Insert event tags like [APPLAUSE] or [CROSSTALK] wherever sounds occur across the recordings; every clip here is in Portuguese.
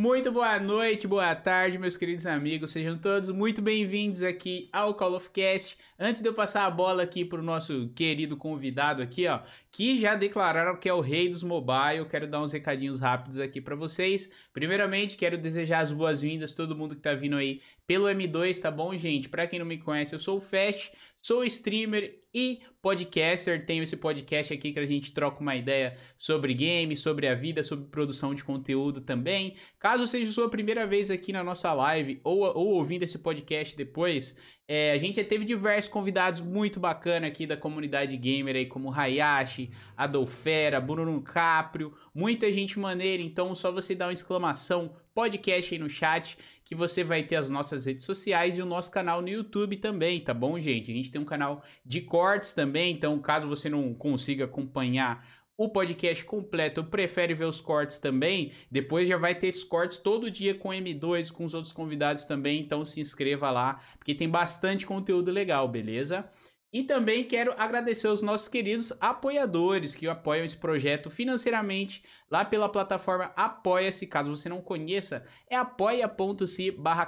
Muito boa noite, boa tarde, meus queridos amigos. Sejam todos muito bem-vindos aqui ao Call of Cast. Antes de eu passar a bola aqui pro nosso querido convidado aqui, ó, que já declararam que é o rei dos mobile, quero dar uns recadinhos rápidos aqui para vocês. Primeiramente, quero desejar as boas-vindas a todo mundo que tá vindo aí pelo M2, tá bom, gente? Para quem não me conhece, eu sou o Fast, sou streamer e podcaster. Tenho esse podcast aqui que a gente troca uma ideia sobre games, sobre a vida, sobre produção de conteúdo também. Caso seja sua primeira vez aqui na nossa live ou, ou ouvindo esse podcast depois, é, a gente já teve diversos convidados muito bacanas aqui da comunidade gamer aí, como Hayashi, Adolfera, Bruno Caprio, muita gente maneira, então só você dar uma exclamação podcast aí no chat que você vai ter as nossas redes sociais e o nosso canal no YouTube também, tá bom, gente? A gente tem um canal de cortes também, então caso você não consiga acompanhar o podcast completo, prefere ver os cortes também, depois já vai ter esses cortes todo dia com M2, com os outros convidados também, então se inscreva lá, porque tem bastante conteúdo legal, beleza? E também quero agradecer aos nossos queridos apoiadores que apoiam esse projeto financeiramente lá pela plataforma Apoia-se. Caso você não conheça, é apoia.se barra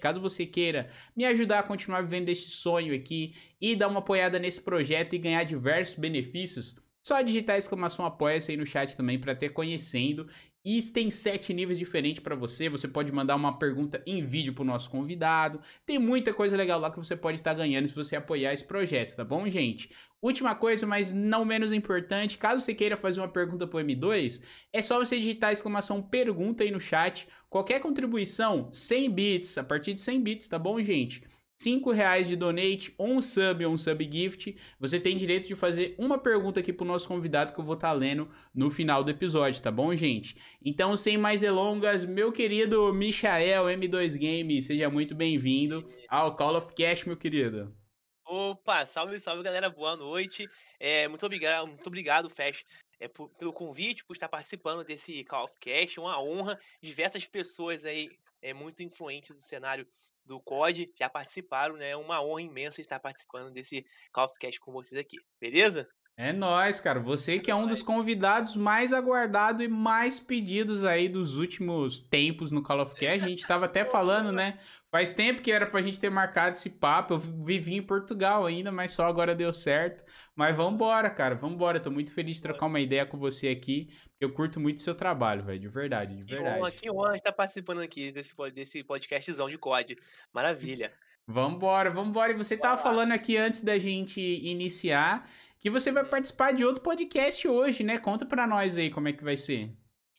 Caso você queira me ajudar a continuar vivendo este sonho aqui e dar uma apoiada nesse projeto e ganhar diversos benefícios, só digitar exclamação apoia-se aí no chat também para ter conhecendo e tem sete níveis diferentes para você. Você pode mandar uma pergunta em vídeo pro nosso convidado. Tem muita coisa legal lá que você pode estar ganhando se você apoiar esse projeto, tá bom, gente? Última coisa, mas não menos importante, caso você queira fazer uma pergunta pro M2, é só você digitar a exclamação pergunta aí no chat. Qualquer contribuição, 100 bits, a partir de 100 bits, tá bom, gente? 5 reais de donate, um sub ou um sub gift, você tem direito de fazer uma pergunta aqui pro nosso convidado que eu vou estar tá lendo no final do episódio, tá bom, gente? Então, sem mais delongas, meu querido Michael M2 Game, seja muito bem-vindo ao Call of Cash, meu querido. Opa, salve, salve, galera, boa noite. É, muito obrigado, muito obrigado, Fest, é, por, pelo convite, por estar participando desse Call of Cash, uma honra. Diversas pessoas aí é, muito influentes do cenário do COD já participaram, né? É uma honra imensa estar participando desse Call of Cast com vocês aqui, beleza? É nóis, cara. Você que é um dos convidados mais aguardados e mais pedidos aí dos últimos tempos no Call of Cast. A gente tava até falando, né? Faz tempo que era pra gente ter marcado esse papo. Eu vivi em Portugal ainda, mas só agora deu certo. Mas vambora, cara. Vambora. Tô muito feliz de trocar uma ideia com você aqui. Eu curto muito seu trabalho, velho. De verdade, de verdade. Que honra, que honra estar participando aqui desse, desse podcastzão de COD. Maravilha. Vambora, vambora. E você tava falando aqui antes da gente iniciar que você vai participar de outro podcast hoje, né? Conta pra nós aí como é que vai ser.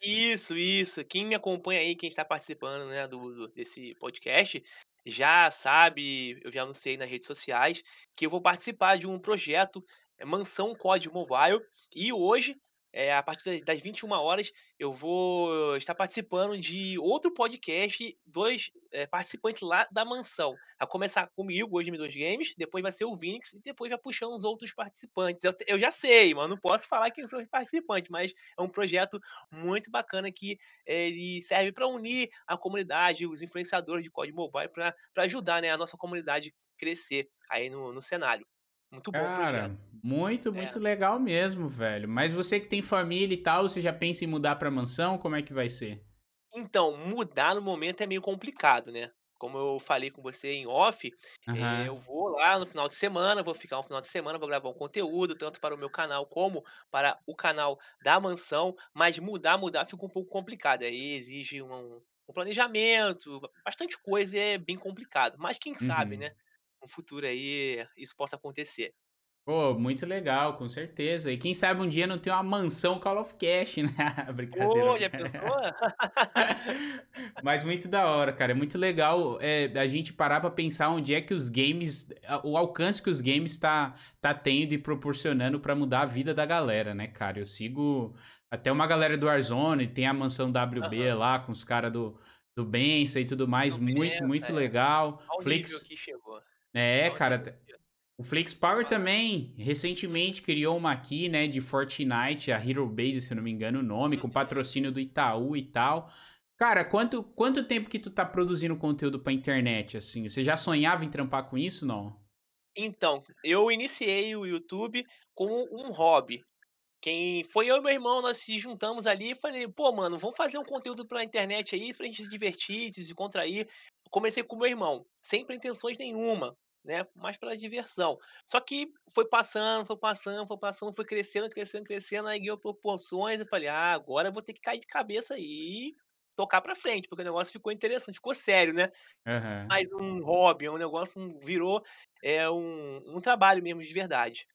Isso, isso. Quem me acompanha aí, quem está participando né, do, do, desse podcast, já sabe, eu já anunciei nas redes sociais, que eu vou participar de um projeto é, Mansão Código Mobile. E hoje é, a partir das 21 horas, eu vou estar participando de outro podcast, dois é, participantes lá da mansão. A começar comigo, hoje M2 Games, depois vai ser o Vinix e depois vai puxando os outros participantes. Eu, eu já sei, mas não posso falar quem são os participantes, mas é um projeto muito bacana que é, ele serve para unir a comunidade, os influenciadores de código mobile, para ajudar né, a nossa comunidade crescer aí no, no cenário. Muito bom Cara, muito, muito é. legal mesmo, velho. Mas você que tem família e tal, você já pensa em mudar pra mansão? Como é que vai ser? Então, mudar no momento é meio complicado, né? Como eu falei com você em off, uhum. eu vou lá no final de semana, vou ficar um final de semana, vou gravar um conteúdo, tanto para o meu canal como para o canal da mansão, mas mudar, mudar fica um pouco complicado. Aí exige um, um planejamento, bastante coisa e é bem complicado. Mas quem uhum. sabe, né? No futuro aí isso possa acontecer. Pô, muito legal, com certeza. E quem sabe um dia não tem uma mansão Call of Cash, [LAUGHS] né? Brincadeira. Pô, já pensou? [LAUGHS] Mas muito da hora, cara. É muito legal é, a gente parar pra pensar onde é que os games, o alcance que os games tá, tá tendo e proporcionando para mudar a vida da galera, né, cara? Eu sigo até uma galera do Warzone, tem a mansão WB uhum. lá com os caras do, do Bença e tudo mais. Do muito, Bença, muito é. legal. Olha Flix... que chegou. É, cara. O Flix Power também recentemente criou uma aqui, né, de Fortnite, a Hero Base, se eu não me engano o nome, com uhum. patrocínio do Itaú e tal. Cara, quanto, quanto tempo que tu tá produzindo conteúdo pra internet, assim? Você já sonhava em trampar com isso, não? Então, eu iniciei o YouTube como um hobby. Quem foi eu e meu irmão, nós se juntamos ali e falei: "Pô, mano, vamos fazer um conteúdo pra internet aí, pra gente se divertir, se descontrair". Comecei com meu irmão, sem pretensões nenhuma, né, mais pela diversão. Só que foi passando, foi passando, foi passando, foi crescendo, crescendo, crescendo, aí ganhou proporções, eu falei: "Ah, agora eu vou ter que cair de cabeça aí e tocar pra frente", porque o negócio ficou interessante, ficou sério, né. Aham. Mais um hobby, é um negócio, um virou, eh, um um trabalho mesmo de verdade.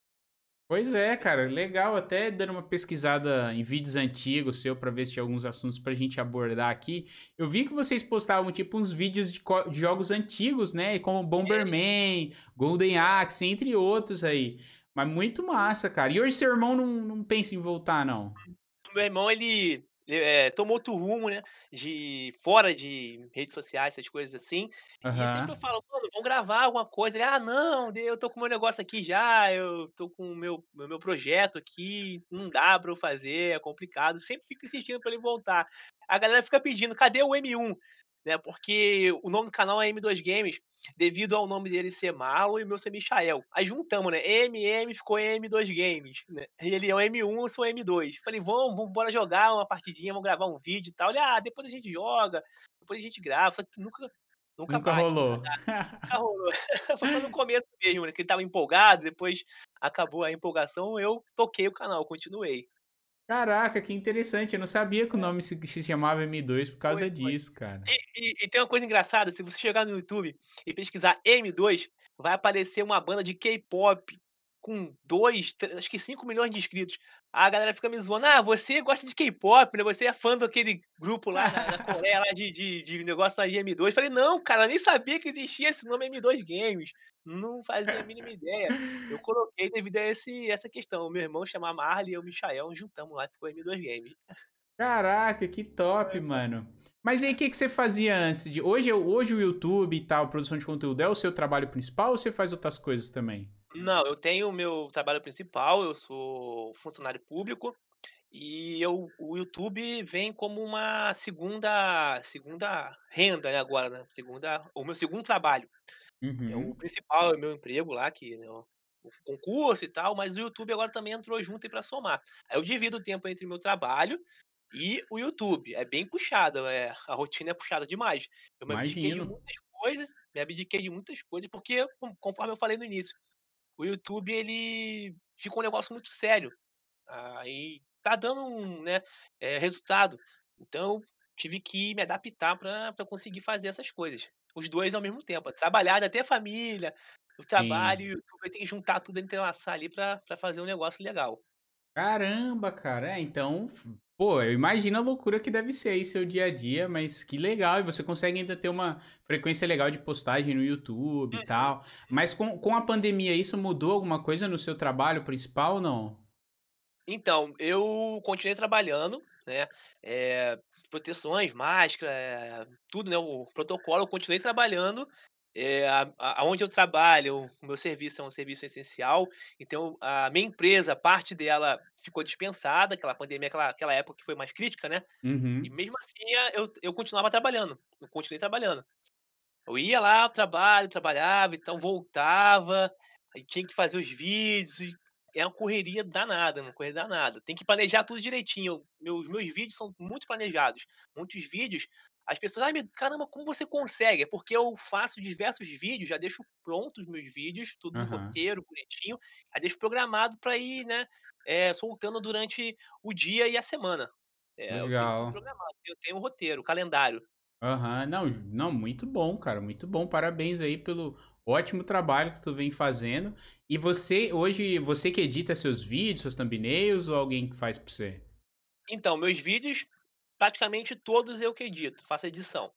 Pois é, cara, legal. Até dando uma pesquisada em vídeos antigos seu pra ver se tinha alguns assuntos pra gente abordar aqui. Eu vi que vocês postavam tipo uns vídeos de, de jogos antigos, né? Como Bomberman, Golden Axe, entre outros aí. Mas muito massa, cara. E hoje seu irmão não, não pensa em voltar, não? Meu irmão, ele, eh, tomou outro rumo, né, de fora de redes sociais, essas coisas assim, e sempre eu falo: "Mano, vamos gravar alguma coisa", ele: "Ah, não, eu tô com o meu negócio aqui já, eu tô com o meu o meu projeto aqui, não dá pra eu fazer, é complicado", sempre fico insistindo pra ele voltar. A galera fica pedindo: "Cadê o M1?", né, porque o nome do canal é M2 Games, devido ao nome dele ser Marlon e o meu ser Michael. Aí juntamos, né, MM ficou M2 Games, né, e ele é o M1, eu sou o M2. Falei: "Vamos, vamos bora jogar uma partidinha, vamos gravar um vídeo e tal", ele: "Ah, depois a gente joga, depois a gente grava", só que nunca nunca Nunca bate, rolou. dá, [LAUGHS] nunca rolou. [LAUGHS] Foi só no começo mesmo, né, que ele estava empolgado, depois acabou a empolgação, eu toquei o canal, continuei. Caraca, que interessante. Eu não sabia que o É, nome se, se chamava M2 por foi, causa foi. disso, cara. E e e tem uma coisa engraçada, se você chegar no YouTube e pesquisar M2, vai aparecer uma banda de K-pop com 2, tre acho que 5.000.000 de inscritos. A galera fica me zoando: "Ah, você gosta de K-pop, né, você é fã daquele grupo lá na na Coreia lá de de de negócio de M2". Falei: "Não, cara, eu nem sabia que existia esse nome M2 Games, não fazia a mínima ideia". Eu coloquei devido a esse essa questão, o meu irmão chama Marley e eu Michael, juntamos lá, ficou M2 Games. Caraca, que top, foi. mano. Mas aí, o que que você fazia antes de hoje hoje o YouTube e tal, produção de conteúdo é o seu trabalho principal ou você faz outras coisas também? Não, eu tenho o meu trabalho principal, eu sou funcionário público e eu o YouTube vem como uma segunda segunda renda, né, agora, né, segunda o meu segundo trabalho. É o Uhum. principal é o meu emprego lá, que é o concurso e tal, mas o YouTube agora também entrou junto pra somar. Aí eu divido o tempo entre o meu trabalho e o YouTube. É bem puxado, é a rotina é puxada demais. Eu me abdiquei de Imagino. muitas coisas, me abdiquei de muitas coisas, porque con conforme eu falei no início, o YouTube ele ficou um negócio muito sério, aí tá dando um, né, eh, resultado. Então tive que me adaptar pra pra conseguir fazer essas coisas. Os 2 ao mesmo tempo, trabalhar, ainda ter a família, o trabalho Sim. e o YouTube, tem que juntar tudo, entrelaçar ali pra pra fazer um negócio legal. Caramba, cara. É, então, pô, eu imagino a loucura que deve ser aí seu dia a dia, mas que legal. E você consegue ainda ter uma frequência legal de postagem no YouTube e Uhum. tal. Mas com com a pandemia, isso mudou alguma coisa no seu trabalho principal ou não? Então, eu continuei trabalhando, né, eh, proteções, máscara, eh, tudo, né, o protocolo, eu continuei trabalhando, eh, a aonde eu trabalho, o meu serviço é um serviço essencial, então a minha empresa, parte dela ficou dispensada, aquela pandemia, aquela aquela época que foi mais crítica, né, e Uhum. mesmo assim a eu eu continuava trabalhando, eu continuei trabalhando. Eu ia lá trabalho, trabalhava, então voltava, aí tinha que fazer os vídeos e é uma correria danada, uma correria danada. Tem que planejar tudo direitinho. Meus meus vídeos são muito planejados. Muitos vídeos, as pessoas: "Ai, meu caramba, como você consegue?" É porque eu faço diversos vídeos, já deixo prontos os meus vídeos, tudo no Aham. roteiro, bonitinho, já deixo programado para ir, né, eh, soltando durante o dia e a semana. É, eu tenho Legal. programado, eu tenho um roteiro, calendário. Aham. Não, ju não, muito bom, cara, muito bom. Parabéns aí pelo ótimo trabalho que tu vem fazendo. E você hoje, você que edita seus vídeos, seus thumbnails ou alguém que faz pra você? Então, meus vídeos, praticamente todos eu que edito, faço edição.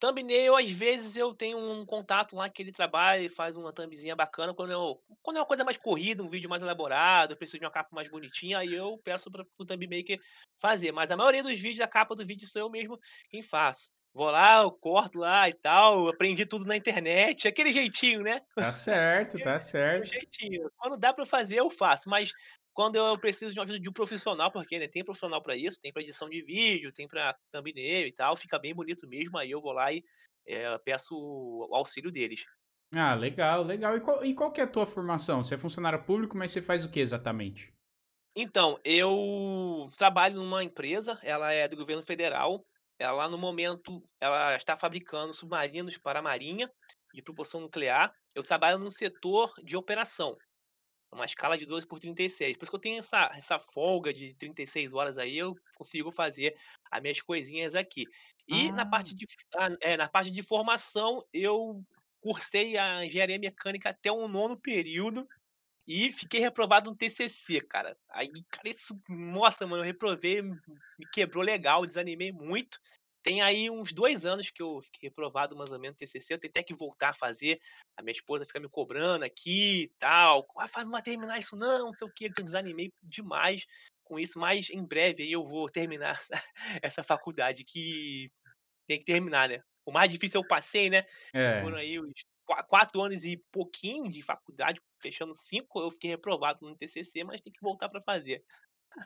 Thumbnail, às vezes, eu tenho um contato lá que ele trabalha e faz uma thumbzinha bacana quando eu quando é uma coisa mais corrida, um vídeo mais elaborado, eu preciso de uma capa mais bonitinha, aí eu peço para o thumb maker fazer, mas a maioria dos vídeos, a capa do vídeo sou eu mesmo quem faço. Vou lá, eu corto lá e tal, aprendi tudo na internet, aquele jeitinho, né? Tá certo, tá [LAUGHS] certo. jeitinho. Quando dá pra fazer, eu faço, mas quando eu preciso de uma ajuda de um profissional, porque, né, tem profissional pra isso, tem pra edição de vídeo, tem pra thumbnail e tal, fica bem bonito mesmo, aí eu vou lá e, eh, peço o auxílio deles. Ah, legal, legal. E qual e qual que é a tua formação? Você é funcionário público, mas você faz o que exatamente? Então, eu trabalho numa empresa, ela é do governo federal. Ela, no momento, ela está fabricando submarinos para a marinha de propulsão nuclear. Eu trabalho no setor de operação, uma escala de 12 por 36. Por isso que eu tenho essa essa folga de 36 horas aí, eu consigo fazer as minhas coisinhas aqui. E na Ah. parte de ah, é, na parte de formação, eu cursei a engenharia mecânica até o nono período e fiquei reprovado no TCC, cara. Aí, cara, isso nossa, mano, eu reprovei, me quebrou legal, desanimei muito. Tem aí uns 2 anos que eu fiquei reprovado mais ou menos no TCC, eu tenho até que voltar a fazer, a minha esposa fica me cobrando aqui e tal: "Ah, não vai terminar isso não, não sei o quê", que eu desanimei demais com isso, mas em breve aí eu vou terminar [LAUGHS] essa faculdade que tem que terminar, né. O mais difícil eu passei, né, que foram É. aí os qua 4 anos e pouquinho de faculdade, fechando 5, eu fiquei reprovado no TCC, mas tem que voltar pra fazer.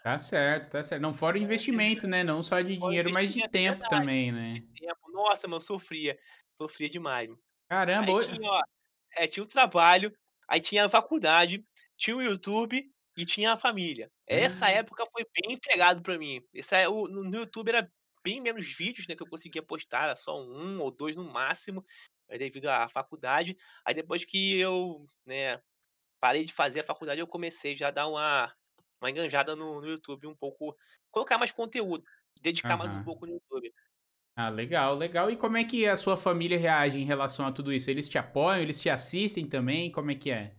Tá certo, tá certo. Não, fora o É, investimento, né, não só de dinheiro, mas de tempo verdade, também, né. tempo. Nossa, mano, sofria, sofria demais. Caramba, Aí ho tinha, ó, eh, tinha o trabalho, aí tinha a faculdade, tinha o YouTube e tinha a família. Essa Hã. época foi bem pegado pra mim. Esse é o no YouTube era bem menos vídeos, né, que eu conseguia postar, era só 1 ou 2 no máximo, devido à faculdade. Aí depois que eu, né, parei de fazer a faculdade, eu comecei já a dar uma uma enganjada no no YouTube um pouco colocar mais conteúdo, dedicar mais um pouco no YouTube. Ah, legal, legal. E como é que a sua família reage em relação a tudo isso? Eles te apoiam, eles te assistem também, como é que é?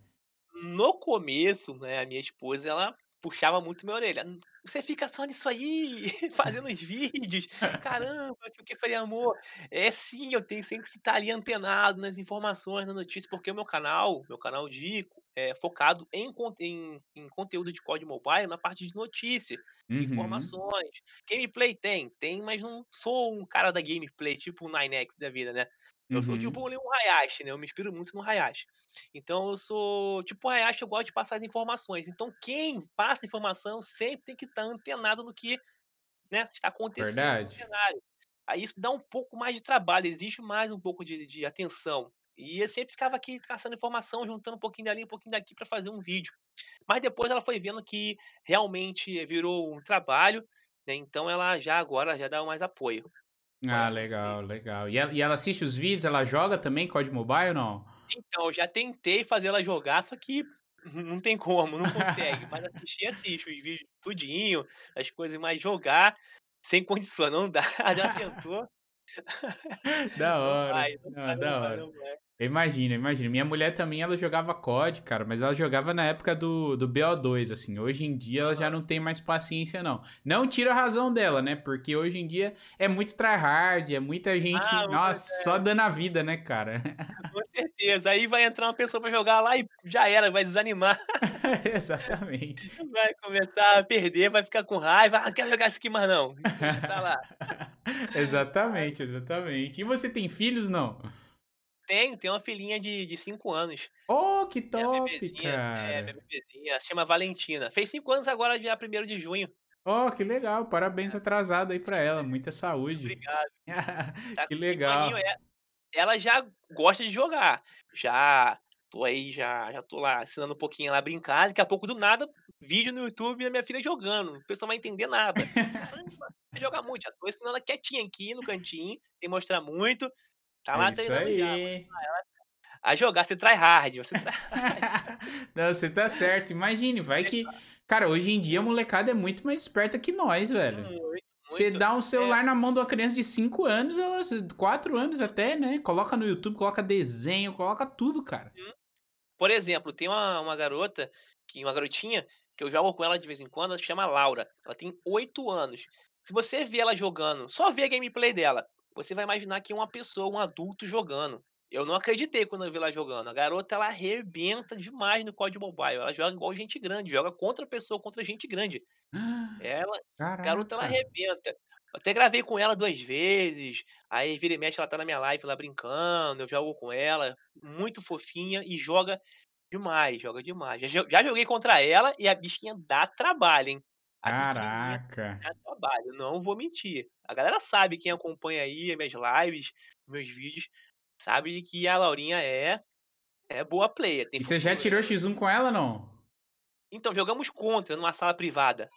No começo, né, a minha esposa, ela puxava muito minha orelha: "Hum, você fica só nisso aí, [LAUGHS] fazendo os vídeos, caramba, não sei o quê". Eu falei: "Amor, é sim, eu tenho sempre que estar ali antenado nas informações, na notícia", porque o meu canal meu canal de é focado em em em conteúdo de COD Mobile na parte de notícia, Uhum. informações. Gameplay tem, tem, mas não sou um cara da gameplay, tipo o 9X da vida, né. Eu sou Uhum. tipo ali um Hayashi, né, eu me inspiro muito no Hayashi. Então eu sou tipo Hayashi, eu gosto de passar as informações. Então quem passa informação sempre tem que estar antenado no que, né, está acontecendo no Verdade. cenário. Aí isso dá um pouco mais de trabalho, exige mais um pouco de de atenção. E eu sempre ficava aqui caçando informação, juntando um pouquinho dali, um pouquinho daqui pra fazer um vídeo. Mas depois ela foi vendo que realmente virou um trabalho, né, então ela já agora já dá mais apoio. Ah, legal, legal. E ela e ela assiste os vídeos, ela joga também COD Mobile ou não? Então, já tentei fazer ela jogar, só que [LAUGHS] não tem como, não consegue. [LAUGHS] Mas assistir, assiste os vídeos tudinho, as coisas, mas jogar sem condição, não dá. [LAUGHS] Já tentou. Da Não hora. vai, não Não, vai, não da vai, hora. não vai. Eu imagino, eu imagino. Minha mulher também, ela jogava COD, cara, mas ela jogava na época do do BO2, assim. Hoje em dia ela já não tem mais paciência não. Não tiro a razão dela, né, porque hoje em dia é muito tryhard, é muita gente, Ah, nossa, só dando a vida, né, cara. [LAUGHS] Com certeza. Aí vai entrar uma pessoa pra jogar lá e já era, vai desanimar. [LAUGHS] Exatamente. [LAUGHS] Vai começar a perder, vai ficar com raiva: "Ah, não quero jogar isso aqui mais não", deixa pra lá. Exatamente, exatamente. E você tem filhos, não? Tenho, tenho uma filhinha de de 5 anos. Oh, que top, bebezinha é, minha cara. bebezinha, se chama Valentina. Fez 5 anos agora dia 1º de junho. Oh, que legal, parabéns É. atrasado aí pra ela, muita saúde. Obrigado. [LAUGHS] Tá Que com 5 aninho, legal. é. Ela já gosta de jogar, já tô aí já já tô lá ensinando um pouquinho a brincar, daqui a pouco do nada, vídeo no YouTube da minha filha jogando, a pessoa não vai entender nada. [LAUGHS] "Caramba, você joga muito", já tô ensinando ela quietinha aqui no cantinho, sem mostrar muito, tá É lá isso treinando já, aí. ensinar ela a jogar, ser tryhard, você tryhard. [LAUGHS] Não, você tá certo, imagine, vai que cara, hoje em dia a molecada é muito mais esperta que nós, velho. Muito, Você dá um É. celular na mão de uma criança de 5 anos, ela 4 anos até, né, coloca no YouTube, coloca desenho, coloca tudo, cara. Uhum. Por exemplo, tem uma uma garota que uma garotinha, que eu jogo com ela de vez em quando, ela se chama Laura, ela tem 8 anos. Se você vê ela jogando, só vê a gameplay dela, você vai imaginar que é uma pessoa, um adulto jogando. Eu não acreditei quando eu vi ela jogando, a garota ela arrebenta demais no COD Mobile, ela joga igual gente grande, joga contra pessoa, contra gente grande. [GASPS] Ela garota ela arrebenta. Eu até gravei com ela 2 vezes, aí vira e mexe ela tá na minha live lá brincando, eu jogo com ela, muito fofinha e joga demais, joga demais. Já já joguei contra ela e a bichinha dá trabalho, hein. Pequenininha Caraca. dá trabalho, não vou mentir. A galera sabe, quem acompanha aí as minhas lives, meus vídeos, sabe que a Laurinha é é boa player, E você já tirou ela X1 com ela, não? Então, jogamos contra numa sala privada.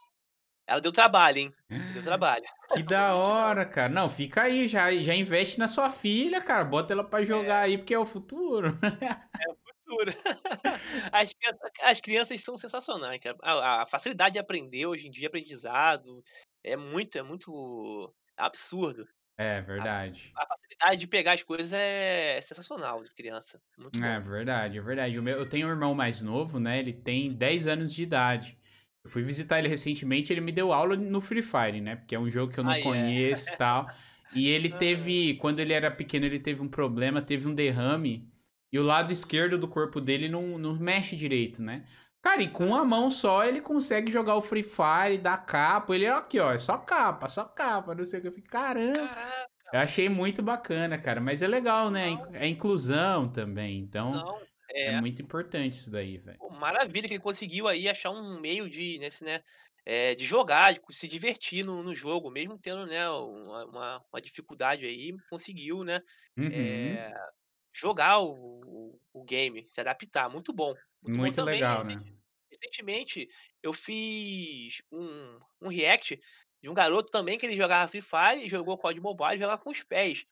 Ela deu trabalho, hein? Deu trabalho. [GASPS] Que [LAUGHS] da hora, cara. Não, fica aí, já, já investe na sua filha, cara. Bota ela pra jogar é. aí, porque é o futuro. É o futuro. [LAUGHS] As crianças, as crianças são sensacionais, cara. A, a, facilidade de aprender hoje em dia, aprendizado, é muito, é muito absurdo. É verdade. A, a, facilidade de pegar as coisas é sensacional de criança. Muito é bom. verdade, é verdade. eu tenho um irmão mais novo, né? Ele tem 10 anos de idade. Eu fui visitar ele recentemente, ele me deu aula no Free Fire, né? Porque é um jogo que eu não ah, conheço e tal. E [LAUGHS] ele teve, quando ele era pequeno, ele teve um problema, teve um derrame. E o lado esquerdo do corpo dele não, não mexe direito, né? Cara, e com uma mão só ele consegue jogar o Free Fire, dar capa. Ele, aqui, ó, é só capa, só capa, não sei o que. Eu fico, caramba. Caraca. Eu achei muito bacana, cara. Mas é legal, né? É inclusão também. Então, é. é muito importante isso daí, velho. Maravilha que ele conseguiu aí achar um meio de, nesse, né, é, de jogar, de se divertir no, no jogo, mesmo tendo, né, uma, uma, uma dificuldade aí, conseguiu, né, uhum. é, jogar o, game, se adaptar. Muito bom. Muito, muito bom legal, né? Recentemente, eu fiz um, um react de um garoto também que ele jogava Free Fire, jogou COD Mobile e jogava com os pés.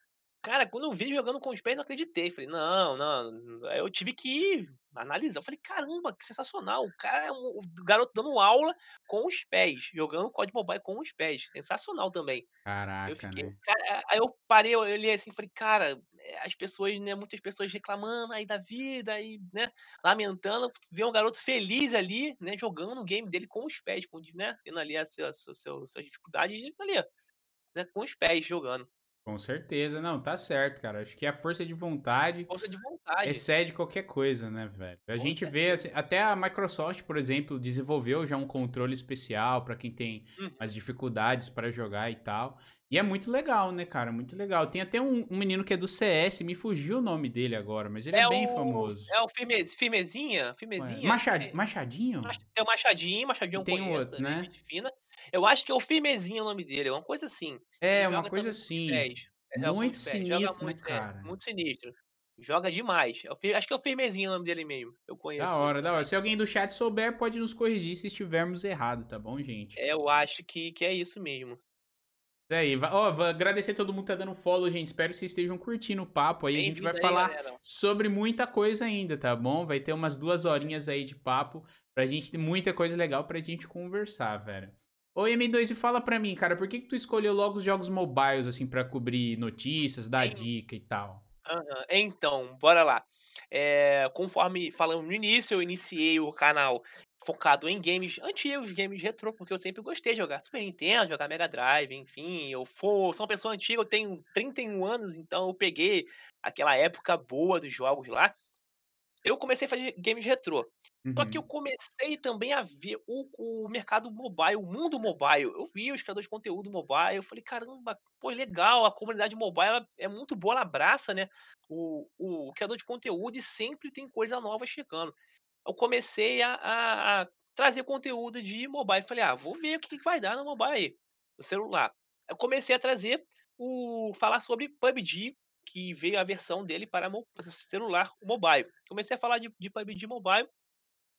Cara, quando eu vi jogando com os pés, não acreditei. Falei, não, não. Eu tive que analisar. Eu falei, caramba, que sensacional. O cara é um, o garoto dando aula com os pés, jogando código mobile com os pés. Sensacional também. Caraca, eu fiquei, né? cara, aí eu parei, eu olhei assim, falei, cara, eh, as pessoas, né, muitas pessoas reclamando aí da vida, aí, né, lamentando, ver um garoto feliz ali, né, jogando o game dele com os pés, né, tendo ali a sua, a sua, a sua dificuldade ali, né, com os pés jogando. Com certeza, não, tá certo, cara. Acho que a força de vontade, força de vontade. excede qualquer coisa, né, velho? A Com gente certeza. vê, assim, até a Microsoft, por exemplo, desenvolveu já um controle especial para quem tem uhum. as dificuldades para jogar e tal. E é muito legal, né, cara? Muito legal. Tem até um, um, menino que é do CS, me fugiu o nome dele agora, mas ele é, é bem o, famoso. É o firme, Firmezinha? Firmezinha? Machad, é, Machadinho? Tem o Machadinho, Machadinho tem conheço, outro, né? Fina. Eu acho que é o Firmezinho o nome dele, é uma coisa assim. É, uma coisa assim. É, muito sinistro, né, muito, né, cara? É, muito sinistro. Joga demais. É acho que é o Firmezinho o nome dele mesmo. Eu conheço. Da hora, da hora. Se alguém do chat souber, pode nos corrigir se estivermos errados, tá bom, gente? É, eu acho que, que é isso mesmo. É aí, ó, vou agradecer a todo mundo que tá dando follow, gente. Espero que vocês estejam curtindo o papo aí. a gente vai aí, falar galera. sobre muita coisa ainda, tá bom? Vai ter umas duas horinhas aí de papo pra gente ter muita coisa legal pra gente conversar, velho. Ô, M2, e fala pra mim, cara, por que, que tu escolheu logo os jogos mobiles, assim, pra cobrir notícias, dar dica e tal? Uhum. Então, bora lá. É, conforme falamos no início, eu iniciei o canal focado em games antigos, games retrô, porque eu sempre gostei de jogar Super Nintendo, jogar Mega Drive, enfim, eu for, sou uma pessoa antiga, eu tenho 31 anos, então eu peguei aquela época boa dos jogos lá. Eu comecei a fazer games retrô. Só que eu uhum. comecei também a ver o, o mercado mobile, o mundo mobile. Eu vi os criadores de conteúdo mobile, eu falei, caramba, pô, legal, a comunidade mobile é muito boa, ela abraça, né, o, o criador de conteúdo e sempre tem coisa nova chegando. Eu comecei a, a, a trazer conteúdo de mobile, falei, ah, vou ver o que, que vai dar no mobile aí, no celular. Eu comecei a trazer o falar sobre PUBG, que veio a versão dele para celular mobile. Comecei a falar de, de PUBG mobile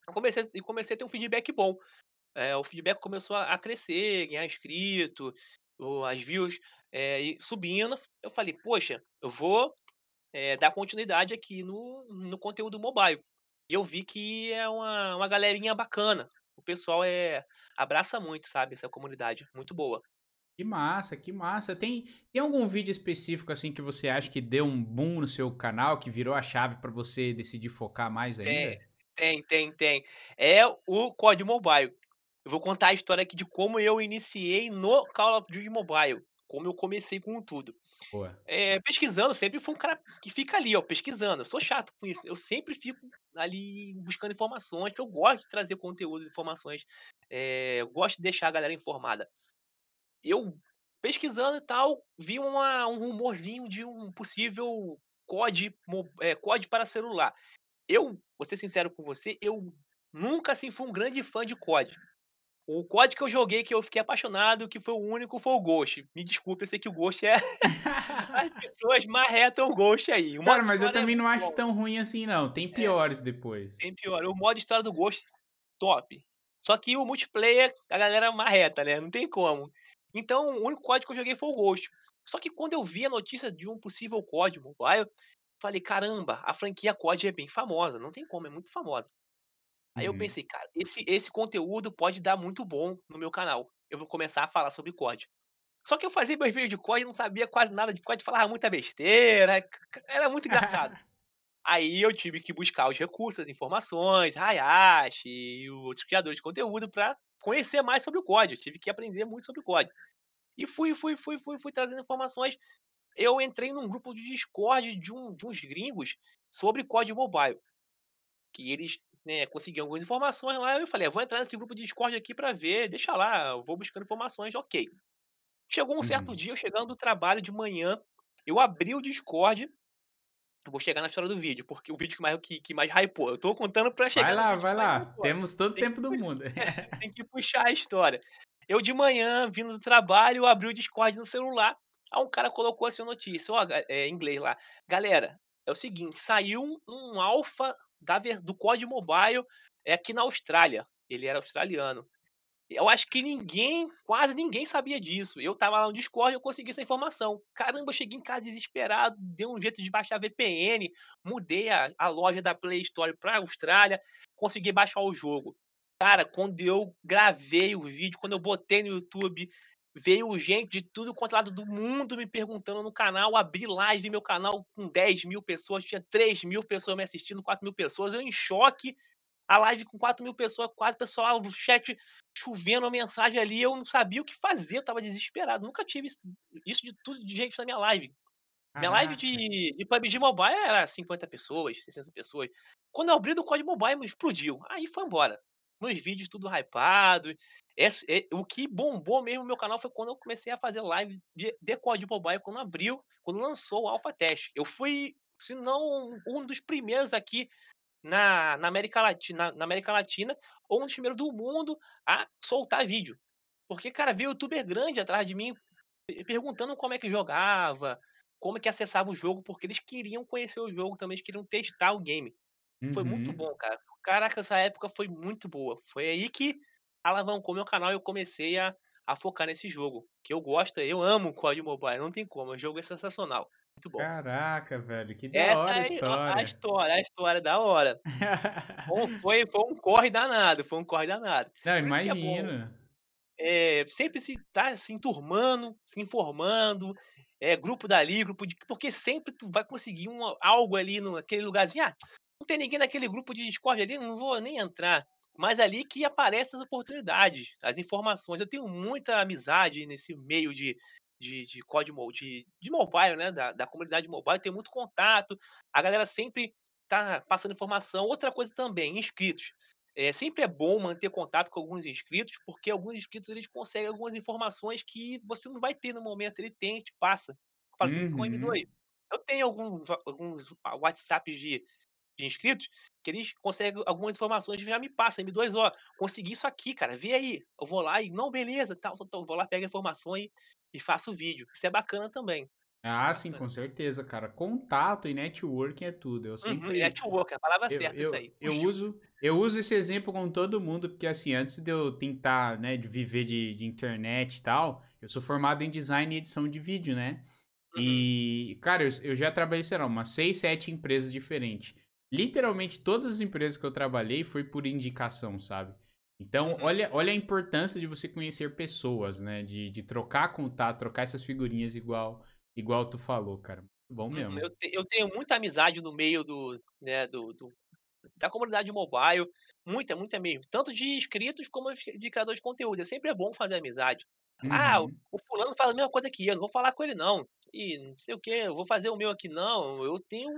eu comecei, e comecei a ter um feedback bom. É, o feedback começou a, crescer, ganhar inscrito, as views é, subindo. Eu falei, poxa, eu vou é, dar continuidade aqui no, no conteúdo mobile. E eu vi que é uma, uma galerinha bacana. O pessoal é abraça muito, sabe, essa comunidade. Muito boa. Que massa, que massa. Tem, tem algum vídeo específico assim que você acha que deu um boom no seu canal, que virou a chave para você decidir focar mais ainda? É, tem, tem, tem. É o COD Mobile. Eu vou contar a história aqui de como eu iniciei no Call of Duty Mobile. Como eu comecei com tudo. É, pesquisando, sempre fui um cara que fica ali, ó, pesquisando. Eu sou chato com isso. Eu sempre fico ali buscando informações, que eu gosto de trazer conteúdo, informações. É, eu gosto de deixar a galera informada. Eu, pesquisando e tal, vi uma, um rumorzinho de um possível COD, é, COD para celular. Eu, vou ser sincero com você, eu nunca assim fui um grande fã de COD. O COD que eu joguei, que eu fiquei apaixonado, que foi o único, foi o Ghost. Me desculpe, eu sei que o Ghost é. [LAUGHS] As [LAUGHS] pessoas marretam o Ghost aí. O Cara, mas eu é também é não acho bom. tão ruim assim, não. Tem é. piores é, depois. Tem pior. O modo história do Ghost, top. Só que o multiplayer, a galera marreta, né? Não tem como. Então, o único código que eu joguei foi o Ghost. Só que quando eu vi a notícia de um possível COD mobile, falei, caramba, a franquia COD é bem famosa, não tem como, é muito famosa. Aí eu Uhum. pensei, cara, esse, esse conteúdo pode dar muito bom no meu canal. Eu vou começar a falar sobre COD. Só que eu fazia meus vídeos de COD e não sabia quase nada de COD, falava muita besteira, era muito engraçado. [LAUGHS] Aí eu tive que buscar os recursos, as informações, Hayashi e outros criadores de conteúdo para conhecer mais sobre o COD. Eu tive que aprender muito sobre o COD. E fui, fui, fui, fui, fui trazendo informações. Eu entrei num grupo de Discord de, um, de uns gringos sobre COD Mobile. Que eles né, conseguiam algumas informações lá. Eu falei, vou entrar nesse grupo de Discord aqui para ver, deixa lá, eu vou buscando informações, ok. Chegou um certo Uhum. dia, eu chegando do trabalho de manhã, eu abri o Discord Vou chegar na história do vídeo, porque o vídeo que mais que que mais hypou. Eu tô contando pra Vai chegar no lá, vai lá. hypou. Temos todo o que tempo do mundo. [LAUGHS] [LAUGHS] tem que puxar a história. Eu de manhã, vindo do trabalho, eu abri o Discord no celular, aí um cara colocou assim a notícia, ó, eh, em inglês lá: "Galera, é o seguinte, saiu um um alfa do COD Mobile, é aqui na Austrália", ele era australiano. Eu acho que ninguém, quase ninguém sabia disso. Eu estava lá no Discord, eu consegui essa informação. Caramba, eu cheguei em casa desesperado, dei um jeito de baixar VPN, mudei a, a loja da Play Store para Austrália, consegui baixar o jogo. Cara, quando eu gravei o vídeo, quando eu botei no YouTube, veio gente de tudo quanto lado do mundo me perguntando no canal, abri live, meu canal com 10 mil pessoas, tinha 3 mil pessoas me assistindo, 4 mil pessoas, eu em choque, a live com 4 mil pessoas, quase pessoal, o chat chovendo mensagem ali, eu não sabia o que fazer, eu estava desesperado. Nunca tive isso, isso de tudo de gente na minha live. Minha live Caraca. de, de PUBG Mobile era 50 pessoas, 60 pessoas. Quando eu abri do COD Mobile, explodiu. Aí foi embora. Meus vídeos tudo hypado. Esse, é, o que bombou mesmo meu canal foi quando eu comecei a fazer live de, de COD Mobile, quando abriu, quando lançou o Alpha Test. Eu fui, se não um dos primeiros aqui na, na, América Latina, na América Latina, ou um dos primeiros do mundo a soltar vídeo. Porque, cara, veio youtuber grande atrás de mim perguntando como é que jogava, como é que acessava o jogo, porque eles queriam conhecer o jogo também, eles queriam testar o game. Foi muito Uhum. bom, cara. Caraca, essa época foi muito boa. Foi aí que alavancou meu canal e eu comecei a, a focar nesse jogo. Que eu gosto, eu amo o COD Mobile, não tem como. O jogo é sensacional. Muito bom. Caraca, velho, que da Essa hora a é a história. história, a história da hora. [LAUGHS] Foi foi um corre danado, foi um corre danado. Não, que é eh, sempre se tá se enturmando, se informando, eh, grupo dali, grupo de porque sempre tu vai conseguir um algo ali no naquele lugarzinho, "Ah, não tem ninguém naquele grupo de Discord ali, não vou nem entrar". Mas ali que aparecem as oportunidades, as informações. Eu tenho muita amizade nesse meio de de de COD mo de de mobile, né, da da comunidade mobile, tenho muito contato, a galera sempre tá passando informação. Outra coisa também, inscritos. É, sempre é bom manter contato com alguns inscritos, porque alguns inscritos eles conseguem algumas informações que você não vai ter no momento, ele tem te passa. Assim: "Ô M2, Uhum. eu tenho alguns alguns WhatsApps de de inscritos que eles conseguem algumas informações e já me passa, M2, ó, consegui isso aqui, cara, vê aí. Eu vou lá e: "Não, beleza, tal, tal, vou lá, pego a informação e e faço o vídeo". Isso é bacana também, Ah, sim, com certeza, cara. Contato e networking é tudo. Eu Uhum, sempre network, a palavra eu certa, isso eu aí, eu uso eu uso esse exemplo com todo mundo, porque, assim, antes de eu tentar, né, de viver de de internet e tal, eu sou formado em design e edição de vídeo, né. Uhum, E, cara, eu eu já trabalhei, sei lá, umas 6, 7 empresas diferentes. Literalmente todas as empresas que eu trabalhei foi por indicação, sabe. Então, uhum. olha olha a importância de você conhecer pessoas, né, de de trocar contato, trocar essas figurinhas igual igual tu falou, cara. Muito bom Uhum. mesmo. Eu te eu tenho muita amizade no meio do, né, do do da comunidade mobile, muita, muita mesmo, tanto de inscritos como de criadores de conteúdo, é sempre é bom fazer amizade. "Ah, o Uhum. o fulano fala a mesma coisa que eu, não vou falar com ele não, e não sei o quê, eu vou fazer o meu aqui não", eu tenho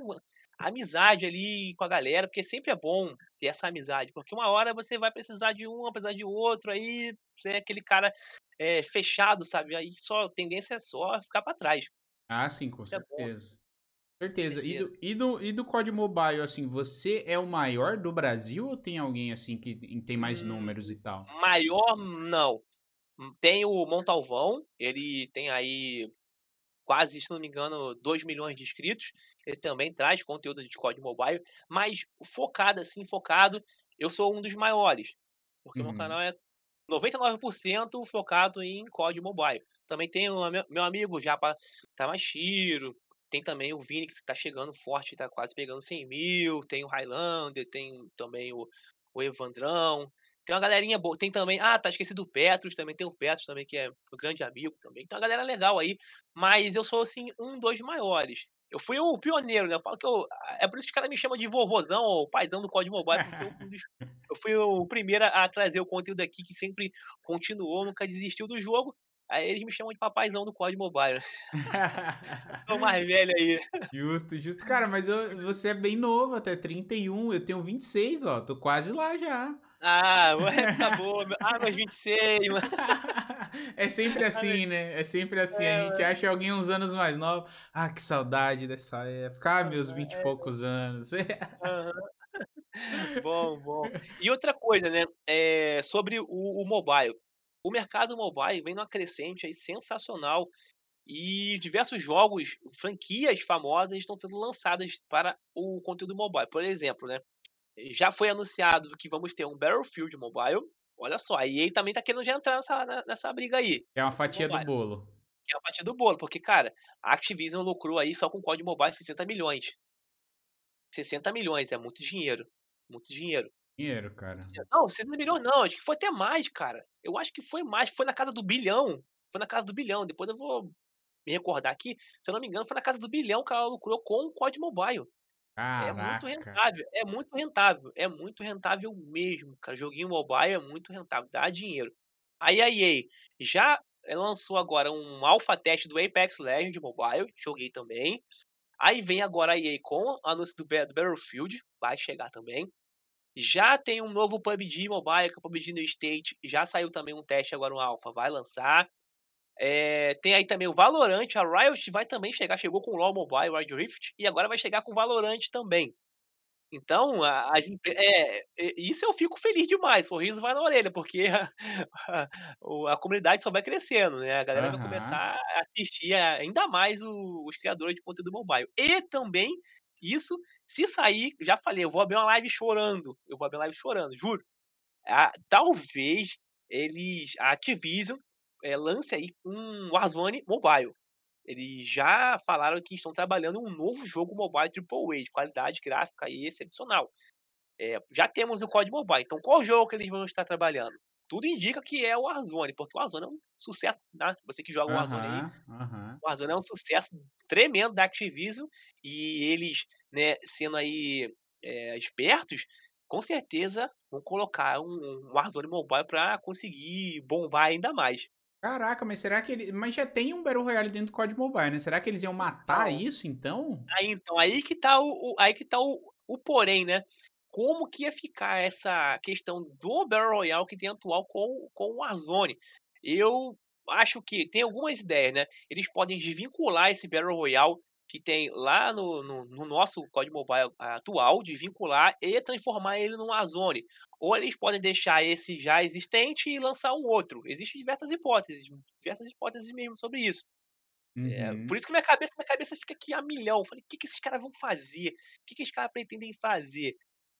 amizade ali com a galera, porque sempre é bom ter essa amizade, porque uma hora você vai precisar de um, precisar de outro, aí você é aquele cara, eh, fechado, sabe, aí só a tendência é só ficar pra trás. Ah, sim, com Isso é certeza. com Certeza. E do e do e do COD Mobile, assim, você é o maior do Brasil ou tem alguém, assim, que tem mais Hum, números e tal? maior não. Tem o Montalvão, ele tem aí quase, se não me engano, 2.000.000 de inscritos. Ele também traz conteúdo de COD Mobile, mas focado, assim, focado, eu sou um dos maiores, porque meu Uhum. canal é 99% focado em COD Mobile. Também tem o meu meu amigo Japa Tamashiro, tem também o Vini que tá chegando forte, tá quase pegando 100.000, tem o Highlander, tem também o o Evandrão, tem uma galerinha boa, tem também ah, tá, esqueci do Petros, também tem o Petros também que é um grande amigo também, tem uma galera legal aí, mas eu sou, assim, um dos maiores. Eu fui o pioneiro, né, eu falo que eu é por isso que os cara me chamam de vovozão ou paizão do COD Mobile, porque eu fui eu fui o primeiro a trazer o conteúdo aqui que sempre continuou, nunca desistiu do jogo, aí eles me chamam de papaizão do COD Mobile. [LAUGHS] O mais velho aí. Justo, justo. Cara, mas eu você é bem novo, até 31, eu tenho 26, ó, tô quase lá já. Ah, época [LAUGHS] boa, ah, meus 26, mano. É sempre [LAUGHS] assim, né, é sempre assim, a É, gente mano. acha alguém uns anos mais novo, "Ah, que saudade dessa época, ah, meus 20 e é. poucos anos". [LAUGHS] Aham. Bom, bom. E outra coisa, né, eh, sobre o o mobile. O mercado mobile vem numa crescente aí sensacional, e diversos jogos, franquias famosas estão sendo lançadas para o conteúdo mobile. Por exemplo, né, já foi anunciado que vamos ter um Battlefield Mobile, olha só, a EA também tá querendo já entrar nessa ne nessa briga aí, É uma do fatia do mobile. bolo. Que é a fatia do bolo, porque cara, a Activision lucrou aí só com COD Mobile 60.000.000. 60.000.000 é muito dinheiro, muito dinheiro. Dinheiro, cara. Não, 60.000.000 não, acho que foi até mais, cara. Eu acho que foi mais, foi na casa do bilhão, foi na casa do bilhão, depois eu vou me recordar aqui, se eu não me engano foi na casa do bilhão que ela lucrou com o COD Mobile. É muito Caraca. rentável, é muito rentável, é muito rentável mesmo, cara, joguinho mobile é muito rentável, dá dinheiro. Aí a EA já lançou agora um alpha teste do Apex Legends Mobile, joguei também. Aí vem agora a EA com o anúncio do Ba do Battlefield, vai chegar também. Já tem um novo PUBG Mobile, que é o PUBG New State, já saiu também um teste agora no alpha, vai lançar. Eh, tem aí também o Valorant, a Riot vai também chegar, chegou com o LOL Mobile, Wild Rift, e agora vai chegar com o Valorant também. Então a empre é, isso eu fico feliz demais, sorriso vai na orelha, porque a [LAUGHS] o a comunidade só vai crescendo, né, a galera vai começar a assistir ainda mais o os criadores de conteúdo mobile. E também, isso, se sair, já falei, eu vou abrir uma live chorando, eu vou abrir uma live chorando, juro. Ah, talvez eles a Activision, eh, lance aí um Warzone Mobile. Eles já falaram que estão trabalhando um novo jogo mobile Triple A, de qualidade gráfica aí excepcional. Eh, já temos o COD Mobile, então qual jogo que eles vão estar trabalhando? Tudo indica que é o Warzone, porque o Warzone é um sucesso, né, você que joga o Warzone aí, Aham, aham. o Warzone é um sucesso tremendo da Activision, e eles, né, sendo aí, eh, espertos, com certeza vão colocar um um Warzone Mobile pra conseguir bombar ainda mais. Caraca, mas será que ele mas já tem um Battle Royale dentro do COD Mobile, né, será que eles iam matar Então isso então? aí então, aí que tá o o aí que tá o o porém, né, como que ia ficar essa questão do Battle Royale que tem atual com com o Warzone. Eu acho que tem algumas ideias, né, eles podem desvincular esse Battle Royale que tem lá no no no nosso COD Mobile atual, desvincular e transformar ele num Warzone. Ou eles podem deixar esse já existente e lançar um outro, existem diversas hipóteses, diversas hipóteses mesmo sobre isso. Por Uhum. isso que minha cabeça minha cabeça fica aqui a milhão, falei: "Que que esses caras vão fazer? Que que esses caras pretendem fazer?".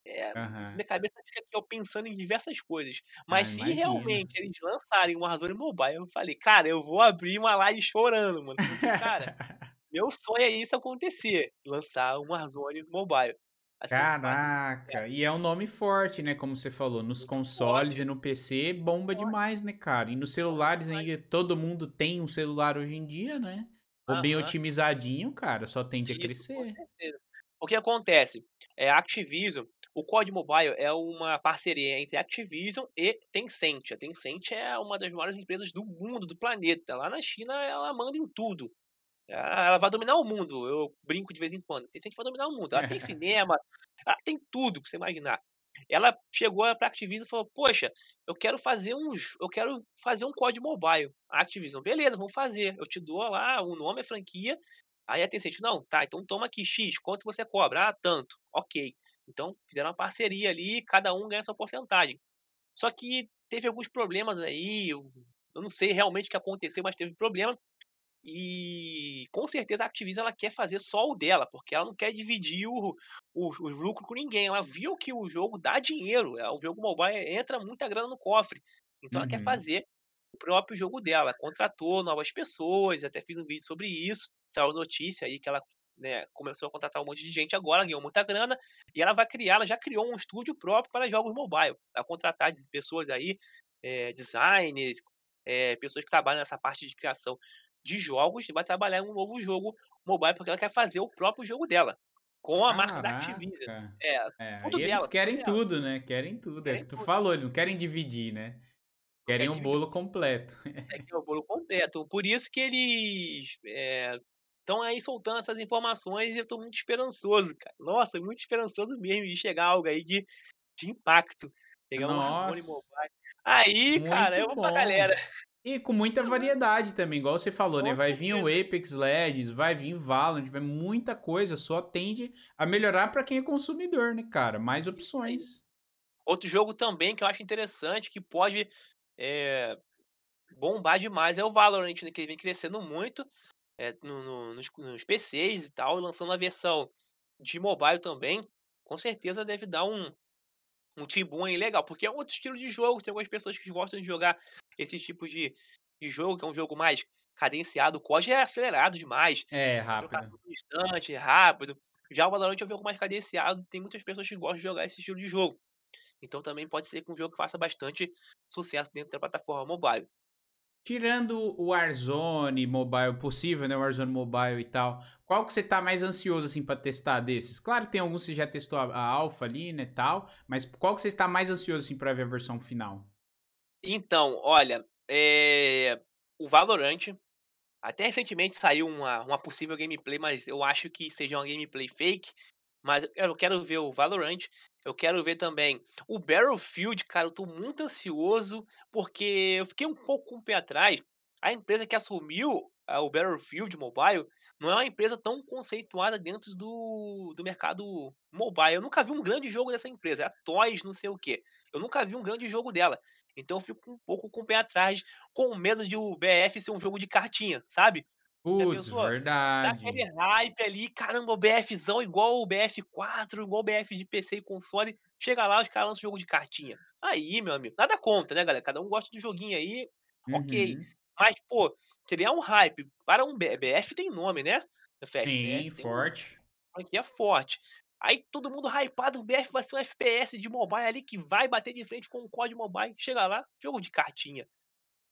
Eh, Aham. minha cabeça fica aqui, ó, pensando em diversas coisas. Mas Ah, se imagino. realmente eles lançarem um Warzone Mobile, eu falei: "Cara, eu vou abrir uma live chorando, mano", porque, cara, meu sonho é isso acontecer, lançar um Warzone Mobile, assim. Caraca, e é um nome forte, né, como você falou, nos Muito consoles forte, e no PC bomba forte. demais, né, cara. E nos celulares ainda todo mundo tem um celular hoje em dia, né, ou bem otimizadinho, cara, só tende a Isso, com crescer. O que acontece, eh, a Activision o COD Mobile é uma parceria entre a Activision e Tencent, a Tencent é uma das maiores empresas do mundo, do planeta, lá na China ela manda em tudo. Ah, ela vai dominar o mundo, eu brinco de vez em quando, Tencent vai dominar o mundo, ela tem [LAUGHS] cinema, ela tem tudo que você imaginar. Ela chegou pra Activision e falou: "Poxa, eu quero fazer um eu quero fazer um COD Mobile". A Activision: "Beleza, vamos fazer, eu te dou lá o nome, a franquia". Aí a Tencent: "Não, tá, então toma aqui X, quanto você cobra?". "Ah, tanto". "Ok". Então fizeram uma parceria ali, cada um ganha sua porcentagem. Só que teve alguns problemas aí, eu não sei realmente o que aconteceu, mas teve problema E com certeza a Activision ela quer fazer só o dela, porque ela não quer dividir o, o, o lucro com ninguém. Ela viu que o jogo dá dinheiro, é, o jogo mobile entra muita grana no cofre. Então ela quer Uhum. fazer o próprio jogo dela. Ela contratou novas pessoas, até fiz um vídeo sobre isso. Saiu notícia aí que ela né, começou a contratar um monte de gente agora, ganhou muita grana, e ela vai criar, ela já criou um estúdio próprio para jogos mobile. Vai contratar pessoas aí, eh, designers, eh, pessoas que trabalham nessa parte de criação de jogos, vai trabalhar em um novo jogo mobile, porque ela quer fazer o próprio jogo dela, com a marca da Activision. Caraca. É, É, tudo dela, eles tudo querem dela. tudo, né? Querem tudo. É o Querem que tu tudo. falou, eles não querem dividir, né? Querem quer o dividir bolo completo. É que é o bolo completo. Por isso que eles estão aí soltando essas informações e eu tô muito esperançoso, cara. Nossa, muito esperançoso mesmo de chegar algo aí de, de impacto. Pegar um Nossa. Mobile. Aí, cara, Muito eu vou pra bom. galera. E com muita variedade também, igual você falou, né? Vai vir o Apex Legends, vai vir Valorant, vai muita coisa, só tende a melhorar pra quem é consumidor, né, cara? Mais opções. Outro jogo também que eu acho interessante, que pode eh, bombar demais, é o Valorant, né? Que ele vem crescendo muito eh, no- no- nos, nos PCs e tal, lançando a versão de mobile também. Com certeza deve dar um, um tibum aí legal, porque é outro estilo de jogo. Tem algumas pessoas que gostam de jogar esse tipo de, de jogo, que é um jogo mais cadenciado. O COD é acelerado demais. É, rápido. instante, rápido. Já o Valorant é um jogo mais cadenciado, tem muitas pessoas que gostam de jogar esse estilo de jogo. Então também pode ser que um jogo faça bastante sucesso dentro da plataforma mobile. Tirando o Warzone Mobile possível, né? O Warzone Mobile e tal. Qual que você tá mais ansioso, assim, pra testar desses? Claro que tem alguns que você já testou a, a alpha ali, né, tal. Mas qual que você tá mais ansioso, assim, pra ver a versão final? Então, olha, eh, o Valorant, até recentemente saiu uma, uma possível gameplay, mas eu acho que seja uma gameplay fake. Mas eu quero, ver o Valorant, eu quero ver também o Battlefield, cara, eu tô muito ansioso, porque eu fiquei um pouco com o pé atrás. A empresa que assumiu o Battlefield Mobile não é uma empresa tão conceituada dentro do, do mercado mobile. Eu nunca vi um grande jogo dessa empresa, é a Toys, não sei o quê. Eu nunca vi um grande jogo dela. Então eu fico um pouco com o pé atrás, com medo de o BF ser um jogo de cartinha, sabe? Putz, pensou? Dá verdade. aquele hype ali, caramba, o BFzão igual o BF4, igual o BF de PC e console. Chega lá, os caras lançam jogo de cartinha. Aí, meu amigo, nada contra, né, galera? Cada um gosta do joguinho aí, ok. Uhum. Mas, pô, criar um hype para um BF tem nome, né? Fast Sim, BF tem um forte. franquia forte. Aí todo mundo hypado, o BF vai ser um FPS de mobile ali que vai bater de frente com o COD Mobile. Chega lá, jogo de cartinha.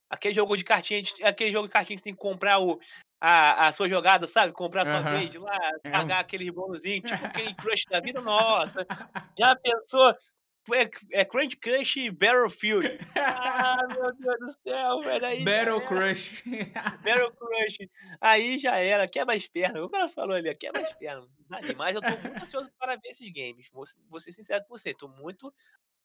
Aquele jogo de cartinha, aquele jogo de cartinha que você tem que comprar o, a, a sua jogada, sabe? Comprar a sua Aham. grade lá, É um- pagar aquele bônusinho, tipo Candy [LAUGHS] Crush da vida, nossa. Já pensou? É, é Candy Crush Battlefield. Ah, [LAUGHS] meu Deus do céu, velho. Aí Battle. Crush. Battle [LAUGHS] Crush. Aí já era, quebra as pernas. O cara falou ali, quebra as pernas. Desanima. Mas eu tô muito ansioso para ver esses games. Vou, ser- vou ser sincero com você, tô muito,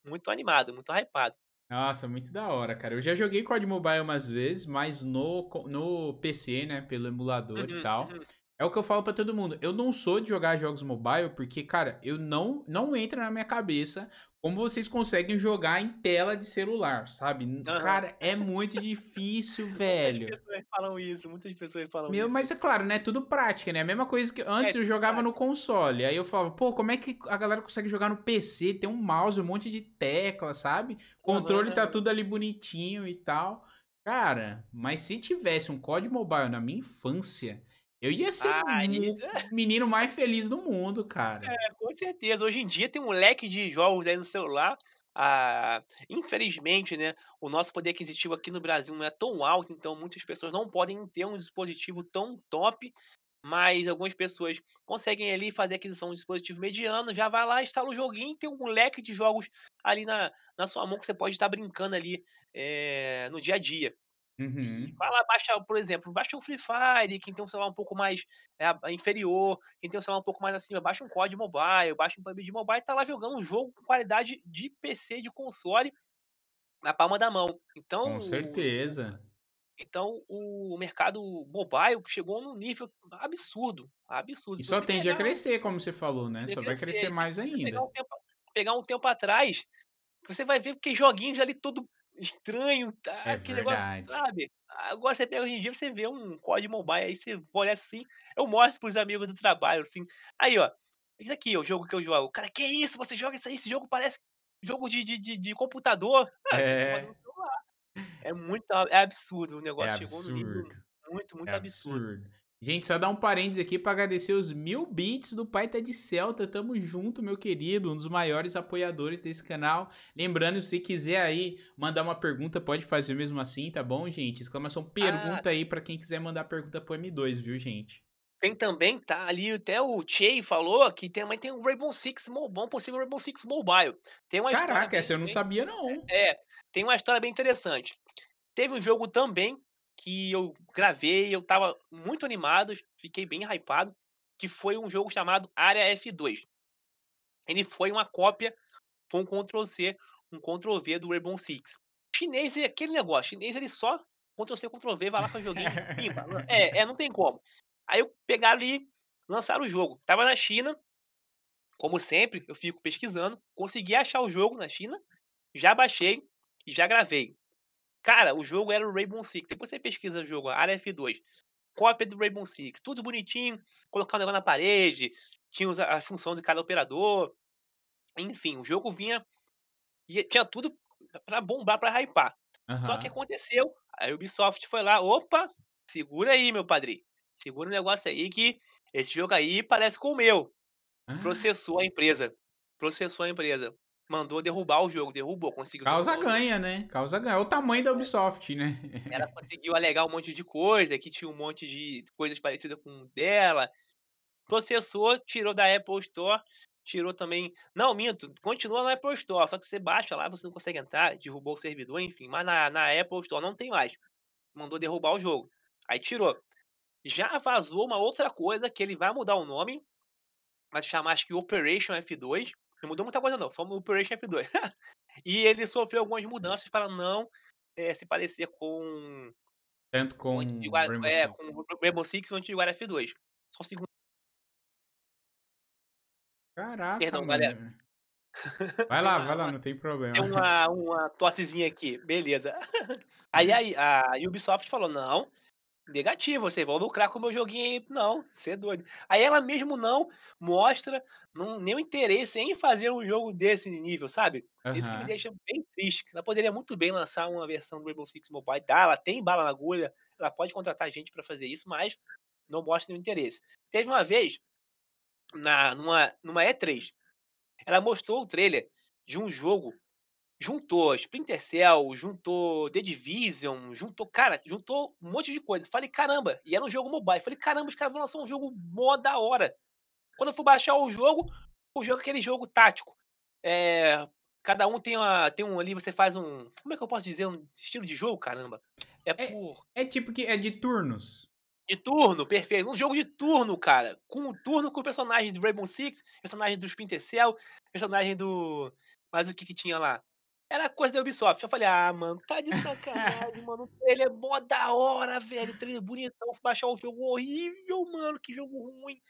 muito animado, muito hypado. Nossa, muito da hora, cara. Eu já joguei COD Mobile umas vezes, mas no, no PC, né? Pelo emulador e Uhum, tal. uhum. É o que eu falo pra todo mundo. Eu não sou de jogar jogos mobile porque, cara, eu não não entra na minha cabeça como vocês conseguem jogar em tela de celular, sabe? Aham. Cara, é muito difícil, [LAUGHS] Muitas velho. pessoas falam isso, muitas pessoas falam Meu, isso. mas é claro, né? Tudo prática, né? A mesma coisa que antes É, eu jogava prática. no console. Aí eu falava, pô, como é que a galera consegue jogar no PC? Tem um mouse, um monte de tecla, sabe? Controle Aham, tá tudo ali bonitinho e tal. Cara, mas se tivesse um COD Mobile na minha infância, eu ia ser o menino mais feliz do mundo, cara. É, com certeza. Hoje em dia tem um leque de jogos aí no celular. Ah, infelizmente, né, o nosso poder aquisitivo aqui no Brasil não é tão alto, então muitas pessoas não podem ter um dispositivo tão top, mas algumas pessoas conseguem ali fazer aquisição de um dispositivo mediano, já vai lá, instala o joguinho, tem um leque de jogos ali na, na sua mão que você pode estar brincando ali eh, no dia a dia. Uhum. Vai lá, baixa, por exemplo, baixa um Free Fire, quem tem um celular um pouco mais é, a- inferior, quem tem um celular um pouco mais acima, baixa um COD Mobile, baixa um PUBG Mobile e tá lá jogando um jogo com qualidade de PC, de console, na palma da mão. Então, Com certeza. então o mercado mobile chegou num nível absurdo, absurdo. E só tende a pegar- crescer, como você falou, né? a Só vai crescer mais ainda. Pegar um, tempo, pegar um tempo atrás, você vai ver porque joguinhos ali todo estranho, tá? É aquele negócio, sabe? Agora você pega hoje em dia, você vê um COD Mobile aí, você olha assim, eu mostro para os amigos do trabalho, assim, aí ó, isso aqui é o jogo que eu jogo. Cara: "Que isso, você joga isso aí? Esse jogo parece jogo de de de de computador". Ah, É. É muito é absurdo, o É negócio chegou no nível absurdo. muito, É muito absurdo. absurdo. Gente, só dar um parênteses aqui pra agradecer os 1000 bits do Pai Tá de Celta. Tamo junto, meu querido, um dos maiores apoiadores desse canal. Lembrando, se quiser aí mandar uma pergunta, pode fazer mesmo assim, tá bom, gente? Exclamação Ah, pergunta aí pra quem quiser mandar pergunta pro M2, viu, gente? tem também, tá ali até o Chey falou que também tem um Rainbow Six Mobile, um possível Rainbow Six Mobile. Tem uma história Caraca, bem essa eu não bem sabia não. é, tem uma história bem interessante. Teve um jogo também que eu gravei, eu estava muito animado, fiquei bem hypado, que foi um jogo chamado Área F2. Ele foi uma cópia, foi um Ctrl C, um Ctrl V do Rainbow Six. Chinês é aquele negócio, chinês ele só Ctrl C, Ctrl V, vai lá faz joguinho, É, é, não tem como. Aí eu pegaram ali, lançaram o jogo. Tava na China, como sempre, eu fico pesquisando, consegui achar o jogo na China, já baixei e já gravei. Cara, o jogo era o Rainbow Six. Depois você pesquisa o jogo, área F2. Cópia do Rainbow Six. Tudo bonitinho, colocar o negócio na parede, tinha a função de cada operador. Enfim, o jogo vinha e tinha tudo pra bombar, pra hypar. Só que aconteceu, a Ubisoft foi lá, opa, segura aí, meu padrinho. Segura o negócio aí que esse jogo aí parece com o meu. Processou a empresa. Processou a empresa. Mandou derrubar o jogo, derrubou, conseguiu Causa ganha, né? Causa ganha. É o tamanho da Ubisoft, né? Ela conseguiu alegar um monte de coisa, que tinha um monte de coisas parecidas com o dela. Processou, tirou da Apple Store, tirou também. Não, minto, continua na Apple Store, só que você baixa lá, você não consegue entrar, derrubou o servidor, enfim. Mas na, na Apple Store não tem mais. Mandou derrubar o jogo. Aí tirou. Já vazou uma outra coisa que ele vai mudar o nome, vai chamar acho que Operation F2. Não mudou muita coisa não, só o Operation F2. [LAUGHS] e ele sofreu algumas mudanças para não eh, se parecer com Tanto o com antigo a Rainbow é, Six. com o Rainbow Six e o antigo Era F2. Só segundo, Caraca, perdão, mano. galera. Vai lá, vai lá, não tem problema. deu uma uma tossezinha aqui, beleza. [LAUGHS] Aí aí a Ubisoft falou: "Não, negativo, vocês vão lucrar com o meu joguinho aí, não, você é doido". Aí ela mesmo não mostra não nenhum interesse em fazer um jogo desse nível, sabe. Isso que me deixa bem triste, ela poderia muito bem lançar uma versão do Rainbow Six Mobile, dá, ela tem bala na agulha, ela pode contratar gente pra fazer isso, mas não mostra nenhum interesse. Teve uma vez, na numa numa E3, ela mostrou o trailer de um jogo Juntou Splinter Cell, juntou The Division, juntou cara, juntou um monte de coisa. Falei: "Caramba!" E era um jogo mobile. Falei: "Caramba, os caras vão lançar um jogo mó da hora". Quando eu fui baixar o jogo, o jogo é aquele jogo tático. Eh, cada um tem uma tem um ali, você faz um como é que eu posso dizer? Um estilo de jogo, caramba? É É, por é tipo que é de turnos. de turno, perfeito. Um jogo de turno, cara. Com um turno com personagens do Rainbow Six, personagem do Splinter Cell, personagem do mas o que que tinha lá? Era coisa da Ubisoft. Eu falei: "Ah, mano, tá de sacanagem, [LAUGHS] mano. Ele é mó da hora, velho. Trailer bonitão. Fui baixar o jogo horrível, mano. Que jogo ruim".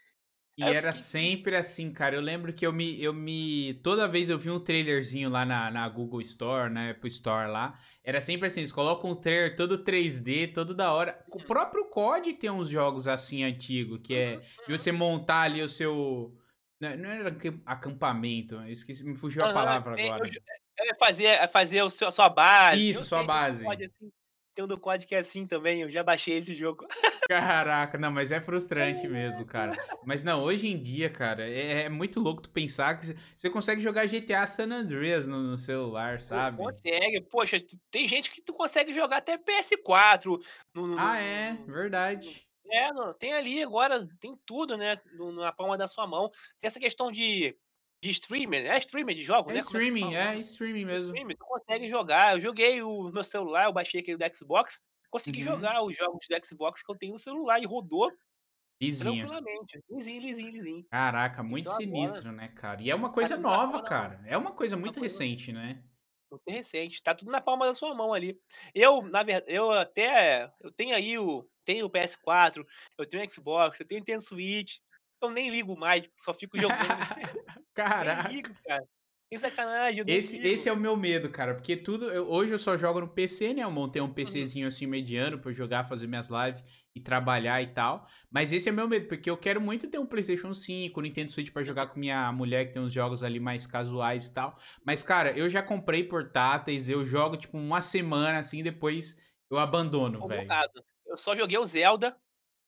E eu era fiquei sempre assim, cara. Eu lembro que eu me. Eu me toda vez eu vi um trailerzinho lá na, na Google Store, na Apple Store lá. Era sempre assim: eles colocam um trailer todo 3D, todo da hora. O Uhum, próprio COD tem uns jogos assim antigos, que é de você montar ali o seu. Não não era acam- acampamento, eu esqueci, me fugiu a palavra eu agora. jo é fazer é fazer o seu a sua base. Isso, Eu sua base. Assim. Tem um do COD que é assim também. Eu já baixei esse jogo. [LAUGHS] Caraca, não, mas é frustrante mesmo, [LAUGHS] cara. Mas não, hoje em dia, cara, é, é muito louco tu pensar que você consegue jogar GTA San Andreas no, no celular, sabe? consegue. Poxa, tu tem gente que tu consegue jogar até PS4 no no Ah, é, verdade. é, tem ali agora, tem tudo, né, na palma da sua mão. Tem essa questão de de streamer, é streamer de jogos, É né, é streaming, é nome? streaming mesmo. Streamer, tu consegue jogar. Eu joguei o meu celular, eu baixei aquele do Xbox, consegui Uhum. jogar os jogos do Xbox que eu tenho no celular e rodou tranquilamente, lisinho, lisinho, lisinho. Caraca, muito Então agora sinistro, né, cara? E é uma tá coisa na nova, cara. É uma coisa uma muito recente, né? Muito recente, tá tudo na palma da sua mão ali. Eu, na verdade eu até eu tenho aí o tenho o PS4, eu tenho o Xbox, eu tenho o Nintendo Switch, eu nem ligo mais, só fico jogando. [LAUGHS] [LAUGHS] Nem Caraca. ligo, cara. Sacanagem. Esse, esse é o meu medo, cara, porque tudo. Eu, hoje eu só jogo no PC, né? Eu montei um PCzinho assim mediano pra eu jogar, fazer minhas lives e trabalhar e tal. Mas esse é o meu medo, porque eu quero muito ter um PlayStation 5, Nintendo Switch para jogar com minha mulher, que tem uns jogos ali mais casuais e tal. Mas, cara, eu já comprei portáteis, eu jogo tipo uma semana assim, depois eu abandono, velho. Eu só joguei o Zelda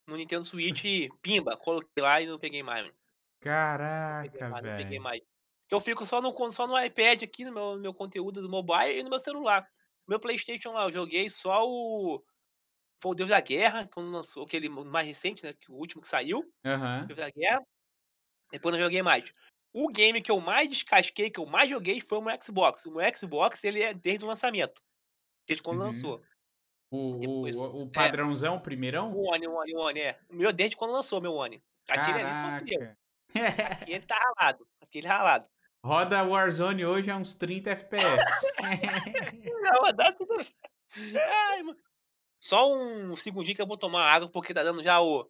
no Nintendo Switch e pimba, coloquei lá e não peguei mais. Caraca, velho. Não peguei mais eu fico só no, só no iPad aqui, no meu, no meu conteúdo do mobile e no meu celular. Meu Playstation lá, eu joguei só o. Foi o Deus da Guerra, quando lançou aquele mais recente, né? O último que saiu. Uhum. Deus da Guerra. Depois não joguei mais. O game que eu mais descasquei, que eu mais joguei, foi o meu Xbox. O meu Xbox, ele é desde o lançamento. Desde quando uhum. lançou. O, Depois, o, o é. padrãozão, é, o primeirão? O One, o One, o One, é. O meu desde quando lançou, meu One. Aquele Caraca. ali sofreu. Aquele [LAUGHS] tá ralado. Aquele ralado. Roda Warzone hoje a uns 30 FPS. [LAUGHS] Não, tudo. Ai, mano. Só um segundinho que eu vou tomar água, porque tá dando já o.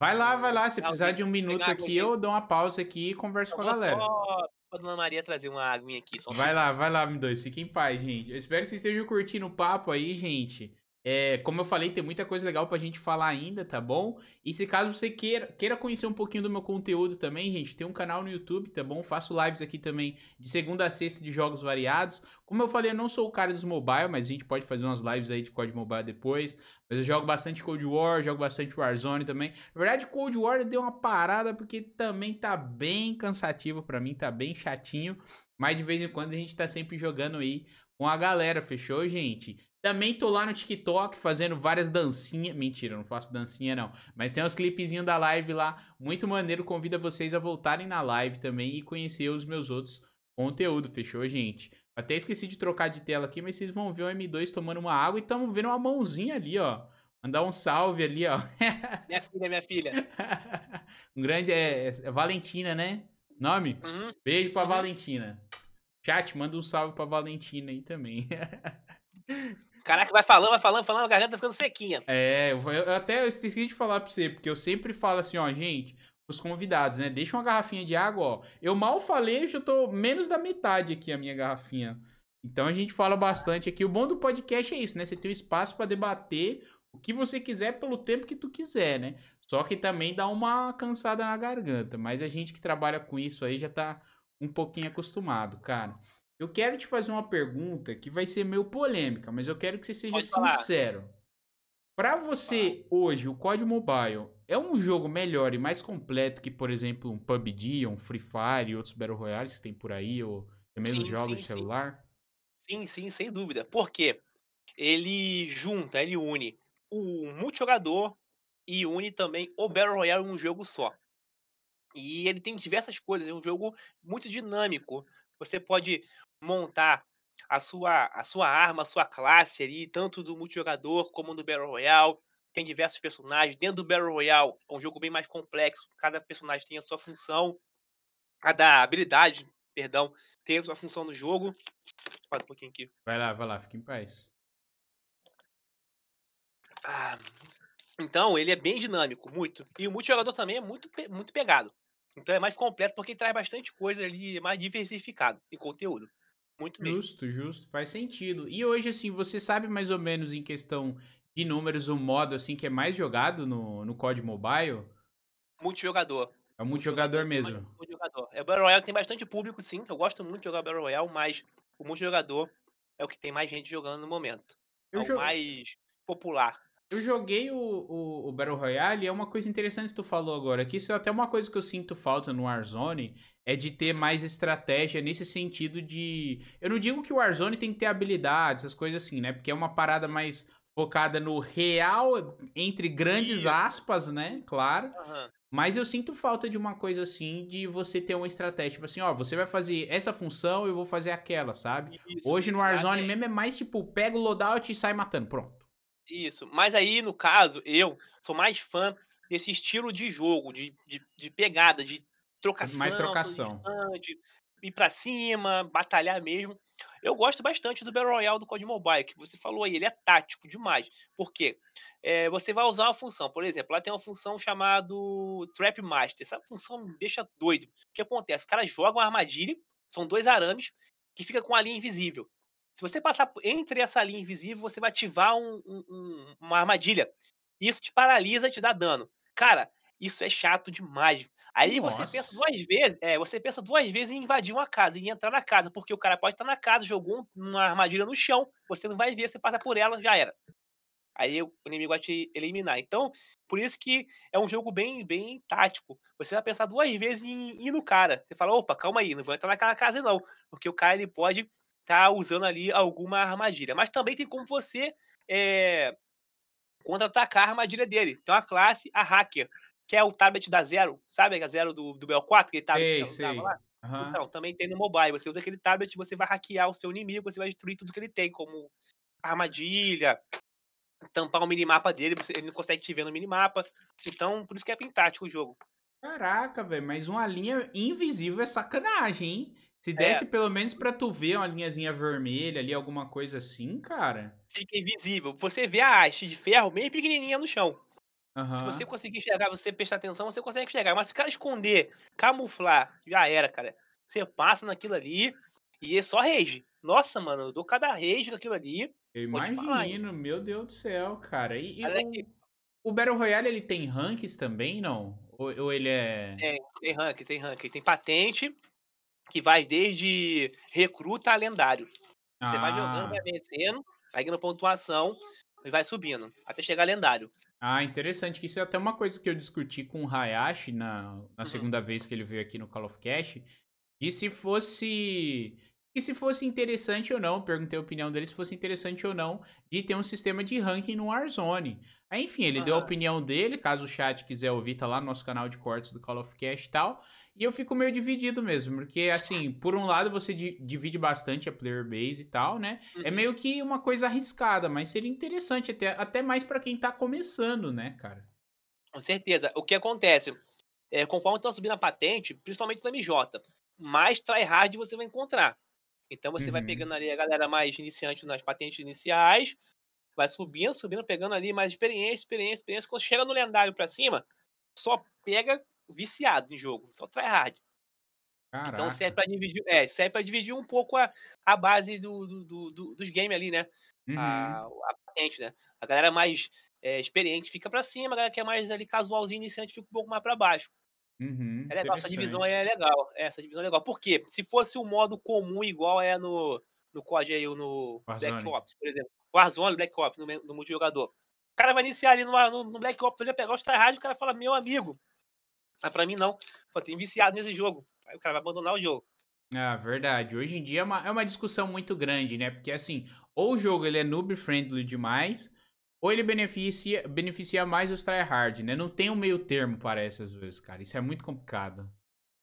Vai lá, vai lá. Se precisar de um minuto aqui, eu dou uma pausa aqui e converso eu com a galera. Só pra Dona Maria trazer uma aguinha aqui. Vai lá, vai lá, M2. Fique em paz, gente. Eu espero que vocês estejam curtindo o papo aí, gente. É, como eu falei, tem muita coisa legal pra gente falar ainda, tá bom? E se caso você queira, queira conhecer um pouquinho do meu conteúdo também, gente, tem um canal no YouTube, tá bom? Faço lives aqui também de segunda a sexta de jogos variados. Como eu falei, eu não sou o cara dos mobile, mas a gente pode fazer umas lives aí de Code Mobile depois. Mas eu jogo bastante Cold War, jogo bastante Warzone também. Na verdade, Cold War deu uma parada porque também tá bem cansativo para mim, tá bem chatinho. Mas de vez em quando a gente tá sempre jogando aí com a galera, fechou, gente? Também tô lá no TikTok fazendo várias dancinhas. Mentira, não faço dancinha não. Mas tem uns clipezinhos da live lá. Muito maneiro. Convido vocês a voltarem na live também e conhecer os meus outros conteúdos. Fechou, gente? Até esqueci de trocar de tela aqui, mas vocês vão ver o M2 tomando uma água e estamos vendo uma mãozinha ali, ó. Mandar um salve ali, ó. minha filha, minha filha. [LAUGHS] um grande. É, é Valentina, né? Nome? Uhum. Beijo pra uhum. Valentina. Chat, manda um salve pra Valentina aí também. [LAUGHS] Caraca, vai falando, vai falando, falando, a garganta tá ficando sequinha. É, eu, eu até eu esqueci de falar pra você, porque eu sempre falo assim, ó, gente, os convidados, né? Deixa uma garrafinha de água, ó. Eu mal falei, já tô menos da metade aqui a minha garrafinha. Então a gente fala bastante aqui. O bom do podcast é isso, né? Você tem um espaço para debater o que você quiser pelo tempo que tu quiser, né? Só que também dá uma cansada na garganta. Mas a gente que trabalha com isso aí já tá um pouquinho acostumado, cara. Eu quero te fazer uma pergunta que vai ser meio polêmica, mas eu quero que você seja sincero. Para você, hoje, o COD Mobile é um jogo melhor e mais completo que, por exemplo, um PUBG, um Free Fire e outros Battle Royales que tem por aí, ou também os jogos sim, de celular? Sim, sim, sem dúvida. Por quê? Ele junta, ele une o multijogador e une também o Battle Royale em um jogo só. E ele tem diversas coisas, é um jogo muito dinâmico. Você pode montar a sua, a sua arma, a sua classe ali, tanto do multijogador como do Battle Royale. Tem diversos personagens. Dentro do Battle Royale é um jogo bem mais complexo. Cada personagem tem a sua função. Cada habilidade, perdão, tem a sua função no jogo. Faz um pouquinho aqui. Vai lá, vai lá, fica em paz. Ah, então, ele é bem dinâmico, muito. E o multijogador também é muito, muito pegado. Então é mais completo porque traz bastante coisa ali, é mais diversificado em conteúdo. Muito mesmo. Justo, justo, faz sentido. E hoje, assim, você sabe mais ou menos em questão de números o modo assim que é mais jogado no, no COD Mobile? Multijogador. É o multijogador mesmo. Multijogador. É, o Battle Royale tem bastante público, sim. Eu gosto muito de jogar Battle Royale, mas o multijogador é o que tem mais gente jogando no momento. Eu é o mais popular. Eu joguei o, o, o, Battle Royale e é uma coisa interessante que tu falou agora. Que isso é até uma coisa que eu sinto falta no Warzone. É de ter mais estratégia nesse sentido de. Eu não digo que o Warzone tem que ter habilidades, essas coisas assim, né? Porque é uma parada mais focada no real, entre grandes aspas, né? Claro. Uhum. Mas eu sinto falta de uma coisa assim, de você ter uma estratégia. Tipo assim, ó, você vai fazer essa função, eu vou fazer aquela, sabe? Isso, Hoje no Warzone mesmo é mais tipo, pega o loadout e sai matando. Pronto. Isso. Mas aí, no caso, eu sou mais fã desse estilo de jogo, de, de, de pegada, de trocação. Mais trocação. De, ir pra cima, batalhar mesmo. Eu gosto bastante do Battle Royale do Code Mobile, que você falou aí, ele é tático demais. Por quê? É, você vai usar uma função, por exemplo, lá tem uma função chamada Trap Master. Essa função me deixa doido. O que acontece? Os caras jogam uma armadilha, São dois arames que fica com a linha invisível. Se você passar entre essa linha invisível, você vai ativar um, um, uma armadilha. Isso te paralisa e te dá dano. Cara, isso é chato demais. Aí Nossa. você pensa duas vezes, é, você pensa duas vezes em invadir uma casa, em entrar na casa, porque o cara pode estar na casa, jogou uma armadilha no chão, você não vai ver, você passa por ela, já era. Aí o inimigo vai te eliminar. Então, por isso que é um jogo bem, bem tático. Você vai pensar duas vezes em ir no cara. Você fala, opa, calma aí, não vou entrar naquela casa não, porque o cara ele pode estar tá usando ali alguma armadilha. Mas também tem como você é, contra-atacar a armadilha dele. Então a classe, a hacker que é o tablet da Zero, sabe? A Zero do, do BL4, aquele tablet ei, que usava lá. Uhum. Então, também tem no mobile. Você usa aquele tablet, você vai hackear o seu inimigo, você vai destruir tudo que ele tem, como armadilha, tampar o minimapa dele, ele não consegue te ver no minimapa. Então, por isso que é bem tático o jogo. Caraca, velho, mas uma linha invisível é sacanagem, hein? Se desse é. pelo menos pra tu ver uma linhazinha vermelha ali, alguma coisa assim, cara. Fica invisível. Você vê a haste de ferro bem pequenininha no chão. Uhum. Se você conseguir enxergar, você prestar atenção, você consegue enxergar. Mas se o cara esconder, camuflar, já era, cara. Você passa naquilo ali e é só rage. Nossa, mano, eu dou cada rage naquilo ali. Eu imagino, meu Deus do céu, cara. E, e o, o, Battle Royale, ele tem ranks também, não? Ou, ou ele é... Tem, tem rank, tem rank. Tem patente, que vai desde recruta a lendário. Você ah. vai jogando, vai vencendo, vai ganhando pontuação e vai subindo, até chegar lendário. Ah, interessante, que isso é até uma coisa que eu discuti com o Hayashi na, na uhum. segunda vez que ele veio aqui no Call of Cash, e se fosse e se fosse interessante ou não, perguntei a opinião dele se fosse interessante ou não de ter um sistema de ranking no Warzone. Aí, enfim, ele uhum. deu a opinião dele, caso o chat quiser ouvir, tá lá no nosso canal de cortes do Call of Cash e tal. E eu fico meio dividido mesmo, porque assim, por um lado você divide bastante a player base e tal, né? É uhum. É meio que uma coisa arriscada, mas seria interessante até, até mais para quem tá começando, né, cara? Com certeza. O que acontece? É, conforme tá subindo a patente, principalmente no MJ, mais tryhard você vai encontrar. Então você uhum. vai pegando ali a galera mais iniciante nas patentes iniciais, vai subindo, subindo, pegando ali mais experiência, experiência, experiência. Quando chega no lendário pra cima, só pega viciado em jogo, só tryhard. Caraca. Então serve pra dividir, é, serve pra dividir um pouco a, a base do, do, do dos games ali, né? Uhum. A, a patente, né? A galera mais é, experiente fica pra cima, a galera que é mais ali casualzinho iniciante fica um pouco mais pra baixo. Uhum, é legal, essa divisão aí é legal. É, essa divisão é legal. Por quê? Se fosse um modo comum igual é no, no COD aí, no Warzone. Black Ops, por exemplo. Warzone, Black Ops, no, no multijogador. O cara vai iniciar ali no, no, no Black Ops, ele vai pegar tryhard e o cara fala, meu amigo. Mas pra mim não. Pô, tem viciado nesse jogo. Aí o cara vai abandonar o jogo. Ah, verdade. Hoje em dia é uma, é uma discussão muito grande, né? Porque assim, ou o jogo ele é noob friendly demais, ou ele beneficia, beneficia mais os tryhard, né? Não tem um meio termo, parece, às vezes, cara. Isso é muito complicado.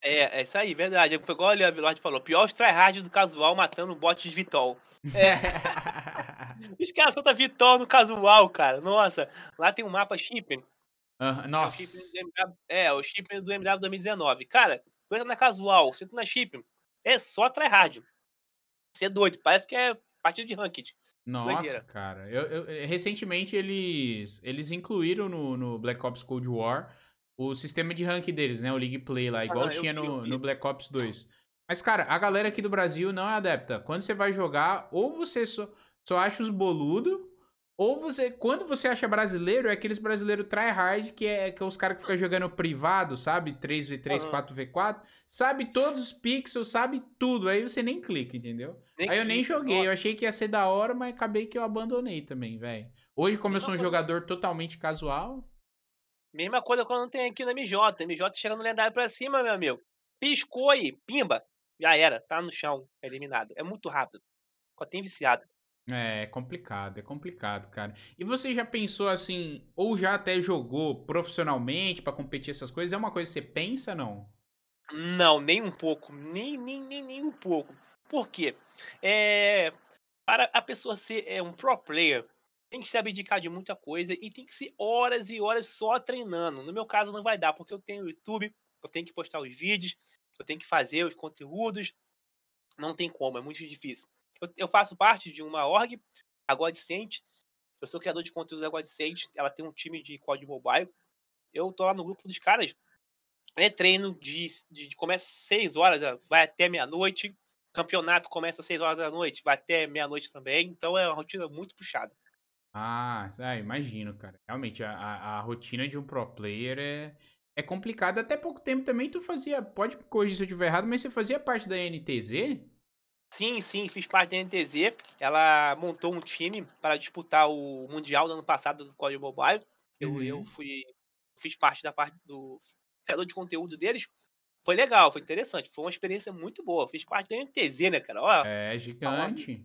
É, é isso aí, verdade. Foi igual o Lord falou: pior os tryhard do casual matando bot de Vitol. [LAUGHS] É. [LAUGHS] os caras soltam Vitol no casual, cara. Nossa, lá tem um mapa shipping. Uh, nossa. É o shipping do MW 2019. Cara, tu entra na casual, você entra na shipping, é só tryhard. Você é doido, parece que é partida de ranked. Nossa, Doideira. cara. Eu, eu, eh, recentemente eles, eles incluíram no, no Black Ops Cold War o sistema de rank deles, né? O League Play lá, igual ah, tinha no, no Black Ops 2. Mas, cara, a galera aqui do Brasil não é adepta. Quando você vai jogar, ou você só, só acha os boludo, ou você, quando você acha brasileiro, é aqueles brasileiros tryhard, que é, que é os caras que ficam jogando privado, sabe? 3v3, uhum. 4v4. Sabe todos os pixels, sabe tudo. Aí você nem clica, entendeu? Nem Aí eu nem joguei. Eu achei que ia ser da hora, mas acabei que eu abandonei também, velho. Hoje, como eu sou um jogador totalmente casual. Mesma coisa quando tem aqui no MJ. MJ chega no lendário pra cima, meu amigo. Piscou aí, pimba. Já era, tá no chão, eliminado. É muito rápido. Só tem viciado. É, é complicado, é complicado, cara. E você já pensou assim, ou já até jogou profissionalmente para competir essas coisas? É uma coisa que você pensa, não? Não, nem um pouco. Nem, nem, nem, nem um pouco. Por quê? É, para a pessoa ser é, um pro player, tem que se abdicar de muita coisa e tem que ser horas e horas só treinando. No meu caso não vai dar, porque eu tenho o YouTube, eu tenho que postar os vídeos, eu tenho que fazer os conteúdos. Não tem como, é muito difícil. Eu, eu faço parte de uma org, a Godsent. Eu sou criador de conteúdo da Godsent. Ela tem um time de código mobile. Eu tô lá no grupo dos caras. É treino de, de, de começa às 6 horas, vai até meia-noite. Campeonato começa às 6 horas da noite, vai até meia-noite também. Então é uma rotina muito puxada. Ah, ah imagino, cara. Realmente, a, a, a rotina de um pro player é, é complicada. Até pouco tempo também tu fazia. Pode corrigir se eu estiver errado, mas você fazia parte da NTZ? Sim, sim, fiz parte da NTZ. Ela montou um time para disputar o Mundial do ano passado do Código Mobile. Eu, uhum. eu fui. Fiz parte da parte do criador de conteúdo deles. Foi legal, foi interessante. Foi uma experiência muito boa. Fiz parte da NTZ, né, cara? Ó, é gigante.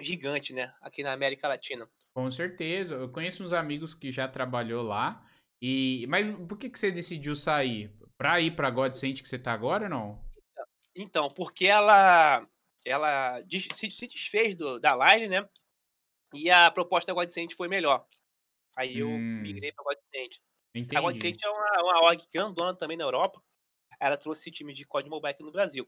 Gigante, né? Aqui na América Latina. Com certeza. Eu conheço uns amigos que já trabalhou lá. E mas por que que você decidiu sair? Pra ir pra Godsend que você tá agora ou não? Então, porque ela ela se, se desfez do, da Line, né? E a proposta da Godsend foi melhor. Aí eu hum. migrei pra Godsend. Entendi. A Godsend é uma, uma org grandona também na Europa. Ela trouxe esse time de código mobile aqui no Brasil.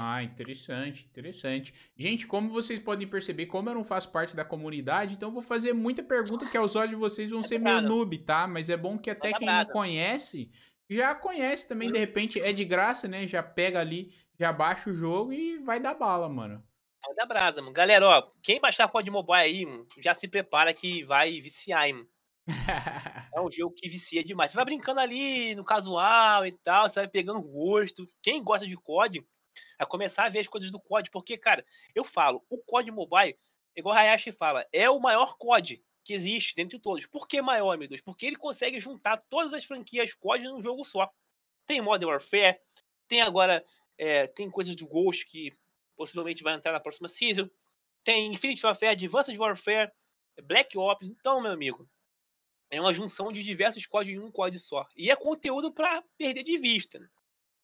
Ah, interessante, interessante. Gente, como vocês podem perceber, como eu não faço parte da comunidade, então eu vou fazer muita pergunta que aos olhos de vocês vão é ser meio noob, tá? Mas é bom que até quem não conhece, já conhece também, de repente, é de graça, né? Já pega ali, já baixa o jogo e vai dar bala, mano. Vai dar brasa, mano. Galera, ó, quem baixar código mobile aí, mano, já se prepara que vai viciar, hein, mano. [LAUGHS] é um jogo que vicia demais. Você vai brincando ali no casual e tal, você vai pegando gosto. Quem gosta de COD a começar a ver as coisas do COD, porque, cara, eu falo, o COD Mobile, igual a Hayashi fala, é o maior COD que existe dentre todos. Por que maior, meu Deus? Porque ele consegue juntar todas as franquias COD num jogo só. Tem Modern Warfare, tem agora, é, tem coisas do Ghost que possivelmente vai entrar na próxima season, tem Infinity Warfare, Advanced Warfare, Black Ops, então, meu amigo, é uma junção de diversos códigos em um código só. E é conteúdo para perder de vista. Né?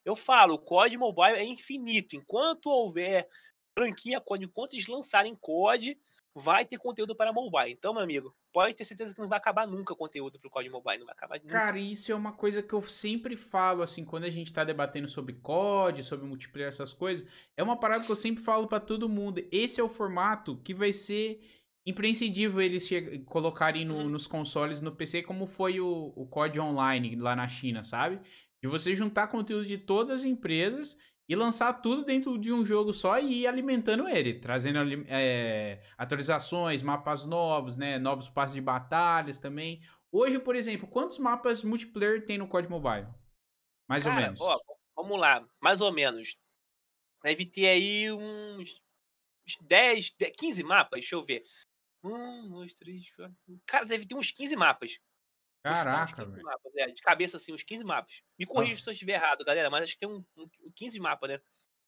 Eu falo, o COD Mobile é infinito. Enquanto houver franquia enquanto eles lançarem COD, vai ter conteúdo para mobile. Então, meu amigo, pode ter certeza que não vai acabar nunca o conteúdo para o COD Mobile, não vai acabar nunca. Cara, isso é uma coisa que eu sempre falo, assim, quando a gente tá debatendo sobre COD, sobre multiplayer, essas coisas, é uma parada que eu sempre falo para todo mundo. Esse é o formato que vai ser imprescindível eles colocarem no, uhum. nos consoles no PC, como foi o, o COD Online lá na China, sabe? De você juntar conteúdo de todas as empresas e lançar tudo dentro de um jogo só e ir alimentando ele, trazendo é, atualizações, mapas novos, né? Novos passos de batalhas também. Hoje, por exemplo, quantos mapas multiplayer tem no COD Mobile? Mais Cara, ou menos. Ó, vamos lá, mais ou menos. Deve ter aí uns 10, 15 mapas, deixa eu ver. Um, dois, três, quatro. Cara, deve ter uns 15 mapas. Caraca, velho. É, de cabeça, assim, uns 15 mapas. Me corrija ah. se eu estiver errado, galera, mas acho que tem um, um 15 mapas, né?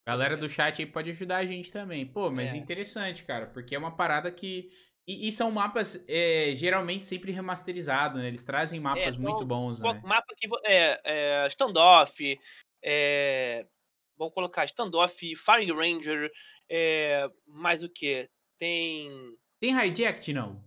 Galera do chat aí pode ajudar a gente também. Pô, mas é. interessante, cara, porque é uma parada que. E, e são mapas é, geralmente sempre remasterizados, né? Eles trazem é, mapas então, muito bons, né? Mapa que. É, é, standoff. É, vamos colocar standoff, Fire Ranger. É, mais o que? Tem. Tem hijacked, não?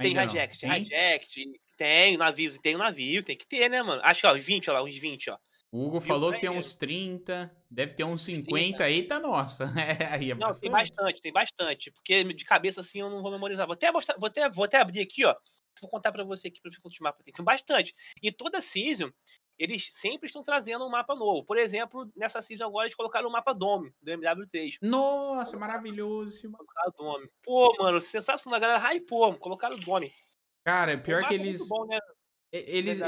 Tem hijacked, tem hijacked. Tem navio, tem um navio, tem que ter, né, mano? Acho que, ó, uns 20, ó lá, uns 20, ó. O Hugo falou que tem uns 30, deve ter uns 50, 30. eita nossa. [LAUGHS] É, aí é não, bastante. tem bastante, tem bastante. Porque de cabeça assim eu não vou memorizar. Vou até, mostrar, vou até, vou até abrir aqui, ó. Vou contar pra você aqui pra ver quantos mapas tem. Tem bastante. E toda season, eles sempre estão trazendo um mapa novo. Por exemplo, nessa season agora eles colocaram o mapa Dome, do MW3. Nossa, maravilhoso esse mapa. Colocaram o Dome. Pô, mano, sensacional. A galera hypou, colocaram o Dome. Cara, pior que eles. Muito bom, né? Eles.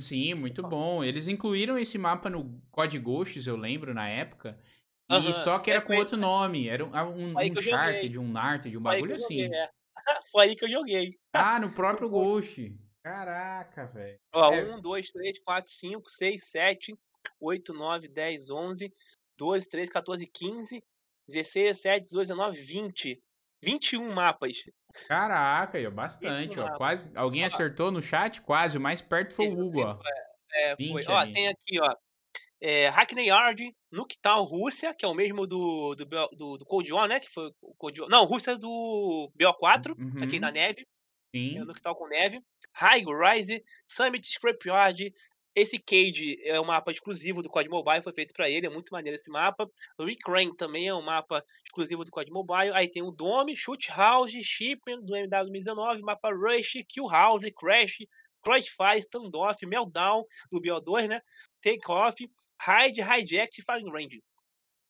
Sim, muito bom. Eles incluíram esse mapa no Code Ghosts, eu lembro, na época. E uhum. só que era é, com outro nome. Era um, um, um chart, de um Nart, de um bagulho assim. Joguei, é. [LAUGHS] Foi aí que eu joguei. Ah, no [LAUGHS] próprio Ghost. Caraca, velho. Ó, é. 1, 2, 3, 4, 5, 6, 7, 8, 9, 10, 11, 12, 13, 14, 15, 16, 17, 18, 19, 20. 21 mapas. Caraca, aí, bastante, ó. Quase. Alguém acertou no chat? Quase. O mais perto foi o Hugo, ó. É, foi. Ó, tem aqui, ó. É, Hackney Yard, Nuketown, Rússia, que é o mesmo do, do, do, do Cold War, né? Que foi o Cold War. Não, Rússia do BO4, uhum. aqui na neve. Sim. É, Nuketown com neve. High Rise, Summit Scrapyard, esse Cage é um mapa exclusivo do COD Mobile, foi feito para ele, é muito maneiro esse mapa. Recrain também é um mapa exclusivo do COD Mobile. Aí tem o Dome, Shoot House, Shipping do MW2019, mapa Rush, Kill House, Crash, Crossfire, Standoff, Meltdown do BO2, né? Take Off, Hide, Hijack e Firing Range.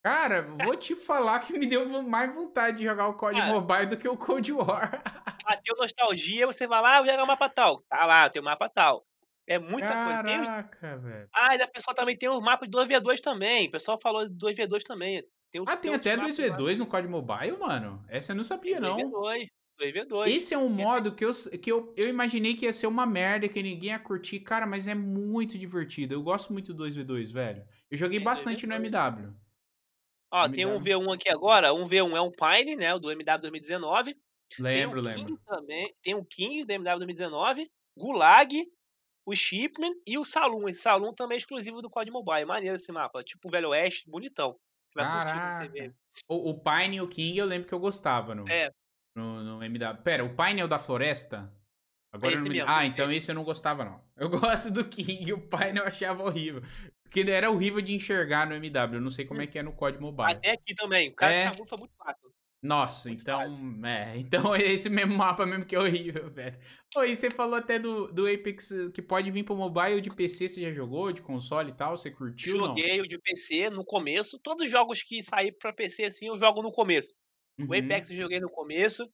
Cara, [LAUGHS] vou te falar que me deu mais vontade de jogar o COD Ah. Mobile do que o Cold War. Bateu nostalgia, você vai lá, joga o mapa tal. Tá lá, tem o mapa tal. É muita coisa. Tem os... Caraca, velho. Ah, e a pessoa também tem o mapa de 2v2 também. O pessoal falou de 2v2 também. Tem, o- Ah, tem outros até mapas lá. 2v2 no COD Mobile, mano? Essa eu não sabia, não. 2v2. 2v2. Esse é um modo que, eu, que eu, eu imaginei que ia ser uma merda, que ninguém ia curtir. Cara, mas é muito divertido. Eu gosto muito do 2v2, velho. Eu joguei É, bastante no 2v2. MW. Ó, tem um MW. V1 aqui agora. Um V1 é um Pine, né? O do MW 2019. Lembro, tem o lembro. King também. Tem o King do MW 2019. Gulag. O Shipman e o Saloon. Esse Saloon também é exclusivo do COD Mobile. Maneiro esse mapa. Tipo o Velho Oeste, bonitão. Caraca. O, o Pine e o King eu lembro que eu gostava no, É. no, no MW. Pera, o Pine é o da floresta? Agora não me... mesmo, Ah, então esse eu não gostava, não. Eu [LAUGHS] gosto do King e o Pine eu achava horrível. Porque era horrível de enxergar no MW. Eu não sei como é que é no COD Mobile. Até aqui também. O cara É. muito fácil. Nossa, Muito então. É, [LAUGHS] então é esse mesmo mapa mesmo que é horrível, velho. Ô, e você falou até do, do Apex que pode vir pro mobile de PC, você já jogou? De console e tal? Você curtiu? não? Joguei o de PC no começo. Todos os jogos que saíram pra PC assim, eu jogo no começo. O Uhum. Apex eu joguei no começo.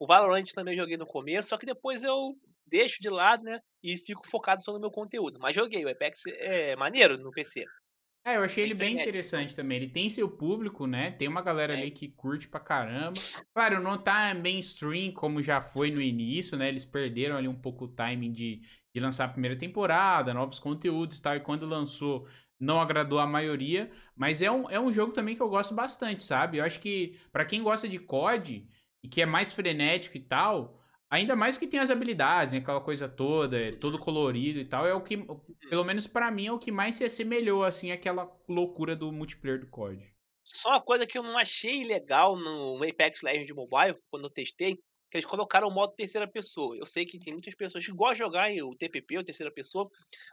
O Valorant também joguei no começo. Só que depois eu deixo de lado, né? E fico focado só no meu conteúdo. Mas joguei. O Apex é maneiro no PC. É, eu achei Bem ele bem frenético. interessante também. Ele tem seu público, né? Tem uma galera É. ali que curte pra caramba. Claro, não tá mainstream como já foi no início, né? Eles perderam ali um pouco o timing de, de lançar a primeira temporada, novos conteúdos e tal. E quando lançou, não agradou a maioria. Mas é um, é um jogo também que eu gosto bastante, sabe? Eu acho que pra quem gosta de COD e que é mais frenético e tal. Ainda mais que tem as habilidades, né? aquela coisa toda, é todo colorido e tal, é o que, pelo menos pra mim, é o que mais se assemelhou, assim, àquela loucura do multiplayer do COD. Só uma coisa que eu não achei legal no Apex Legends Mobile, quando eu testei, que eles colocaram o modo terceira pessoa. Eu sei que tem muitas pessoas que gostam de jogar em o TPP, o terceira pessoa,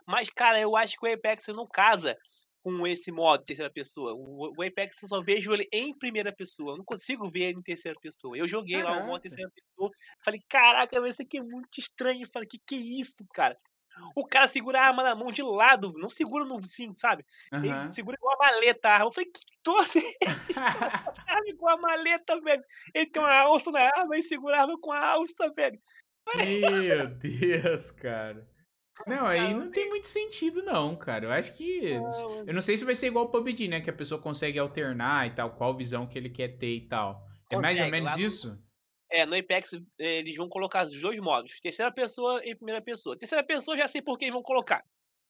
mas, cara, eu acho que o Apex não casa com esse modo terceira pessoa. O, o Apex eu só vejo ele em primeira pessoa. Eu não consigo ver ele em terceira pessoa. Eu joguei lá o modo Caraca. terceira pessoa. Falei, caraca, mas isso aqui é muito estranho. Eu Falei, que que é isso, cara? O cara segura a arma na mão de lado, não segura no cinto, sabe? Aham. Ele segura igual a maleta a arma. Eu falei, que torce arma [LAUGHS] igual a maleta, velho. Ele tem uma alça na arma e segura a arma com a alça, velho. Meu Deus, cara. Não, aí não tem muito sentido, não, cara. Eu acho que. Não, Eu não sei se vai ser igual o PUBG, né? Que a pessoa consegue alternar e tal, qual visão que ele quer ter e tal. É mais ou menos isso? É, no Apex eh, eles vão colocar os dois modos, terceira pessoa e primeira pessoa. Terceira pessoa já sei por que eles vão colocar.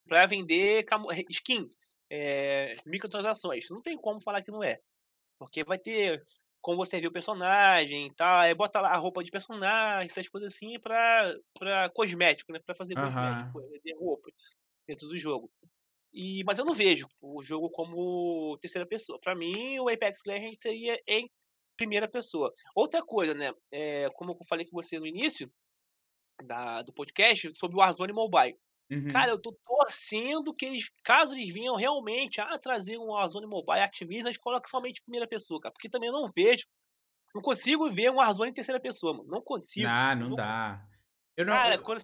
Pra vender camo- skin, eh, microtransações. Não tem como falar que não é. Porque vai ter como você vê o personagem e tal, aí bota lá a roupa de personagem, essas coisas assim pra, pra cosmético, né? Pra fazer Aham. cosmético, é, vender roupa dentro do jogo. E, mas eu não vejo o jogo como terceira pessoa. Pra mim, o Apex Legends seria em primeira pessoa. Outra coisa, né? É, como eu falei com você no início da, do podcast, sobre o Warzone Mobile. Uhum. Cara, eu tô torcendo que eles, caso eles venham realmente a trazer um Warzone Mobile Activision, eles colocam somente em primeira pessoa, cara. Porque também eu não vejo, não consigo ver um Warzone em terceira pessoa, mano. Não consigo. Ah, eu não não- dá. Eu, não, Cara, eu, quando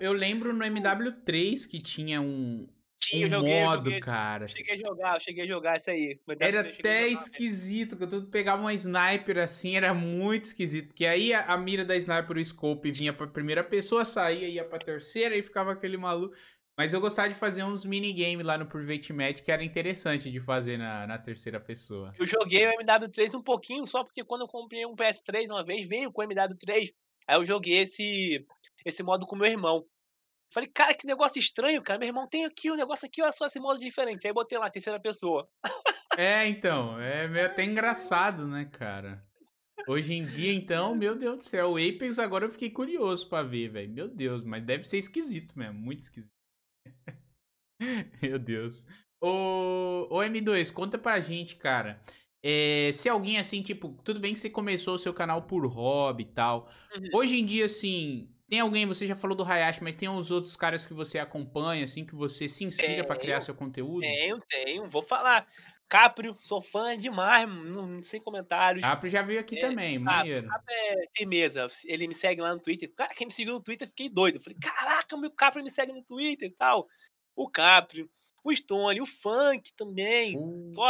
eu lembro no [LAUGHS] MW3 que tinha um, tinha, eu um joguei, modo, joguei, cara. eu cheguei a jogar, eu cheguei a jogar isso aí. Era até esquisito, que tu pegava uma sniper assim, era muito esquisito. Porque aí a, a mira da sniper, o scope, vinha pra primeira pessoa, saía, ia pra terceira e ficava aquele maluco. Mas eu gostava de fazer uns minigame lá no Private Match que era interessante de fazer na, na terceira pessoa. Eu joguei o MW3 um pouquinho só porque quando eu comprei um PS3 uma vez, veio com o MW3. Aí eu joguei esse, esse modo com meu irmão. Falei, cara, que negócio estranho, cara. Meu irmão tem aqui o negócio aqui, olha só esse modo diferente. Aí botei lá, terceira pessoa. É, então, é meio até engraçado, né, cara? Hoje em dia, então, meu Deus do céu, o Apex agora eu fiquei curioso pra ver, velho. Meu Deus, mas deve ser esquisito mesmo, muito esquisito. [LAUGHS] meu Deus. Ô, ô M2, conta pra gente, cara. É, se alguém assim, tipo, tudo bem que você começou o seu canal por hobby e tal. Uhum. Hoje em dia, assim, tem alguém, você já falou do Hayashi, mas tem uns outros caras que você acompanha, assim, que você se inspira pra criar seu conteúdo? Tenho, tenho. Vou falar. Caprio, sou fã demais, não, sem comentários. Capri já veio aqui É, também, Caprio, maneiro. Caprio é firmeza. Ele me segue lá no Twitter. Cara, quem me seguiu no Twitter, fiquei doido. Eu falei, caraca, meu Caprio me segue no Twitter e tal. O Caprio. o Stone, o Funk também. Uh, Pô,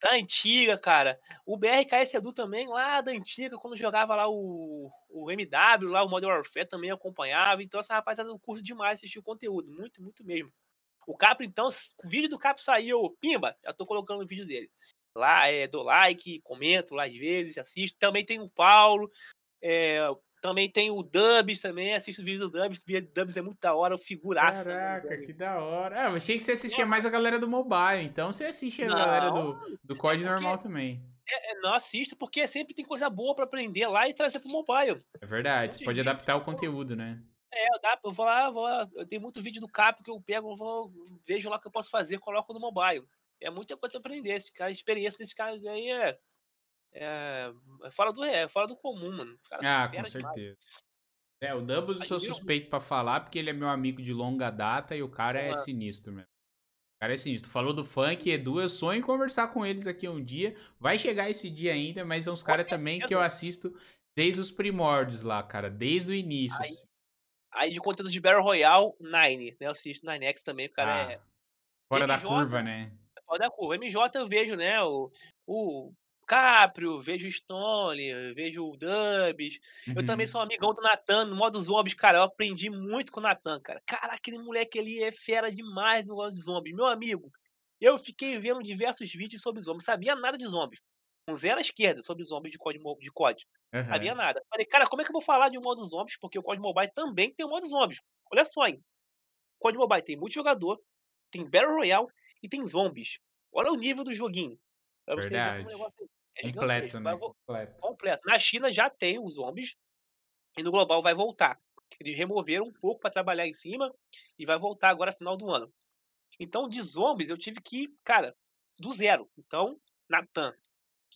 da antiga, cara. O BRKS Edu também, lá da antiga, quando jogava lá o, o MW, lá o Modern Warfare também acompanhava. Então essa rapaziada eu curto demais assistir o conteúdo, muito, muito mesmo. O Capro, então, o vídeo do Capro saiu, pimba, já tô colocando o vídeo dele. Lá, é, dou like, comento lá às vezes, assisto. Também tem o Paulo, é, também tem o Dubs também, assisto o vídeo do Dubs. O Dubs é muito da hora, o figuraça. né, caraca, que da hora. Ah, eu achei que você assistia mais a galera do mobile, então você assiste a galera do, do COD porque- normal também. É, não assisto porque sempre tem coisa boa pra aprender lá e trazer pro mobile. É verdade, você pode vídeos, adaptar o conteúdo, né? É, eu, vou lá, vou lá, eu tenho muito vídeo do Capo que eu pego, eu vou, vejo lá o que eu posso fazer, coloco no mobile. É muita coisa pra aprender. Esse cara, a experiência desses caras aí é, é, é fora, do, é fora do comum, mano. Os são Ah, com fera demais. certeza. É, o Doubles eu sou suspeito pra falar, porque ele é meu amigo de longa data e o cara é Aham. sinistro mesmo. O cara é sinistro. Falou do funk, Edu, eu sonho em conversar com eles aqui um dia. Vai chegar esse dia ainda, mas são uns Com caras também que eu certeza. assisto desde os primórdios lá, cara. Desde o início. Aí, assim. Aí de conteúdo de Battle Royale, Nine, né? Eu assisto Nine X também, o cara Ah, é fora da MJ, curva, né? fora da curva. MJ eu vejo, né? O, o Caprio, vejo o Stone, vejo o Dubs. Eu também Uhum. sou um amigão do Natan, no modo zombies, cara. Eu aprendi muito com o Natan, cara. Cara, aquele moleque ali é fera demais no modo de zombies. Meu amigo, eu fiquei vendo diversos vídeos sobre zombies. Sabia nada de zombies. Com zero à esquerda sobre zombies de COD. mo- De COD. Sabia Aham. nada. Falei, cara, como é que eu vou falar de um modo zombies? Porque o COD Mobile também tem o modo zombies. Olha só, hein. O COD Mobile tem multijogador, tem Battle Royale e tem zombies. Olha o nível do joguinho. Pra você ver Verdade. negócio é Completo, né? Completo. completo. Na China já tem os zombies e no global vai voltar. Eles removeram um pouco para trabalhar em cima e vai voltar agora final do ano. Então, de zombies, eu tive que, ir, cara, do zero. Então, Natan.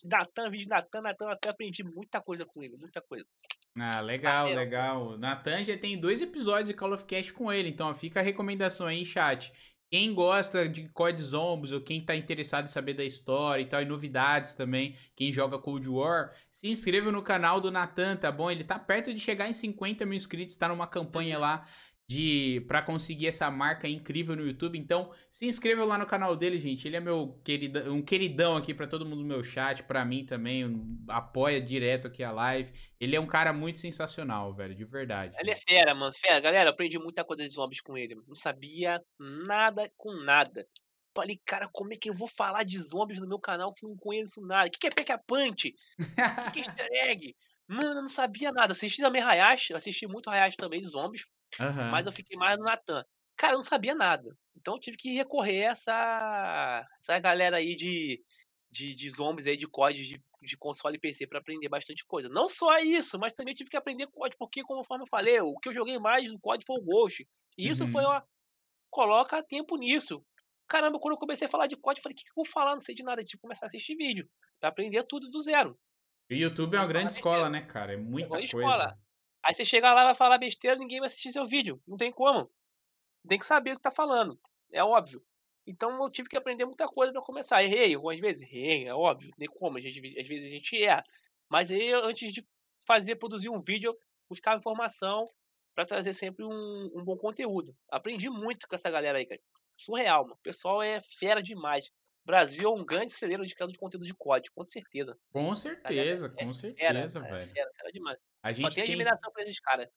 Natan, vídeo de Natan, Natan, Natan, aprendi muita coisa com ele, muita coisa. Ah, legal, legal. Natan já tem dois episódios de Call of Cast com ele, então ó, fica a recomendação aí, chat. Quem gosta de COD Zombies ou quem tá interessado em saber da história e tal, e novidades também, quem joga Cold War, se inscreva no canal do Natan, tá bom? Ele tá perto de chegar em 50 mil inscritos, tá numa campanha lá de para conseguir essa marca incrível no YouTube. Então, se inscreva lá no canal dele, gente. Ele é meu querida, um queridão aqui pra todo mundo do meu chat, pra mim também, um- apoia direto aqui a live. Ele é um cara muito sensacional, velho, de verdade. Ele é fera, mano, fera. Galera, eu aprendi muita coisa de zombies com ele. Não sabia nada com nada. Falei, cara, como é que eu vou falar de zombies no meu canal que eu não conheço nada? O que que é Peca Punch? O que que é [LAUGHS] easter egg? Mano, eu não sabia nada. Assisti também Hayashi, assisti muito Hayashi também de zombies, Aham. mas eu fiquei mais no Natan. Cara, eu não sabia nada. Então eu tive que recorrer a essa, essa galera aí de, de, de zombies aí, de códigos de, de console e PC pra aprender bastante coisa. Não só isso, mas também tive que aprender COD, porque, conforme eu falei, o que eu joguei mais no COD foi o Ghost. E isso foi, Uhum. ó, coloca tempo nisso. Caramba, quando eu comecei a falar de COD, eu falei, o que, que eu vou falar? Não sei de nada. Tive que começar a assistir vídeo, pra aprender tudo do zero. O YouTube é uma grande escola, né, cara? É muita grande coisa. escola. Aí você chega lá, vai falar besteira, ninguém vai assistir seu vídeo. Não tem como. Tem que saber o que tá falando. É óbvio. Então eu tive que aprender muita coisa pra começar. Errei algumas vezes? Errei, é óbvio. Nem como. A gente, às vezes a gente erra. Mas aí, antes de fazer, produzir um vídeo, eu buscava informação pra trazer sempre um, um bom conteúdo. Aprendi muito com essa galera aí, cara. Surreal, mano. O pessoal é fera demais. Brasil é um grande celeiro de criador de conteúdo de código, com certeza. Com certeza, é com Fera, certeza, é velho. fera, fera demais. A Só gente tem tem, admiração pra esses caras.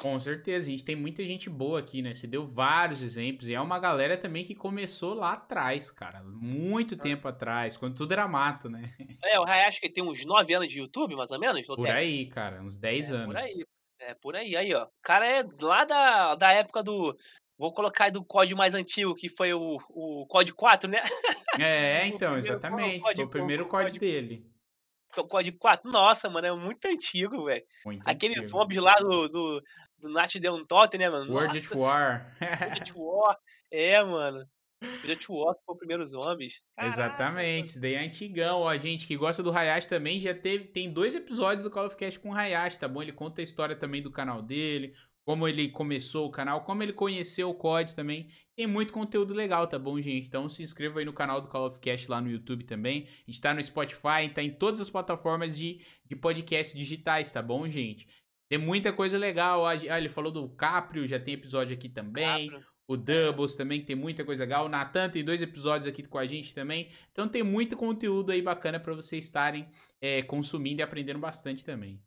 com certeza, a gente tem muita gente boa aqui, né? Você deu vários exemplos e é uma galera também que começou lá atrás, cara, muito tempo atrás, quando tudo era mato, né? É, o Hayashi que tem uns 9 anos de YouTube, mais ou menos? Por aí, cara, uns 10 É, anos. por aí. É, por aí. Aí, ó. O cara é lá da, da época do. Vou colocar aí do código mais antigo, que foi o, o código 4, né? É, [LAUGHS] então, exatamente, foi o primeiro código código- dele. Código 4. Nossa, mano, é muito antigo, velho. Aqueles antigo. zombies lá do, do, do Nat Deon Totem, né, mano? World Nossa at War. World at War. É, mano. World at War que foi o primeiro zombies. Caraca, Exatamente, isso daí é antigão. Ó, a gente que gosta do Hayashi também já teve. Tem dois episódios do Call of Cast com o Hayashi, tá bom? Ele conta a história também do canal dele, como ele começou o canal, como ele conheceu o COD também. Tem muito conteúdo legal, tá bom, gente? Então se inscreva aí no canal do Call of Cast lá no YouTube também. A gente tá no Spotify, tá em todas as plataformas de, de podcast digitais, tá bom, gente? Tem muita coisa legal. Ah, ele falou do Caprio, já tem episódio aqui também. Capra. o Doubles também, que tem muita coisa legal. O Natan tem dois episódios aqui com a gente também. Então tem muito conteúdo aí bacana para vocês estarem é, consumindo e aprendendo bastante também.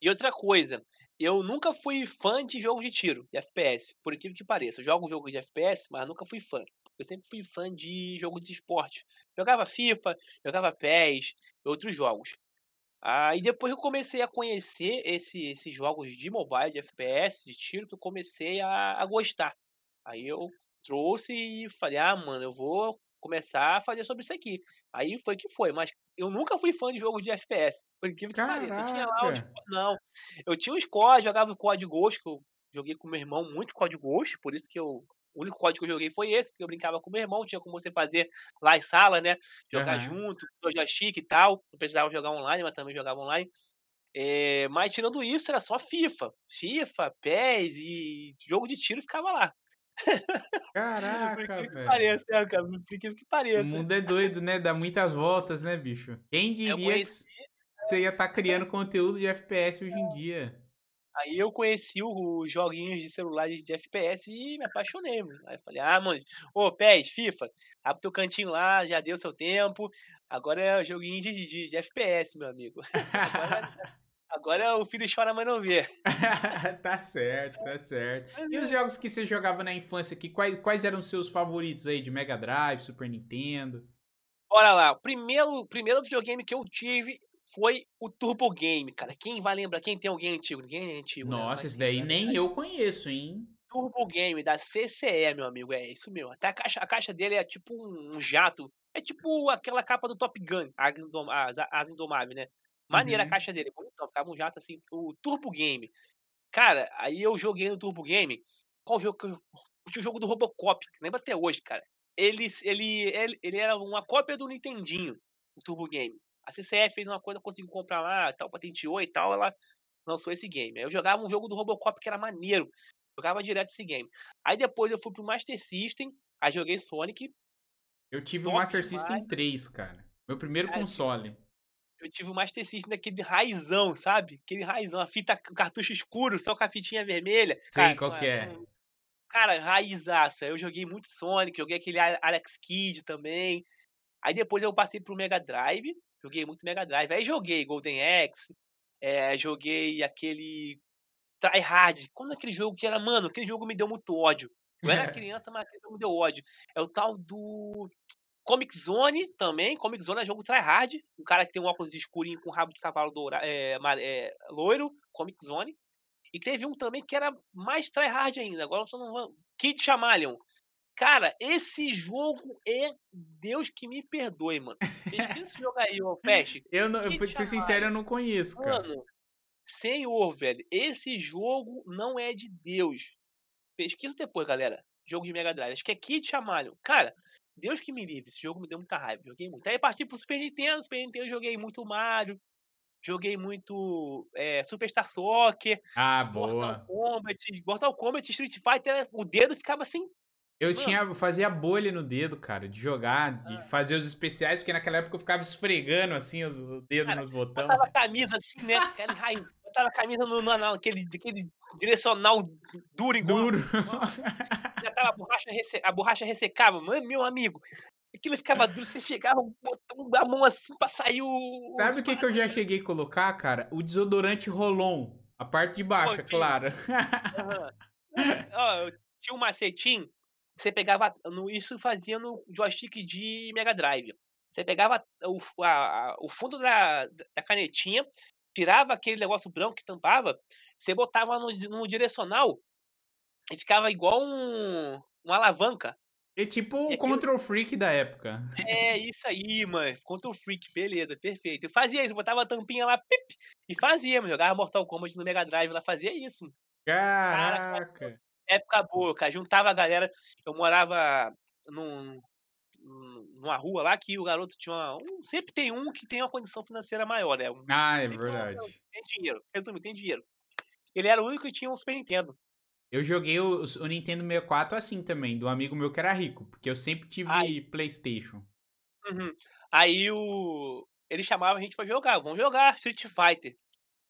E outra coisa, eu nunca fui fã de jogo de tiro, de FPS, por incrível que pareça. Eu jogo jogo de FPS, mas nunca fui fã. Eu sempre fui fã de jogo de esporte. Jogava FIFA, jogava PES, outros jogos. Aí ah, depois eu comecei a conhecer esse, esses jogos de mobile, de FPS, de tiro, que eu comecei a, a gostar. Aí eu trouxe e falei, ah, mano, eu vou começar a fazer sobre isso aqui. Aí foi que foi, mas eu nunca fui fã de jogo de FPS. Por incrível que pareça. Eu tinha lá os... Não. Eu tinha os COD, jogava o COD Ghost, que eu joguei com meu irmão muito COD Ghost, por isso que eu. O único código que eu joguei foi esse, porque eu brincava com meu irmão, tinha como você fazer lá em sala, né? Jogar uhum. junto, joystick e tal. Não precisava jogar online, mas também jogava online. É, mas tirando isso, era só FIFA. FIFA, PES e jogo de tiro ficava lá. Caraca, velho. Que pareça, né, cara? Por que pareça. O mundo é doido, né? Dá muitas voltas, né, bicho? Quem diria conheci... que você ia estar tá criando conteúdo de FPS hoje em dia? Aí eu conheci os joguinhos de celular de FPS e me apaixonei, mano. Aí falei, ah, mano, ô, PES, FIFA, abre teu cantinho lá, já deu seu tempo. Agora é joguinho de, de, de FPS, meu amigo. [LAUGHS] Agora [LAUGHS] Agora o filho chora, mas não vê. [LAUGHS] tá certo, tá certo. E os jogos que você jogava na infância aqui, quais, quais eram os seus favoritos aí de Mega Drive, Super Nintendo? Bora lá, o primeiro, primeiro videogame que eu tive foi o Turbo Game, cara. Quem vai lembrar? Quem tem alguém antigo? Ninguém é antigo. Né? Nossa, né? esse daí nem eu conheço, hein? Turbo Game da CCE, meu amigo. É isso mesmo. Até a caixa, a caixa dele é tipo um jato. É tipo aquela capa do Top Gun, As Indomável, né? Maneira uhum. a caixa dele, bonitão, ficava um jato assim, o Turbo Game. Cara, aí eu joguei no Turbo Game. Qual jogo que eu. O jogo do Robocop, lembra até hoje, cara. Ele, ele, ele, ele era uma cópia do Nintendinho, o Turbo Game. A CCF fez uma coisa, conseguiu comprar lá, tal, patenteou e tal, ela lançou esse game. Aí eu jogava um jogo do Robocop que era maneiro. Jogava direto esse game. Aí depois eu fui pro Master System, aí joguei Sonic. Eu tive o Master. System 3, cara. Meu primeiro cara, console eu tive o Master System daquele raizão, sabe? Aquele raizão, a fita, o cartucho escuro, só com a fitinha vermelha. Sim, cara, qual que é? Cara, raizaço. Eu joguei muito Sonic, joguei aquele Alex Kidd também. Aí depois eu passei pro Mega Drive, joguei muito Mega Drive. Aí joguei Golden Axe, é, joguei aquele Try Hard. Quando aquele jogo que era, mano, aquele jogo me deu muito ódio. Eu era [LAUGHS] criança, mas aquele jogo me deu ódio. É o tal do Comic Zone também. Comic Zone é jogo tryhard. Um cara que tem um óculos escurinho com rabo de cavalo dourado, é, é, loiro. Comic Zone. E teve um também que era mais tryhard ainda. Agora só não vou. Kid Chamalion. Cara, esse jogo é Deus que me perdoe, mano. Pesquisa esse jogo aí, ô Fast. [LAUGHS] Eu não, pra ser sincero, eu não conheço, cara. Mano, senhor, velho, esse jogo não é de Deus. Pesquisa depois, galera. Jogo de Mega Drive. Acho que é Kid Chamalion. Cara, Deus que me livre, esse jogo me deu muita raiva. Joguei muito. Aí parti pro Super Nintendo, Super Nintendo joguei muito Mario, joguei muito é, Superstar Soccer, ah, boa. Mortal Kombat, Mortal Kombat, Street Fighter, o dedo ficava assim. Eu Mano. tinha, fazia bolha no dedo, cara, de jogar, de ah. fazer os especiais, porque naquela época eu ficava esfregando assim os, o dedo cara, nos botões. Botava a camisa assim, né? Aquela raiz, botava a camisa no, no, naquele, aquele direcional duro igual. Duro. Já tava a borracha, resse... a borracha ressecava, mano, meu amigo. Aquilo ficava duro, você chegava, botou a mão assim pra sair o. Sabe o que, que eu já cheguei a colocar, cara? O desodorante Rolon. A parte de baixo, é claro. Uhum. Ó, eu tinha um macetinho, você pegava. No, isso fazia no joystick de Mega Drive. Você pegava o, a, o fundo da, da canetinha, tirava aquele negócio branco que tampava, você botava no, no direcional e ficava igual um, uma alavanca. É tipo o Control Freak da época. É isso aí, mano. Control Freak, beleza, perfeito. Eu fazia isso, botava a tampinha lá, pip, e fazia, mano. Jogava Mortal Kombat no Mega Drive, lá fazia isso. Caraca. Cara, época boa, cara. Juntava a galera. Eu morava num, numa rua lá que o garoto tinha uma, um, sempre tem um que tem uma condição financeira maior, né? Ah, é verdade. Tem, tem dinheiro, resumindo, tem dinheiro. Ele era o único que tinha um Super Nintendo. Eu joguei o, o, Nintendo 64 assim também, do amigo meu que era rico, porque eu sempre tive Aí, PlayStation. Uhum. Aí o. Ele chamava a gente pra jogar, vamos jogar Street Fighter.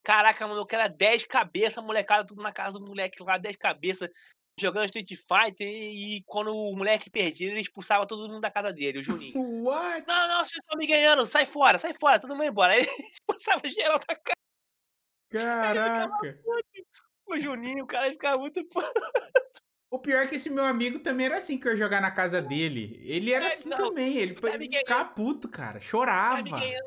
Caraca, mano, eu quero 10 cabeças, molecada, tudo na casa do moleque lá, 10 cabeças. Jogando Street Fighter e, quando o moleque perdia, ele expulsava todo mundo da casa dele, o Juninho. [LAUGHS] What? Não, não, vocês estão me ganhando, sai fora, sai fora, todo mundo embora. [LAUGHS] Aí ele expulsava geral da casa. Caraca. O Juninho, o cara ficava muito. O pior é que esse meu amigo também era assim que eu ia jogar na casa dele. Ele era assim não, também. Ele, tá ficava puto, cara. Tá Chorava. É.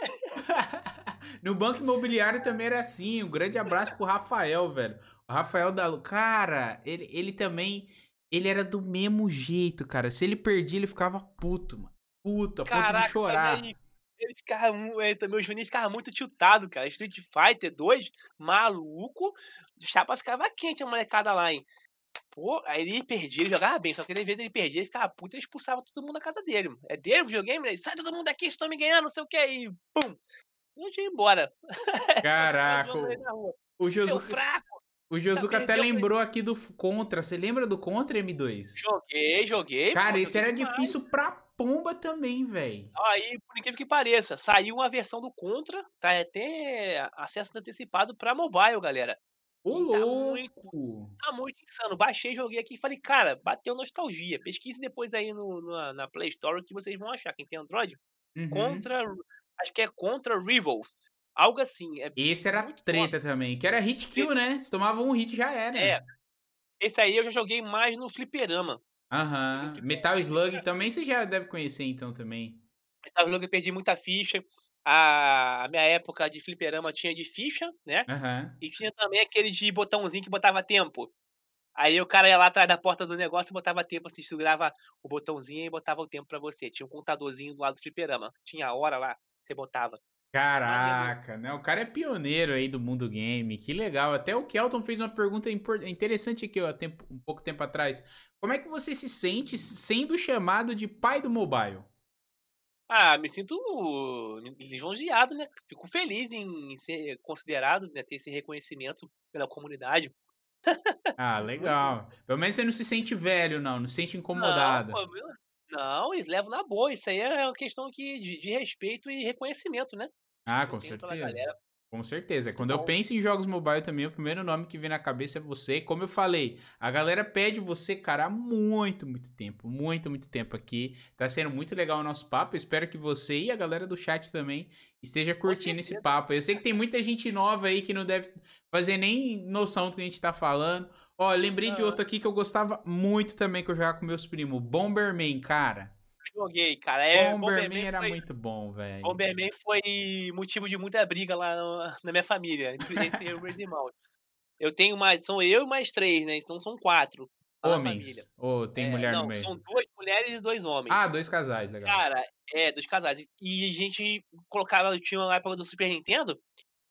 [LAUGHS] no banco imobiliário também era assim. Um grande abraço pro Rafael, velho. Rafael da Lu- Cara, ele, ele também. Ele era do mesmo jeito, cara. Se ele perdia, ele ficava puto, mano. Puto, a ponto Caraca, de chorar. ele ficava, ele também, o Juninho ficava muito tiltado, cara. Street Fighter 2, maluco, chapa ficava quente a molecada lá, hein. Pô, aí ele perdia, ele jogava bem, só que às vezes ele perdia, ele ficava puto e ele expulsava todo mundo da casa dele. mano. É dele o videogame? Ele, sai todo mundo daqui, vocês estão me ganhando, não sei o que, e pum. Eu tinha ido embora. [LAUGHS] Caraca, o Josuka, fraco! O Josuka até lembrou aqui do Contra. Você lembra do Contra M2? Joguei, joguei. Cara, pô, esse joguei era demais. difícil pra pomba também, velho. Aí, por incrível que pareça, saiu uma versão do Contra, tá até acesso antecipado pra mobile, galera. Ô, tá louco! Tá muito insano. Baixei, joguei aqui e falei, cara, bateu nostalgia. Pesquise depois aí no, na, na Play Store que vocês vão achar. Quem tem Android, Uhum. contra. Acho que é contra Rivals. Algo assim. É, Esse era treta também, que era hit kill, né? Se tomava um hit já era. É. esse aí eu já joguei mais no Fliperama. Aham. Metal Slug também você já deve conhecer então também. Metal Slug eu perdi muita ficha. A, a minha época de Fliperama tinha de ficha, né? Aham. E tinha também aquele de botãozinho que botava tempo. Aí o cara ia lá atrás da porta do negócio e botava tempo, assim, segurava o botãozinho e botava o tempo pra você. Tinha um contadorzinho do lado do fliperama. Tinha a hora lá, você botava. Caraca, né? O cara é pioneiro aí do mundo game. Que legal. Até o Kelton fez uma pergunta interessante aqui, ó, tempo- um pouco tempo atrás. Como é que você se sente sendo chamado de pai do mobile? Ah, me sinto lisonjeado, né? Fico feliz em ser considerado, né? Ter esse reconhecimento pela comunidade. Ah, legal. Pelo menos você não se sente velho, não. Não se sente incomodada. Não, pô, meu- não, eles levam na boa. Isso aí é uma questão que, de, de respeito e reconhecimento, né? Ah, com certeza. Com certeza. Quando eu bom. penso em jogos mobile também, o primeiro nome que vem na cabeça é você. Como eu falei, a galera pede você, cara, há muito, muito tempo. Muito, muito tempo aqui. Tá sendo muito legal o nosso papo. Eu espero que você e a galera do chat também esteja curtindo esse papo. Eu sei que tem muita gente nova aí que não deve fazer nem noção do que a gente tá falando. Ó, lembrei de Ah. outro aqui que eu gostava muito também, que eu jogava com meus primos. Bomberman, cara. Joguei, cara. É, Bomberman Bomberman era foi- muito bom, velho. Bomberman foi motivo de muita briga lá no- na minha família, entre, entre eu e meus irmãos. Eu tenho mais, são eu e mais três, né? Então são quatro. Homens. Ou tem É, mulher não, no meio? são duas mulheres e dois homens. Ah, dois casais, legal. Cara, é, dos casais. E a gente colocava, tinha uma época do Super Nintendo,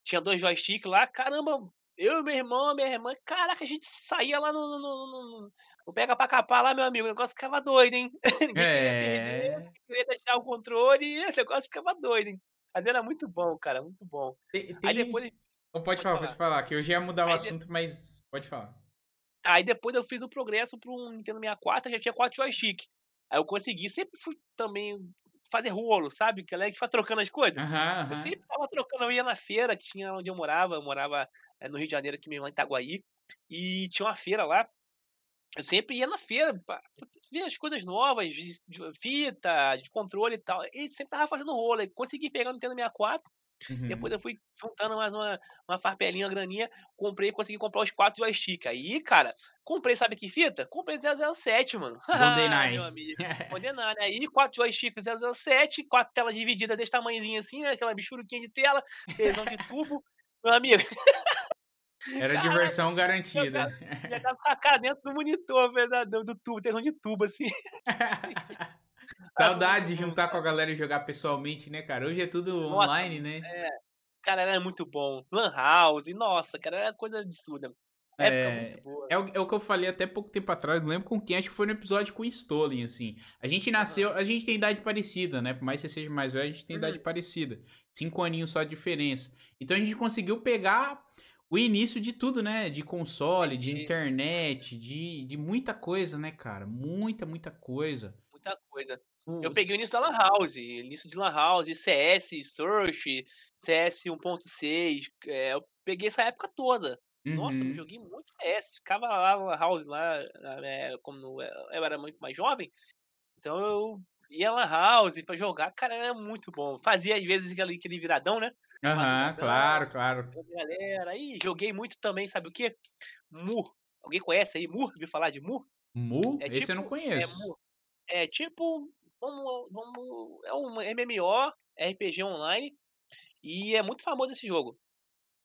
tinha dois joysticks lá, caramba, eu e meu irmão, minha irmã, caraca, a gente saía lá no, no, no- no- no pega pra capar lá, meu amigo, o negócio ficava doido, hein? [LAUGHS] Ninguém queria perder, É. queria deixar o controle e o negócio ficava doido, hein? Mas era muito bom, cara, muito bom. Tem, Aí depois, Não, pode, pode falar, falar. pode falar, que eu já ia mudar o Aí de- assunto, mas pode falar. aí depois eu fiz o progresso pro Nintendo 64, já tinha quatro joysticks. Aí eu consegui, sempre fui também fazer rolo, sabe? Que ela é que vai trocando as coisas. Aham, Eu sempre tava trocando, eu ia na feira, que tinha onde eu morava, eu morava eh, no Rio de Janeiro, aqui mesmo em Itaguaí, e tinha uma feira lá. Eu sempre ia na feira pra ver as coisas novas, de, fita, de controle e tal. E sempre tava fazendo rolo. aí Consegui pegar o Nintendo 64, Uhum. depois eu fui juntando mais uma, uma farpelinha, uma graninha, comprei, consegui comprar os quatro joysticks. Aí, cara, comprei, sabe que fita? Comprei 007, mano. [LAUGHS] GoldenEye. Meu amigo. [LAUGHS] Condenar, né? Aí, quatro joysticks 007, quatro telas divididas desse tamanhozinho assim, né? Aquela bichuruquinha de tela, televisão de tubo. Meu amigo, [LAUGHS] Era Caraca, diversão garantida. já tava com a cara dentro do monitor, verdade, do tubo, televisão de tubo, assim. Saudade de juntar com a galera e jogar pessoalmente, né, cara? Hoje é tudo Nossa, online, né? Cara, era muito bom. Lan House, nossa, cara, era coisa absurda. Época É, muito boa. É o, é o que eu falei até pouco tempo atrás, não lembro com quem, acho que foi no episódio com o Stolen, assim. A gente nasceu, a gente tem idade parecida, né? Por mais que você seja mais velho, a gente tem Uhum. idade parecida. Cinco aninhos só de diferença. Então a gente conseguiu pegar o início de tudo, né? De console, de internet, de, de muita coisa, né, cara? Muita, muita coisa. Muita coisa. O- Eu peguei o início da Lan House, início de Lan House, CS, Search, CS 1.6. é, eu peguei essa época toda. Nossa, eu Uhum. joguei muito CS, ficava lá na house lá, eh, como eu era muito mais jovem, então eu ia lan house pra jogar, cara, era muito bom. Fazia às vezes aquele aquele viradão, né, Aham, madrugadão, claro, claro. galera. Ih, joguei muito também, sabe o quê? Mu. Alguém conhece aí Mu? Ouviu falar de Mu? Mu? É Esse eu não tipo é conheço. Mu. É tipo, vamos vamos é um MMO, RPG online, e é muito famoso esse jogo.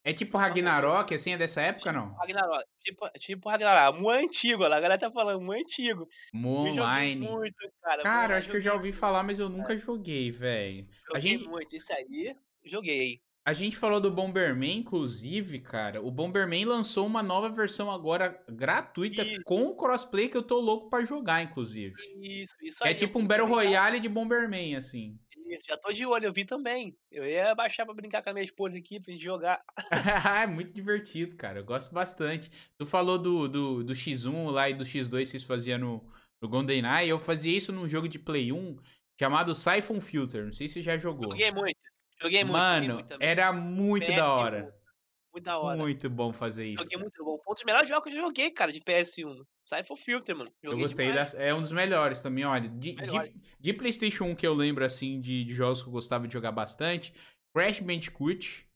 É tipo Muito. Ragnarok, assim, é dessa época, Tipo não? Ragnarok, tipo tipo Ragnarok. Mu é antigo, a galera tá falando Mu é antigo. Mu Online. muito, cara, Cara, acho que eu já ouvi muito, falar, mas eu nunca joguei, velho. Joguei gente muito, esse aí, joguei. A gente falou do Bomberman, inclusive, cara, o Bomberman lançou uma nova versão agora gratuita Isso. com crossplay que eu tô louco pra jogar, inclusive. Isso, isso É aí. tipo eu um Battle. Royale de Bomberman, assim. Isso, já tô de olho, eu vi também. Eu ia baixar pra brincar com a minha esposa aqui, pra gente jogar. [LAUGHS] [LAUGHS] é muito divertido, cara. Eu gosto bastante. Tu falou do, do, do X1 lá e do X2 que vocês faziam no, no GoldenEye. Eu fazia isso num jogo de Play 1 chamado Siphon Filter. Não sei se você já jogou. Joguei muito, joguei muito, joguei Mano, muito era muito da PS1, hora. muito da hora. Muito bom fazer isso. Joguei muito bom. Foi um dos melhores jogos que eu joguei, cara, de PS1. Siphon Filter, mano. Eu Joguei gostei demais. das, é um dos melhores também, olha. De, de, de PlayStation 1 que eu lembro assim de, de jogos que eu gostava de jogar bastante, Crash Bandicoot.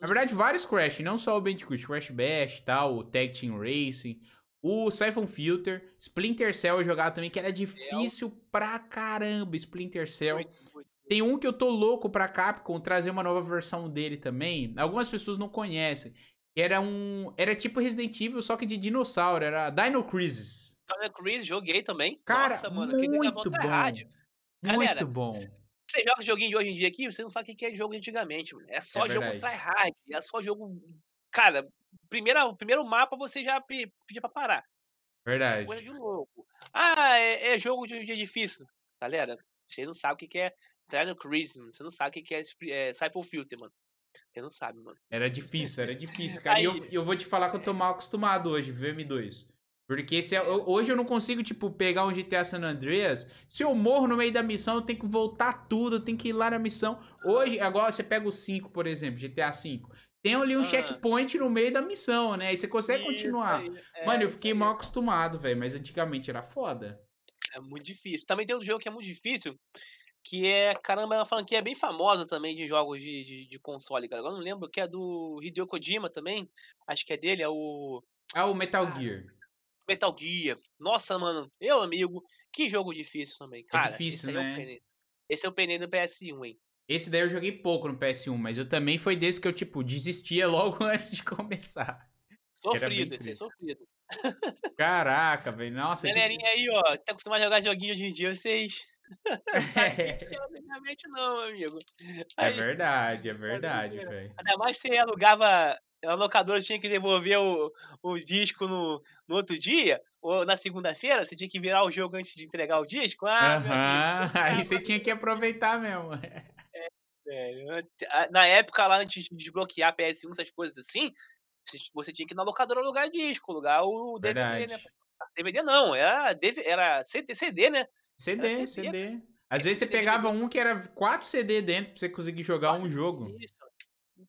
Na verdade, vários Crash, não só o Bandicoot, Crash Bash, tal, o Tag Team Racing, o Siphon Filter, Splinter Cell eu jogava também que era difícil pra caramba, Splinter Cell. Muito. Tem um que eu tô louco pra Capcom trazer uma nova versão dele também. Algumas pessoas não conhecem. Era um. Era tipo Resident Evil, só que de dinossauro. Era Dino Crisis. Dino Crisis, joguei também. Cara, Nossa, mano, aquele muito é bom. rádio. Galera, Muito bom. Você joga joguinho de hoje em dia aqui, você não sabe o que é jogo antigamente, mano. É só É jogo tryhard, é só jogo. Cara, primeira, o primeiro mapa você já pe- pedia pra parar. Verdade. Coisa de louco. Ah, é, é jogo de dia difícil. Galera, você não sabe o que é Dino Crisis, mano. Você não sabe o que é, é Cypher Filter, mano. Você não sabe, mano. Era difícil, era difícil, cara. E eu, Aí- eu vou te falar que eu tô mal acostumado hoje, viu, M2. Porque se eu- eu- hoje eu não consigo, tipo, pegar um GTA San Andreas. Se eu morro no meio da missão, eu tenho que voltar tudo, eu tenho que ir lá na missão. Hoje, agora você pega o 5, por exemplo, GTA V. Tem ali um Ah. checkpoint no meio da missão, né? Aí você consegue Isso continuar. aí, é, Mano, eu fiquei aí. mal acostumado, velho. Mas antigamente era foda. É muito difícil. Também tem outro jogo que é muito difícil, que é, caramba, é uma franquia bem famosa também de jogos de, de, de console, cara. Agora eu não lembro, que é do Hideo Kojima também. Acho que é dele, é o Ah, o Metal Gear. Metal Gear. Nossa, mano, meu amigo, que jogo difícil também. Cara, difícil, esse é né? penei. Esse é o penei do PS1, hein? Esse daí eu joguei pouco no PS1, mas eu também foi desse que eu, tipo, desistia [LAUGHS] logo antes de começar. Sofrido, esse é sofrido. Caraca, velho. Nossa. Galerinha aí, ó, tá acostumado a jogar joguinho hoje em dia, vocês. [LAUGHS] Era antigamente não, amigo. É Aí, verdade, é verdade, velho. Ainda mais se você alugava. A locadora tinha que devolver o, o disco no, no outro dia, ou na segunda-feira, você tinha que virar o jogo antes de entregar o disco. Ah, amigo. Aham, [LAUGHS] [LAUGHS] aí ficava você tinha que aproveitar mesmo. velho. Ante- a- Na época lá, antes de desbloquear PS1, essas coisas assim, você tinha que ir na locadora alugar disco, alugar o DVD, né? DVD não, era, DV era CD, CD, né? CD, CD, CD. Às vezes você pegava um que era 4 CD dentro pra você conseguir jogar um Quatro jogo. Isso.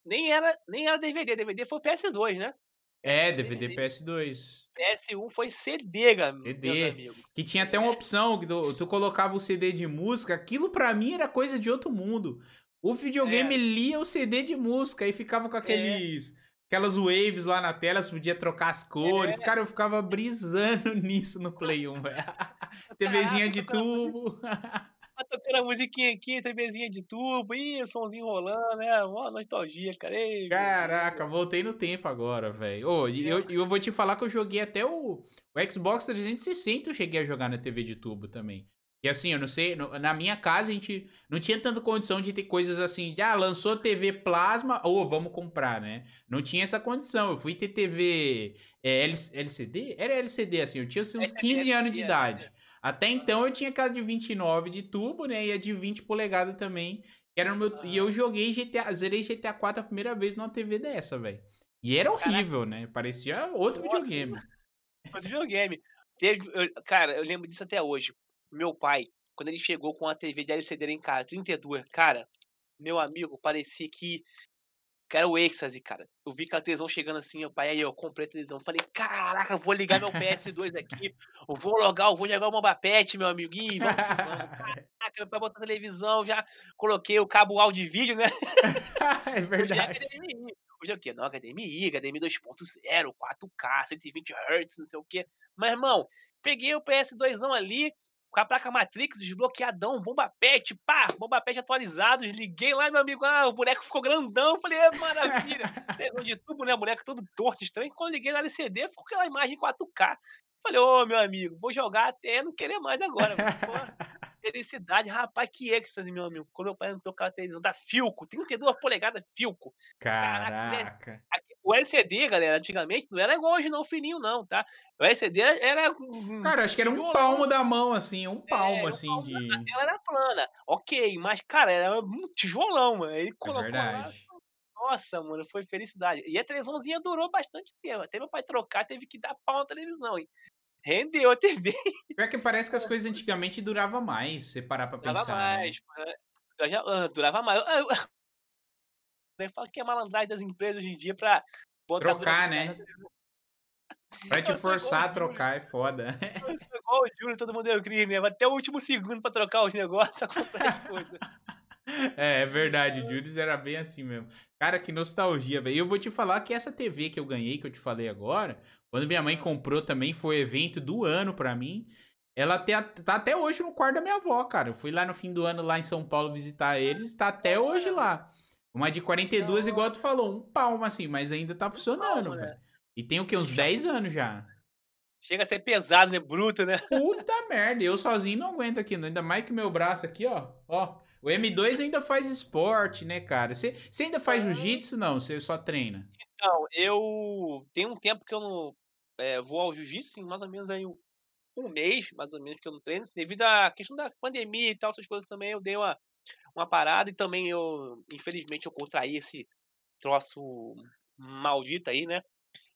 Nem era, nem era DVD, DVD foi PS2, né? É, DVD PS2. PS1 foi CD, CD. Que tinha até uma opção que tu, tu colocava o CD de música. Aquilo pra mim era coisa de outro mundo. O videogame É. lia o CD de música e ficava com aqueles. Aquelas waves lá na tela, você podia trocar as cores. É. Cara, eu ficava brisando [LAUGHS] nisso no Play 1, velho. [LAUGHS] TVzinha de tubo. [LAUGHS] Tá tocando a musiquinha aqui, TVzinha de tubo, ih, o somzinho rolando, né? Mó nostalgia, cara. Ei, meu Caraca, Deus. voltei no tempo agora, velho. Ô, e eu, eu vou te falar que eu joguei até o, o Xbox 360, eu cheguei a jogar na TV de tubo também. E assim, eu não sei, no- na minha casa a gente não tinha tanta condição de ter coisas assim, de, ah, lançou TV plasma, ou vamos comprar, né? Não tinha essa condição. Eu fui ter TV é, L- LCD? Era LCD, assim, eu tinha assim, uns É, 15 anos de é, é. idade. Até então eu tinha aquela de 29 de tubo, né? E a de 20 polegadas também. Era meu... E eu joguei GTA, zerei GTA 4 a primeira vez numa TV dessa, velho. E era Caraca. horrível, né? Parecia outro Nossa, videogame. [LAUGHS] Outro videogame. Teve, eu- cara, eu lembro disso até hoje. Meu pai, quando ele chegou com a TV de LCD em casa, 32, cara, meu amigo, parecia que era o êxtase, cara. Eu vi aquela televisão chegando assim, meu pai, aí eu comprei a televisão. Falei, caraca, vou ligar meu PS2 aqui, eu vou logar, eu vou jogar o Mamba Pet, meu amigo. Ih, vamos. [LAUGHS] Caraca, meu pai botar a televisão, já coloquei o cabo áudio e vídeo, né? [LAUGHS] é verdade. Hoje é o quê? Não, HDMI, HDMI 2.0, 4K, 120 Hz, não sei o quê. Mas, irmão, peguei o PS2 ali, com a placa Matrix, desbloqueadão, bomba pet, pá, bomba pet atualizado, liguei lá, meu amigo, ah, o boneco ficou grandão, falei, é maravilha, [LAUGHS] Pegou de tubo, né, o boneco todo torto, estranho, quando liguei no LCD, ficou aquela imagem 4K, falei, ô, oh, meu amigo, vou jogar até não querer mais agora, [LAUGHS] felicidade, rapaz, que êxtase, meu amigo, quando meu pai entrou com a televisão da Filco, 32 polegadas Filco, caraca, Caraca o LCD, galera, antigamente não era igual hoje não, fininho não, tá? O LCD era... Cara, acho que era um palmo da mão, assim, um palmo, é, assim, um palmo de... A tela era plana, ok, mas, cara, era um tijolão, mano. Ele é colocou é verdade. Lá, nossa, mano, foi felicidade. E a televisãozinha durou bastante tempo, até meu pai trocar, teve que dar pau na televisão, hein? Rendeu a TV. Pior que parece que as [LAUGHS] coisas antigamente duravam mais, se parar pra durava pensar. Mais, né? mais, durava mais. Né? Fala que é malandragem das empresas hoje em dia pra botar trocar, né? [LAUGHS] Pra te forçar a trocar é foda. Eu sou igual o Júlio, todo mundo é crime, né? Até o último segundo pra trocar os negócios, [LAUGHS] pra comprar as coisas. [LAUGHS] É, é verdade, o Julius era bem assim mesmo. Cara, que nostalgia, velho. E eu vou te falar que essa TV que eu ganhei, que eu te falei agora, quando minha mãe comprou também, foi evento do ano pra mim. Ela tá, tá até hoje no quarto da minha avó, cara. Eu fui lá no fim do ano lá em São Paulo visitar eles, tá até hoje lá. Uma de 42, igual tu falou, um palmo assim, mas ainda tá funcionando, velho. Né? E tem o que? Uns 10 anos já. Chega a ser pesado, né? Bruto, né? Puta merda, eu sozinho não aguento aqui, ainda mais que o meu braço aqui, ó. Ó, o M2 ainda faz esporte, né, cara? Você, você ainda faz ah. jiu-jitsu não? Você só treina? Então, eu tenho um tempo que eu não é, vou ao jiu-jitsu, mais ou menos aí um, um mês, mais ou menos, que eu não treino. Devido à questão da pandemia e tal, essas coisas também, eu dei uma uma parada e também eu, infelizmente, eu contraí esse troço maldito aí, né?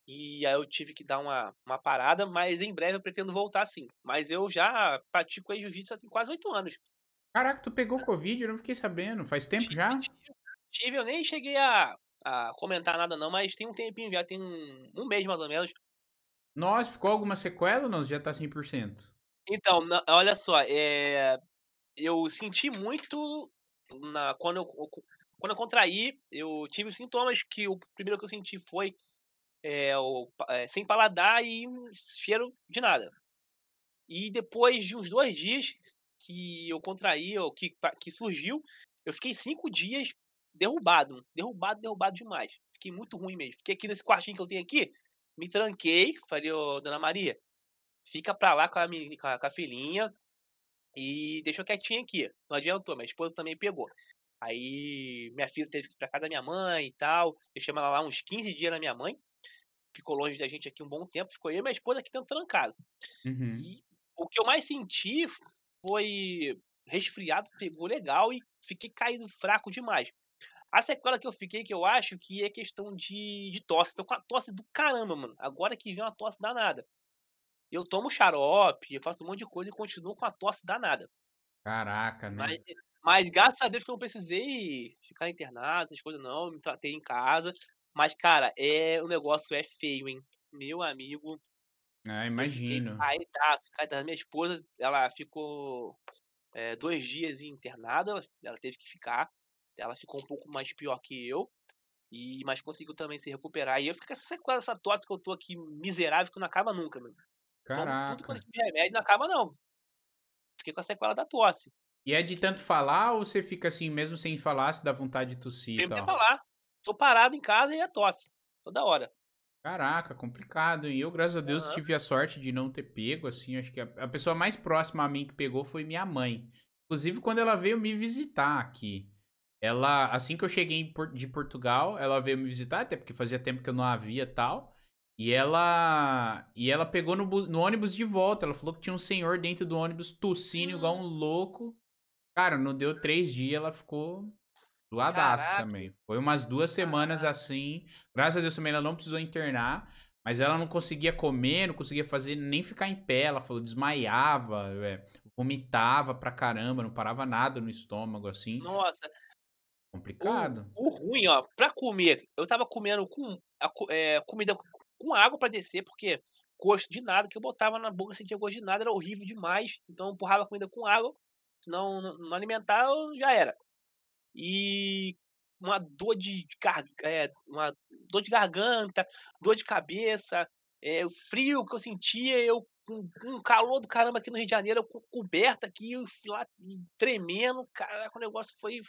E aí eu tive que dar uma, uma parada, mas em breve eu pretendo voltar sim. Mas eu já pratico aí jiu-jitsu há quase oito anos. Caraca, tu pegou Covid? Eu não fiquei sabendo. Faz tempo tive, já? Tive, eu nem cheguei a, a comentar nada não, mas tem um tempinho já, tem um, um mês mais ou menos. Nossa, ficou alguma sequela ou não? Já tá 100%? Então, olha só, é, eu senti muito na, quando, eu, quando eu contraí, eu tive sintomas que o primeiro que eu senti foi é, o, é, sem paladar e cheiro de nada. E depois de uns dois dias que eu contraí, ou que, que surgiu, eu fiquei cinco dias derrubado, derrubado, derrubado demais. Fiquei muito ruim mesmo. Fiquei aqui nesse quartinho que eu tenho aqui, me tranquei, falei, ô, dona Maria, fica pra lá com a, minha, com a, com a filhinha, e deixou quietinho aqui. Não adiantou, minha esposa também pegou. Aí minha filha teve que ir pra casa da minha mãe e tal. Deixei ela lá uns 15 dias na minha mãe. Ficou longe da gente aqui um bom tempo. Ficou eu e minha esposa aqui dentro trancado. Uhum. E o que eu mais senti foi resfriado, pegou legal e fiquei caído fraco demais. A sequela que eu fiquei, que eu acho que é questão de, de tosse. Tô com a tosse do caramba, mano. Agora que vem uma tosse danada. Eu tomo xarope, eu faço um monte de coisa e continuo com a tosse danada. Caraca, né? Mas, mas graças a Deus que eu não precisei ficar internado, essas coisas não, me tratei em casa. Mas, cara, é o negócio é feio, hein? Meu amigo. Ah, imagino. Aí tá, da minha esposa, ela ficou é, dois dias internada, ela teve que ficar. Ela ficou um pouco mais pior que eu. E, mas conseguiu também se recuperar. E eu fico com essa sequela, essa tosse que eu tô aqui miserável, que não acaba nunca, mano. Caraca. tudo quanto de remédio não acaba, não. Fiquei com a sequela da tosse. E é de tanto falar ou você fica assim, mesmo sem falar, se dá vontade de tossir Tem que falar. Tô parado em casa e é tosse. Toda hora. Caraca, complicado. E eu, graças a Deus, uhum. tive a sorte de não ter pego, assim. Acho que a, a, pessoa mais próxima a mim que pegou foi minha mãe. Inclusive, quando ela veio me visitar aqui. Ela, assim que eu cheguei de Portugal, ela veio me visitar, até porque fazia tempo que eu não havia tal. E ela e ela pegou no, no, ônibus de volta. Ela falou que tinha um senhor dentro do ônibus tossindo igual um louco. Cara, não deu três dias, ela ficou doadaça também. Foi umas duas semanas assim. Graças a Deus também ela não precisou internar. Mas ela não conseguia comer, não conseguia fazer nem ficar em pé. Ela falou, desmaiava, é, vomitava pra caramba, não parava nada no estômago, assim. Nossa, Complicado. O, o ruim, ó, pra comer, eu tava comendo com a, é, comida com água pra descer, porque gosto de nada que eu botava na boca, sentia gosto de nada, era horrível demais. Então eu empurrava a comida com água, senão não, alimentar, já era. E uma dor de, gar, é, uma dor de garganta, dor de cabeça, é, o frio que eu sentia, eu com, um calor do caramba aqui no Rio de Janeiro, com coberta aqui, lá tremendo, caraca, o negócio foi,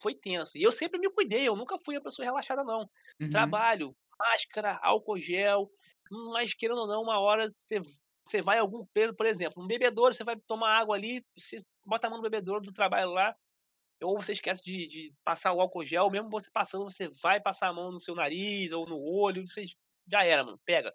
foi tenso. E eu sempre me cuidei, eu nunca fui uma pessoa relaxada, não. Uhum. Trabalho, máscara, álcool gel, mas querendo ou não, uma hora você, você vai a algum, por exemplo, um bebedouro, você vai tomar água ali, você bota a mão no bebedouro do trabalho lá, ou você esquece de, de passar o álcool gel, mesmo você passando, você vai passar a mão no seu nariz ou no olho, você já era, mano, pega.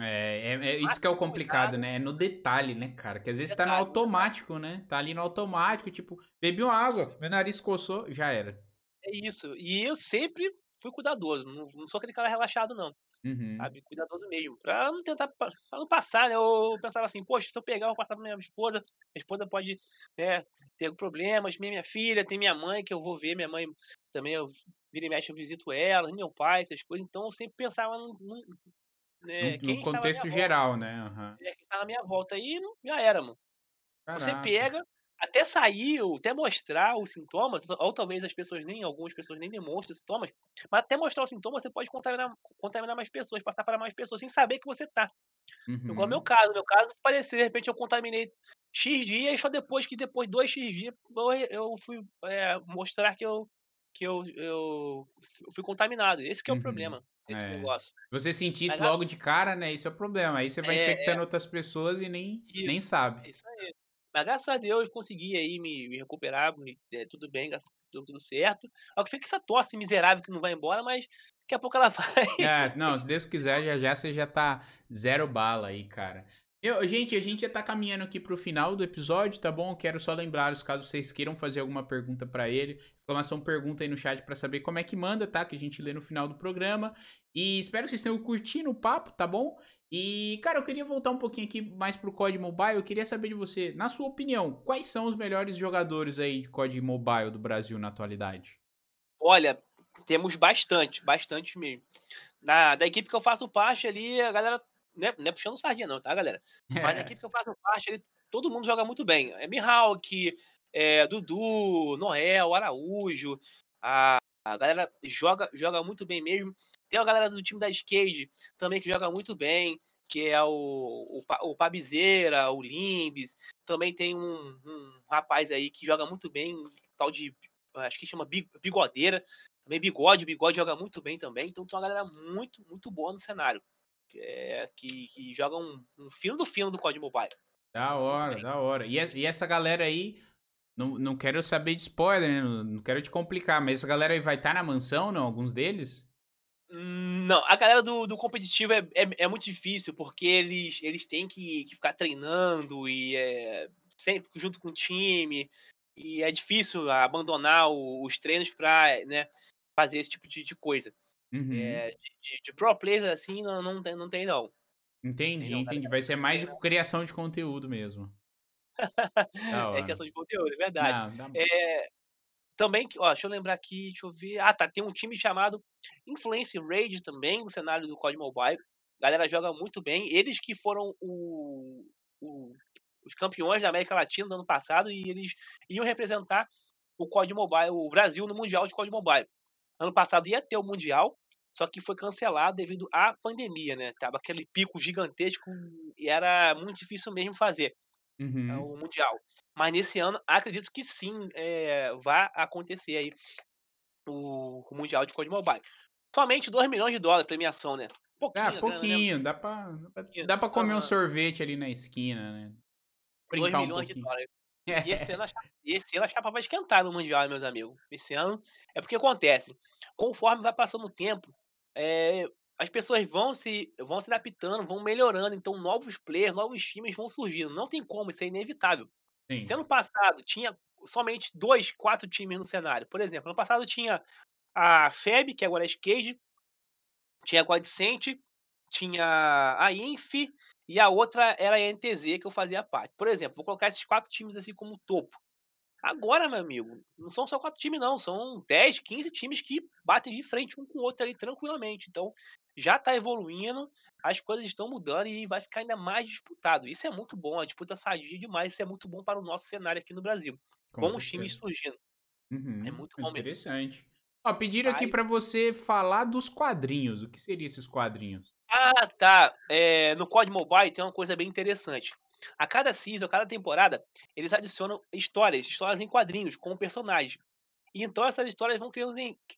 É, é, é isso que é o complicado, né? É no detalhe, né, cara? Que às vezes detalhe, tá no automático, né? Tá ali no automático, tipo, bebi uma água, meu nariz coçou, já era. É isso. E eu sempre fui cuidadoso, não, não sou aquele cara relaxado, não. Uhum. Sabe? Cuidadoso mesmo. Pra não tentar, pra não passar, né? Eu pensava assim, poxa, se eu pegar, eu vou passar pra minha esposa, minha esposa pode né, ter problemas, minha, minha filha, tem minha mãe, que eu vou ver, minha mãe também, eu vira e mexe, eu visito ela, meu pai, essas coisas. Então eu sempre pensava no, no, né, no, no contexto geral, volta, né? Uhum. Quem tá na minha volta. E já era, mano. Caraca. Você pega, até sair, até mostrar os sintomas, ou talvez as pessoas nem, algumas pessoas nem demonstrem os sintomas, mas até mostrar os sintomas você pode contaminar, contaminar mais pessoas, passar para mais pessoas sem saber que você tá. Uhum. Igual meu caso, meu caso parecer, de repente eu contaminei X dias, só depois que depois de dois X dias eu fui é, mostrar que eu que eu, eu fui contaminado. Esse que é o uhum. problema desse é. negócio. Você sentir isso logo de cara, né? Esse é o problema. Aí você vai é, infectando é. outras pessoas e nem, nem sabe. Isso aí. Mas graças a Deus consegui aí me, me recuperar, me, é, tudo bem, deu tudo certo. Só que fica essa tosse miserável que não vai embora, mas daqui a pouco ela [LAUGHS] vai. É, não, se Deus quiser, já já você já tá zero bala aí, cara. Eu, gente, a gente já tá caminhando aqui pro final do episódio, tá bom? quero só lembrar, caso vocês queiram fazer alguma pergunta para ele, exclamação pergunta aí no chat para saber como é que manda, tá? Que a gente lê no final do programa. E espero que vocês tenham curtido o papo, tá bom? E, cara, eu queria voltar um pouquinho aqui mais pro COD Mobile. Eu queria saber de você, na sua opinião, quais são os melhores jogadores aí de COD Mobile do Brasil na atualidade? Olha, temos bastante, bastante mesmo. Na, da equipe que eu faço parte ali, a galera. Não é, não é puxando sardinha, não, tá, galera? [LAUGHS] Mas na equipe que eu faço parte ali, todo mundo joga muito bem. É Mihawk, é, Dudu, Noel, Araújo. A, a galera joga, joga muito bem mesmo. Tem a galera do time da Skate também que joga muito bem, que é o, o, o Pabizeira, o Limbis. Também tem um, um, rapaz aí que joga muito bem, tal de. Acho que chama Bigodeira. Também Bigode, Bigode joga muito bem também. Então tem uma galera muito, muito boa no cenário. Que, é, que, que joga um, um fino do fino do Código Mobile. Da hora, da hora. E, e essa galera aí, não, não quero saber de spoiler, né? Não, não quero te complicar, mas essa galera aí vai estar tá na mansão, não? Alguns deles? Não, a galera do, do competitivo é, é, é, muito difícil, porque eles, eles têm que, que ficar treinando e é, sempre junto com o time. E é difícil abandonar o, os treinos pra né, fazer esse tipo de, de coisa. Uhum. É, de, de, de, pro players assim, não, não, tem, não tem, não. Entendi, não, entendi. Vai ser mais criação de conteúdo mesmo. [LAUGHS] é criação de conteúdo, é verdade. Não, é, também, ó, deixa eu lembrar aqui, deixa eu ver. Ah, tá, tem um time chamado Influence Raid também, no cenário do COD Mobile. A galera joga muito bem. Eles que foram o, o, os campeões da América Latina no ano passado e eles iam representar o COD Mobile, o Brasil no Mundial de COD Mobile. Ano passado ia ter o Mundial, só que foi cancelado devido à pandemia, né? Tava aquele pico gigantesco e era muito difícil mesmo fazer. É uhum. o Mundial. Mas nesse ano, acredito que sim, é, vai acontecer aí o, o Mundial de Code Mobile. Somente 2 milhões de dólares premiação, né? Pouquinho, ah, pouquinho. Né? Dá, pra, dá pra comer um sorvete ali na esquina, né? 2 milhões um de dólares. [LAUGHS] E esse, ano, esse ano a chapa vai esquentar no Mundial, meus amigos. Esse ano. É porque acontece. Conforme vai passando o tempo, é, as pessoas vão se, vão se adaptando, vão melhorando, então novos players, novos times vão surgindo. Não tem como, isso é inevitável. Sim. Se ano passado tinha somente dois, quatro times no cenário, por exemplo, ano passado tinha a FEB, que agora é Skate, tinha a Godsent, tinha a Inf e a outra era a NTZ que eu fazia parte. Por exemplo, vou colocar esses quatro times assim como topo. Agora, meu amigo, não são só quatro times, não. São 10, 15 times que batem de frente um com o outro ali tranquilamente. Então, já está evoluindo, as coisas estão mudando e vai ficar ainda mais disputado. Isso é muito bom, a disputa sadia demais. Isso é muito bom para o nosso cenário aqui no Brasil. Com Bons certeza. times surgindo. Uhum, é muito bom Interessante. Mesmo. Ó, pediram aqui para você falar dos quadrinhos. O que seriam esses quadrinhos? Ah, tá. É, no COD Mobile tem uma coisa bem interessante. A cada season, a cada temporada, eles adicionam histórias, histórias em quadrinhos, com personagens. E então essas histórias vão criando,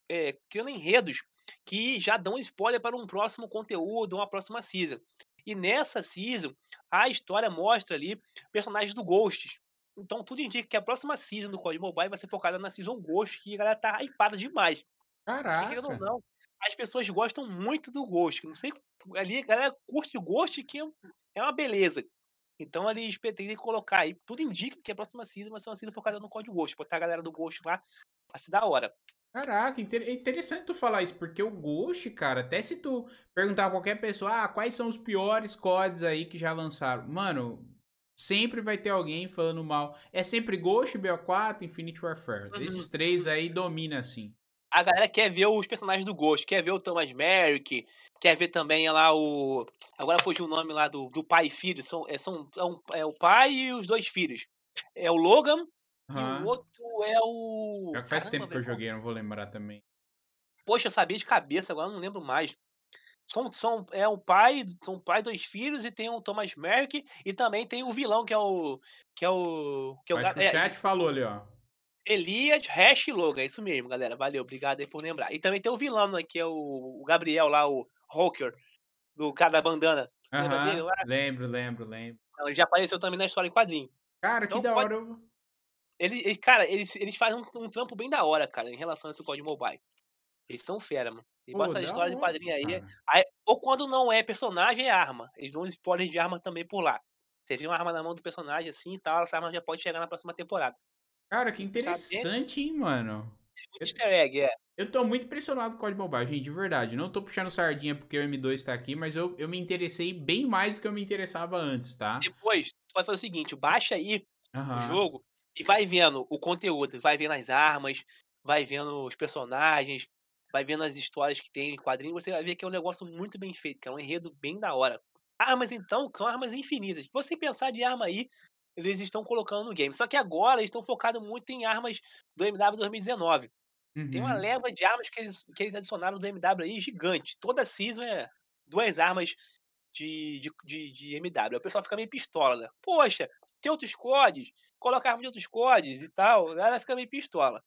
é, criando enredos que já dão spoiler para um próximo conteúdo, uma próxima season. E nessa season, a história mostra ali personagens do Ghosts. Então tudo indica que a próxima season do COD Mobile vai ser focada na season Ghost, que a galera tá hypada demais. Caraca! Porque, ou não, as pessoas gostam muito do Ghost. Não sei, ali a galera curte o Ghost, que é uma beleza. Então eles pretendem colocar aí, tudo indica que a próxima season vai ser uma season focada no código Ghost, botar a galera do Ghost lá, vai ser da hora. Caraca, é interessante tu falar isso, porque o Ghost, cara, até se tu perguntar a qualquer pessoa, ah, quais são os piores CODs aí que já lançaram? Mano, sempre vai ter alguém falando mal. É sempre Ghost, BO4, Infinite Warfare. Uhum. Esses três aí domina assim a galera quer ver os personagens do Ghost, quer ver o Thomas Merrick, quer ver também lá o. Agora foi o nome lá do, do pai e filho. São, é, são, é, um, é o pai e os dois filhos. É o Logan uhum. e o outro é o. Já faz Caramba, tempo que eu joguei, não vou lembrar também. Poxa, eu sabia de cabeça, agora não lembro mais. São, são, é o pai, são pai dois filhos e tem o Thomas Merrick e também tem o vilão que é o que é o que é o, que o é, chat falou ali, ó. Elias Hash Logan, é isso mesmo, galera. Valeu, obrigado aí por lembrar. E também tem o vilão, né, que é o, Gabriel lá, o Hawker, do cara da bandana. Lá? Lembro, lembro, lembro. Então, ele já apareceu também na história em quadrinho. Cara, então, que da pode... hora. Ele, ele, cara, eles, eles fazem um, um, trampo bem da hora, cara, em relação a esse código mobile. Eles são fera, mano. E passa a história de quadrinho aí, aí, Ou quando não é personagem, é arma. Eles dão spoilers de arma também por lá. Você viu uma arma na mão do personagem assim e tal, essa arma já pode chegar na próxima temporada. Cara, que interessante, hein, mano. É easter egg, é. Eu tô muito impressionado com o código mobile, gente, de verdade. Não tô puxando sardinha porque o M2 tá aqui, mas eu, eu me interessei bem mais do que eu me interessava antes, tá? Depois, tu vai fazer o seguinte, baixa aí uhum. o jogo e vai vendo o conteúdo, vai vendo as armas, vai vendo os personagens, vai vendo as histórias que tem em quadrinho, você vai ver que é um negócio muito bem feito, que é um enredo bem da hora. Armas, então, são armas infinitas. Você pensar de arma aí, eles estão colocando no game. Só que agora eles estão focados muito em armas do MW 2019. Uhum. Tem uma uhum. leva de armas que eles, que eles adicionaram do MW aí gigante. Toda season é duas armas de, de, de, de MW. O pessoal fica meio pistola, né? Poxa, tem outros codes, coloca arma de outros codes e tal. A galera fica meio pistola.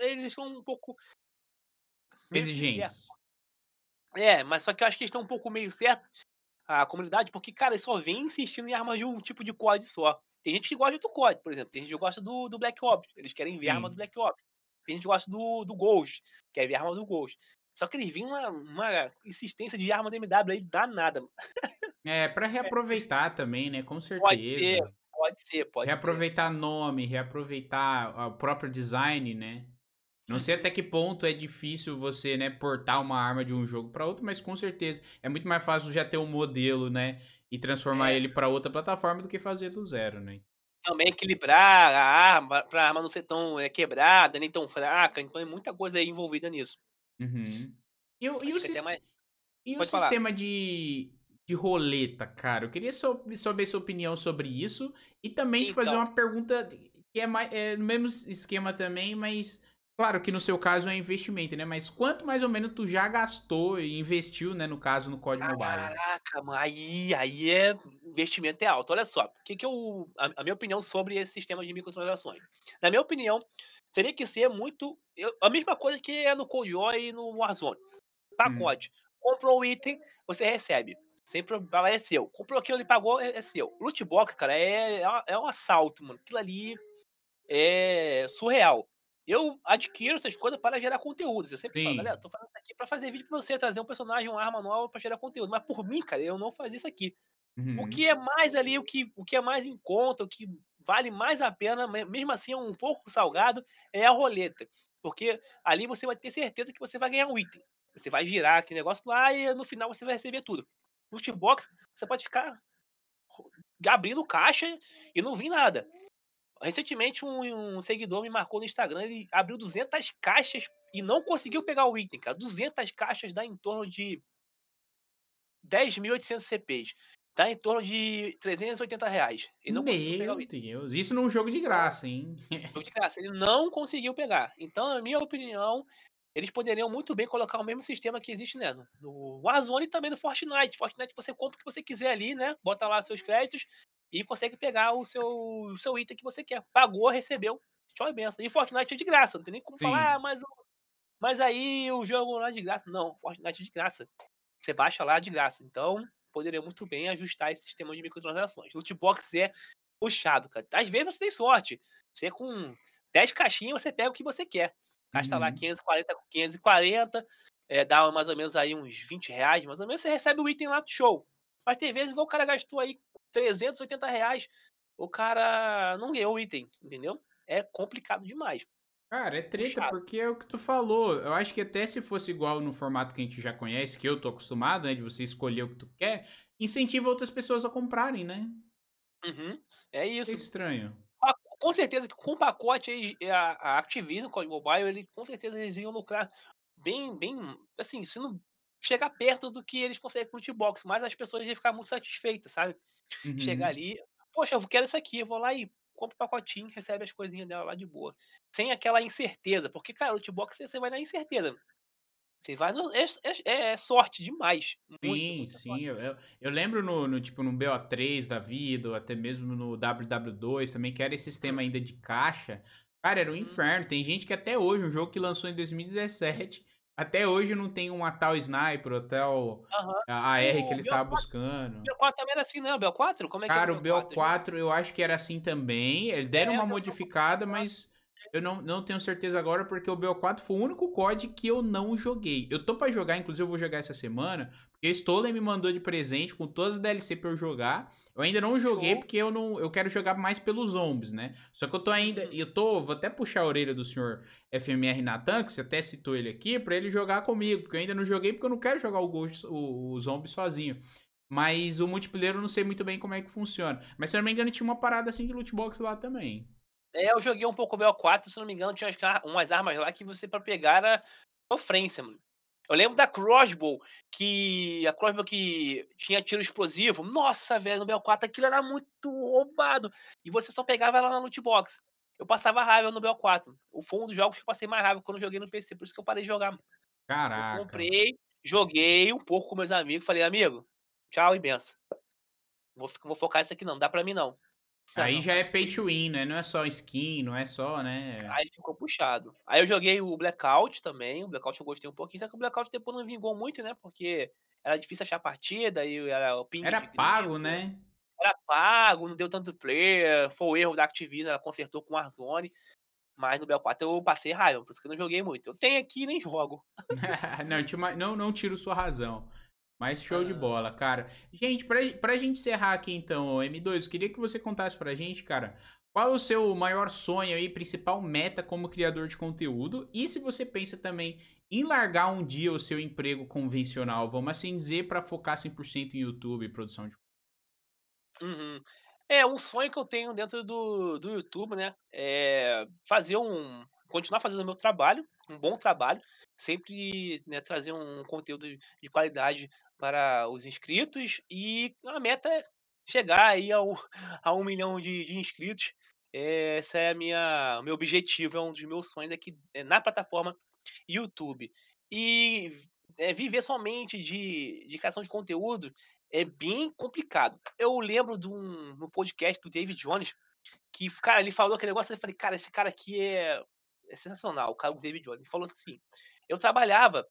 Eles são um pouco. Exigentes. É, mas só que eu acho que eles estão um pouco meio certos a comunidade, porque, cara, eles só vem insistindo em armas de um tipo de COD só. Tem gente que gosta de outro COD, por exemplo. Tem gente que gosta do, do Black Ops. Eles querem ver a arma do Black Ops. Tem gente que gosta do, do Ghost. Quer ver arma do Ghost. Só que eles vinham uma, uma insistência de arma do MW aí danada. É, para [LAUGHS] reaproveitar é. também, né? Com certeza. Pode ser, pode ser, pode reaproveitar ser. nome, reaproveitar o próprio design, né? Não sei até que ponto é difícil você, né, portar uma arma de um jogo para outro, mas com certeza é muito mais fácil já ter um modelo, né, e transformar é. ele para outra plataforma do que fazer do zero, né? Também equilibrar a arma, para a arma não ser tão é, quebrada, nem tão fraca, então é muita coisa aí envolvida nisso. Uhum. E, e o, mais... e o sistema de, de roleta, cara? Eu queria saber sua opinião sobre isso e também então... te fazer então uma pergunta que é, mais, é no mesmo esquema também, mas Claro que no seu caso é investimento, né? Mas quanto mais ou menos tu já gastou e investiu, né? No caso, no código mobile? Caraca, mano, aí, aí é investimento é alto. Olha só, o que, que eu. A, a minha opinião sobre esse sistema de microtransações. Na minha opinião, teria que ser muito. Eu, a mesma coisa que é no CodeJoy e no Warzone. Pacote. Hum. Comprou o item, você recebe. Sempre é seu. Comprou aquilo, ele pagou, é, é seu. Loot box, cara, é, é, é um assalto, mano. Aquilo ali é surreal eu adquiro essas coisas para gerar conteúdos. Eu sempre Sim. falo, galera, tô fazendo isso aqui para fazer vídeo para você, trazer um personagem, uma arma nova para gerar conteúdo. Mas por mim, cara, eu não fazia isso aqui. Uhum. O que é mais ali, o que, o que é mais em conta, o que vale mais a pena, mesmo assim um pouco salgado, é a roleta. Porque ali você vai ter certeza que você vai ganhar um item. Você vai girar aquele negócio lá e no final você vai receber tudo. No box, você pode ficar abrindo caixa e não vir nada. Recentemente, um, um seguidor me marcou no Instagram, ele abriu 200 caixas e não conseguiu pegar o item, cara. 200 caixas dá em torno de 10.800 CPs. Dá em torno de 380 reais. E não conseguiu pegar o item. Deus, isso num jogo de graça, hein? Jogo de graça. Ele não conseguiu pegar. Então, na minha opinião, eles poderiam muito bem colocar o mesmo sistema que existe né, no Warzone e também no Fortnite. Fortnite você compra o que você quiser ali, né? Bota lá seus créditos e consegue pegar o seu, o seu item que você quer. Pagou, recebeu. Tchau e benção. E Fortnite é de graça, não tem nem como Sim. falar, ah, mas, mas aí o jogo não é de graça. Não, Fortnite é de graça. Você baixa lá de graça. Então, poderia muito bem ajustar esse sistema de microtransações. Lootbox é puxado, cara. Às vezes você tem sorte. Você com 10 caixinhas, você pega o que você quer. Gasta uhum. lá 540 com 540, é, dá mais ou menos aí uns 20 reais, mais ou menos, você recebe o item lá do show. Mas tem vezes igual o cara gastou aí 380 reais, o cara não ganhou o item, entendeu? É complicado demais. Cara, é treta Puxado. porque é o que tu falou. Eu acho que até se fosse igual no formato que a gente já conhece, que eu tô acostumado, né? De você escolher o que tu quer, incentiva outras pessoas a comprarem, né? Uhum. É isso. É estranho. Com certeza que com o pacote aí, a, a Activision, com o Mobile, ele, com certeza eles iam lucrar bem, bem, assim, se não chegar perto do que eles conseguem com o Xbox, mas as pessoas iam ficar muito satisfeitas, sabe? Uhum. Chegar ali, poxa, eu quero isso aqui, eu vou lá e compra o pacotinho, recebe as coisinhas dela lá de boa. Sem aquela incerteza, porque, cara, o Xbox você vai na incerteza. Você vai no, é, é, é, sorte demais. Muito, sim, sim. Eu, eu, eu, lembro no, no, tipo, no BO3 da vida, ou até mesmo no WW2 também, que era esse sistema ainda de caixa. Cara, era um inferno. Tem gente que até hoje, um jogo que lançou em 2017, até hoje não tem uma tal sniper, ou tal uhum. AR que ele estava buscando. O BO4 também era assim, né? O BO4? Como é Cara, que era o BO4, BO4 eu acho que era assim também. Eles deram é, uma modificada, mas eu não, não tenho certeza agora, porque o BO4 foi o único COD que eu não joguei. Eu tô para jogar, inclusive eu vou jogar essa semana, porque Stolen me mandou de presente com todas as DLC pra eu jogar. Eu ainda não joguei Show. porque eu não eu quero jogar mais pelos zombies, né? Só que eu tô ainda, uhum. eu tô, vou até puxar a orelha do senhor FMR Natan, que você até citou ele aqui, para ele jogar comigo, porque eu ainda não joguei porque eu não quero jogar o Ghost, o, o zombie sozinho. Mas o multiplayer eu não sei muito bem como é que funciona. Mas se eu não me engano, tinha uma parada assim de loot box lá também. É, eu joguei um pouco o BO4, se não me engano, tinha umas armas lá que você para pegar era sofrência, mano. Eu lembro da crossbow, que a crossbow que tinha tiro explosivo. Nossa, velho, no BO4 aquilo era muito roubado. E você só pegava ela na loot box. Eu passava raiva no BO4. Foi um dos jogos que eu passei mais raiva quando eu joguei no PC, por isso que eu parei de jogar. Caraca. Eu comprei, joguei um pouco com meus amigos, falei, amigo, tchau e benção. Vou, vou focar nisso aqui não, não dá pra mim não. Aí não. já é pay to win, né? Não é só skin, não é só, né? Aí ficou puxado. Aí eu joguei o Blackout também. O Blackout eu gostei um pouquinho, só que o Blackout depois não vingou muito, né? Porque era difícil achar partida e era o ping. Era pago, né? Era pago, não deu tanto player. Foi o erro da Activision, ela consertou com o Warzone. Mas no BL4 eu passei raiva, por isso que eu não joguei muito. Eu tenho aqui e nem jogo. [LAUGHS] não, não, não tiro sua razão. Mas show ah. de bola, cara. Gente, pra, pra gente encerrar aqui então, M2, eu queria que você contasse pra gente, cara, qual é o seu maior sonho e principal meta como criador de conteúdo? E se você pensa também em largar um dia o seu emprego convencional, vamos assim dizer, para focar 100% em YouTube e produção de uhum. É, um sonho que eu tenho dentro do, do YouTube, né? É fazer um. continuar fazendo o meu trabalho, um bom trabalho, sempre né, trazer um conteúdo de qualidade para os inscritos e a meta é chegar aí ao, [LAUGHS] a um milhão de, de inscritos. É, essa é a minha, o meu objetivo, é um dos meus sonhos aqui é, na plataforma YouTube. E é, viver somente de, de criação de conteúdo é bem complicado. Eu lembro de um no podcast do David Jones que, cara, ele falou aquele negócio, eu falei, cara, esse cara aqui é, é sensacional, o cara do David Jones. Ele falou assim, eu trabalhava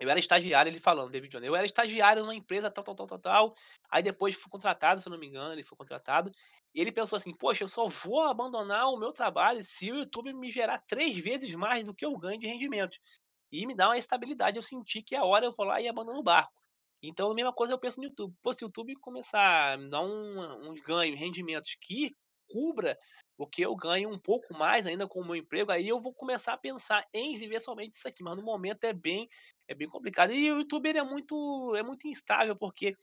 eu era estagiário, ele falando, David Jones. Eu era estagiário numa empresa tal, tal, tal, tal, tal. Aí depois fui contratado, se eu não me engano, ele foi contratado. E ele pensou assim: Poxa, eu só vou abandonar o meu trabalho se o YouTube me gerar três vezes mais do que eu ganho de rendimento. E me dar uma estabilidade. Eu senti que a hora eu vou lá e abandono o barco. Então, a mesma coisa eu penso no YouTube. Pô, se o YouTube começar a me dar um, uns ganhos, rendimentos que cubra o que eu ganho um pouco mais ainda com o meu emprego, aí eu vou começar a pensar em viver somente isso aqui, mas no momento é bem é bem complicado. E o YouTube é muito é muito instável porque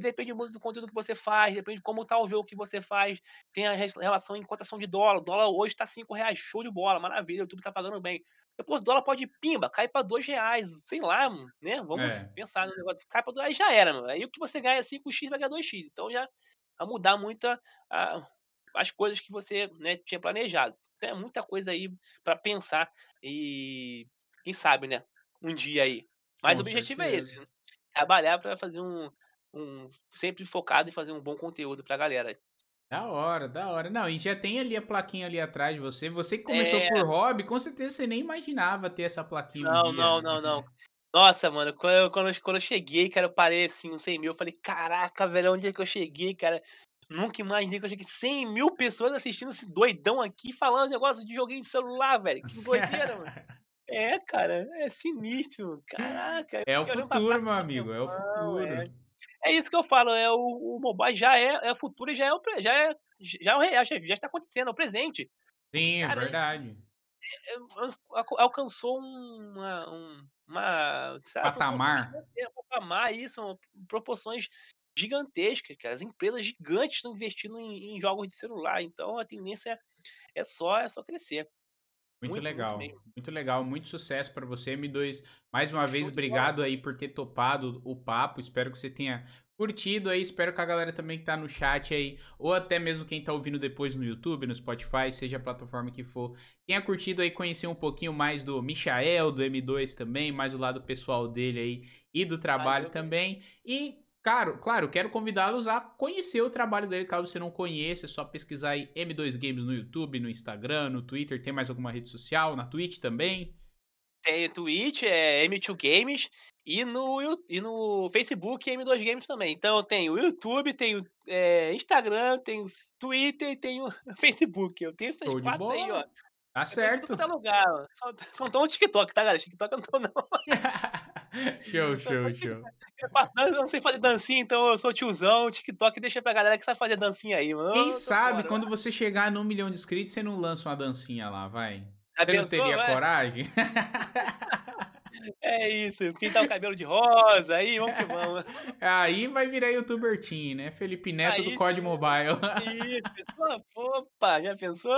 depende muito do conteúdo que você faz, depende de como tá o jogo que você faz, tem a relação em cotação de dólar. O dólar hoje tá 5 reais, show de bola, maravilha, o YouTube tá pagando bem. Depois o dólar pode, pimba, cair pra 2 reais, sei lá, né? Vamos É. pensar no negócio. Cai pra 2 aí já era, mano. Aí o que você ganha 5x vai ganhar 2x. Então já vai mudar muito a, a- as coisas que você né, tinha planejado. Então é muita coisa aí pra pensar e quem sabe, né? Um dia aí. Mas Com o objetivo é certeza. esse, né? trabalhar pra fazer um, um sempre focado em fazer um bom conteúdo pra galera. Da hora, da hora. Não, e já tem ali a plaquinha ali atrás de você. Você que começou É. por hobby, com certeza você nem imaginava ter essa plaquinha um Não, dia. não, não, não. Nossa, mano, quando eu, quando, eu, quando eu cheguei, cara, eu parei assim, uns 100 mil. Eu falei, caraca, velho, onde é que eu cheguei, cara? Nunca imaginei que eu cheguei 100 mil pessoas assistindo esse doidão aqui falando negócio de joguinho de celular, velho. Que doideira, mano. [LAUGHS] É, cara, é sinistro. Caraca. É o futuro, meu amigo, é o "Não, futuro. é." É isso que eu falo, é o, o mobile já é, é o futuro e já é o já é já, é o real, já, já está acontecendo, é o presente. Sim, é Cara, verdade. É, al- al- alcançou uma, um- uma sabe, Patamar. patamar, isso, proporções gigantescas, cara. As empresas gigantes estão investindo em, em jogos de celular, então a tendência é só, é só crescer. Muito, Muito, muito legal, mesmo. muito legal, muito sucesso pra você, M2. Mais uma Show vez, obrigado aí por ter topado o papo. Espero que você tenha curtido aí. Espero que a galera também que tá no chat aí, ou até mesmo quem tá ouvindo depois no YouTube, no Spotify, seja a plataforma que for, tenha curtido aí conhecer um pouquinho mais do Michael, do M2 também, mais o lado pessoal dele aí e do trabalho Valeu. também. E Claro, claro, quero convidá-los a conhecer o trabalho dele, caso você não conheça, é só pesquisar aí M2 Games no YouTube, no Instagram, no Twitter, tem mais alguma rede social, na Twitch também. Tem Twitch, é M2 Games, e no, e no Facebook M2 Games também. Então eu tenho o YouTube, tenho é, Instagram, tenho Twitter e tenho [LAUGHS] Facebook. Eu tenho essas Show de quatro aí, ó. Tá tô certo. quanto é lugar. Só, [LAUGHS] só tão no TikTok, tá, galera? TikTok eu não tô, não. [LAUGHS] show, [LAUGHS] show, show. Eu faço dança, eu não sei fazer dancinha, então eu sou tiozão. TikTok deixa pra galera que sabe fazer dancinha aí, mano. Quem tô sabe fora. quando você chegar no milhão de inscritos, você não lança uma dancinha lá, vai. Já Você não teria vai? coragem? É isso, pintar o cabelo de rosa, aí vamos que vamos. Aí vai virar youtuber teen, né? Felipe Neto do Aí COD sim. Mobile. Isso, opa, já pensou?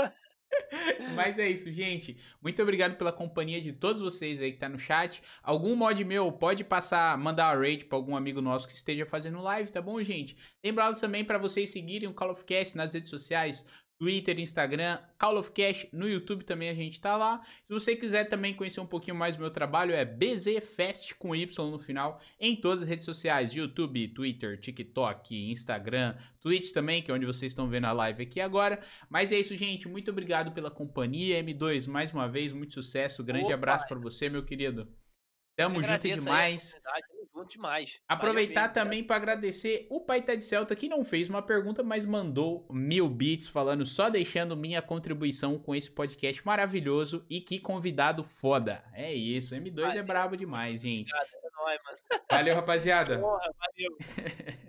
[LAUGHS] Mas é isso, gente. Muito obrigado pela companhia de todos vocês aí que tá no chat. Algum mod meu pode passar, mandar a raid pra algum amigo nosso que esteja fazendo live, tá bom, gente? Lembrando também pra vocês seguirem o Call of Cast nas redes sociais, Twitter, Instagram, Call of Cash, no YouTube também a gente tá lá. Se você quiser também conhecer um pouquinho mais do meu trabalho, é BZFest com Y no final, em todas as redes sociais, YouTube, Twitter, TikTok, Instagram, Twitch também, que é onde vocês estão vendo a live aqui agora. Mas é isso, gente. Muito obrigado pela companhia. M2, mais uma vez, muito sucesso. Grande Opa. abraço pra você, meu querido. Tamo junto demais. Junto demais. Aproveitar também para agradecer o Paita de Celta, que não fez uma pergunta, mas mandou mil bits falando, só deixando minha contribuição com esse podcast maravilhoso e que convidado foda. É isso, M2 é Valeu. brabo demais, gente. É. Valeu, rapaziada. Porra, valeu. [LAUGHS]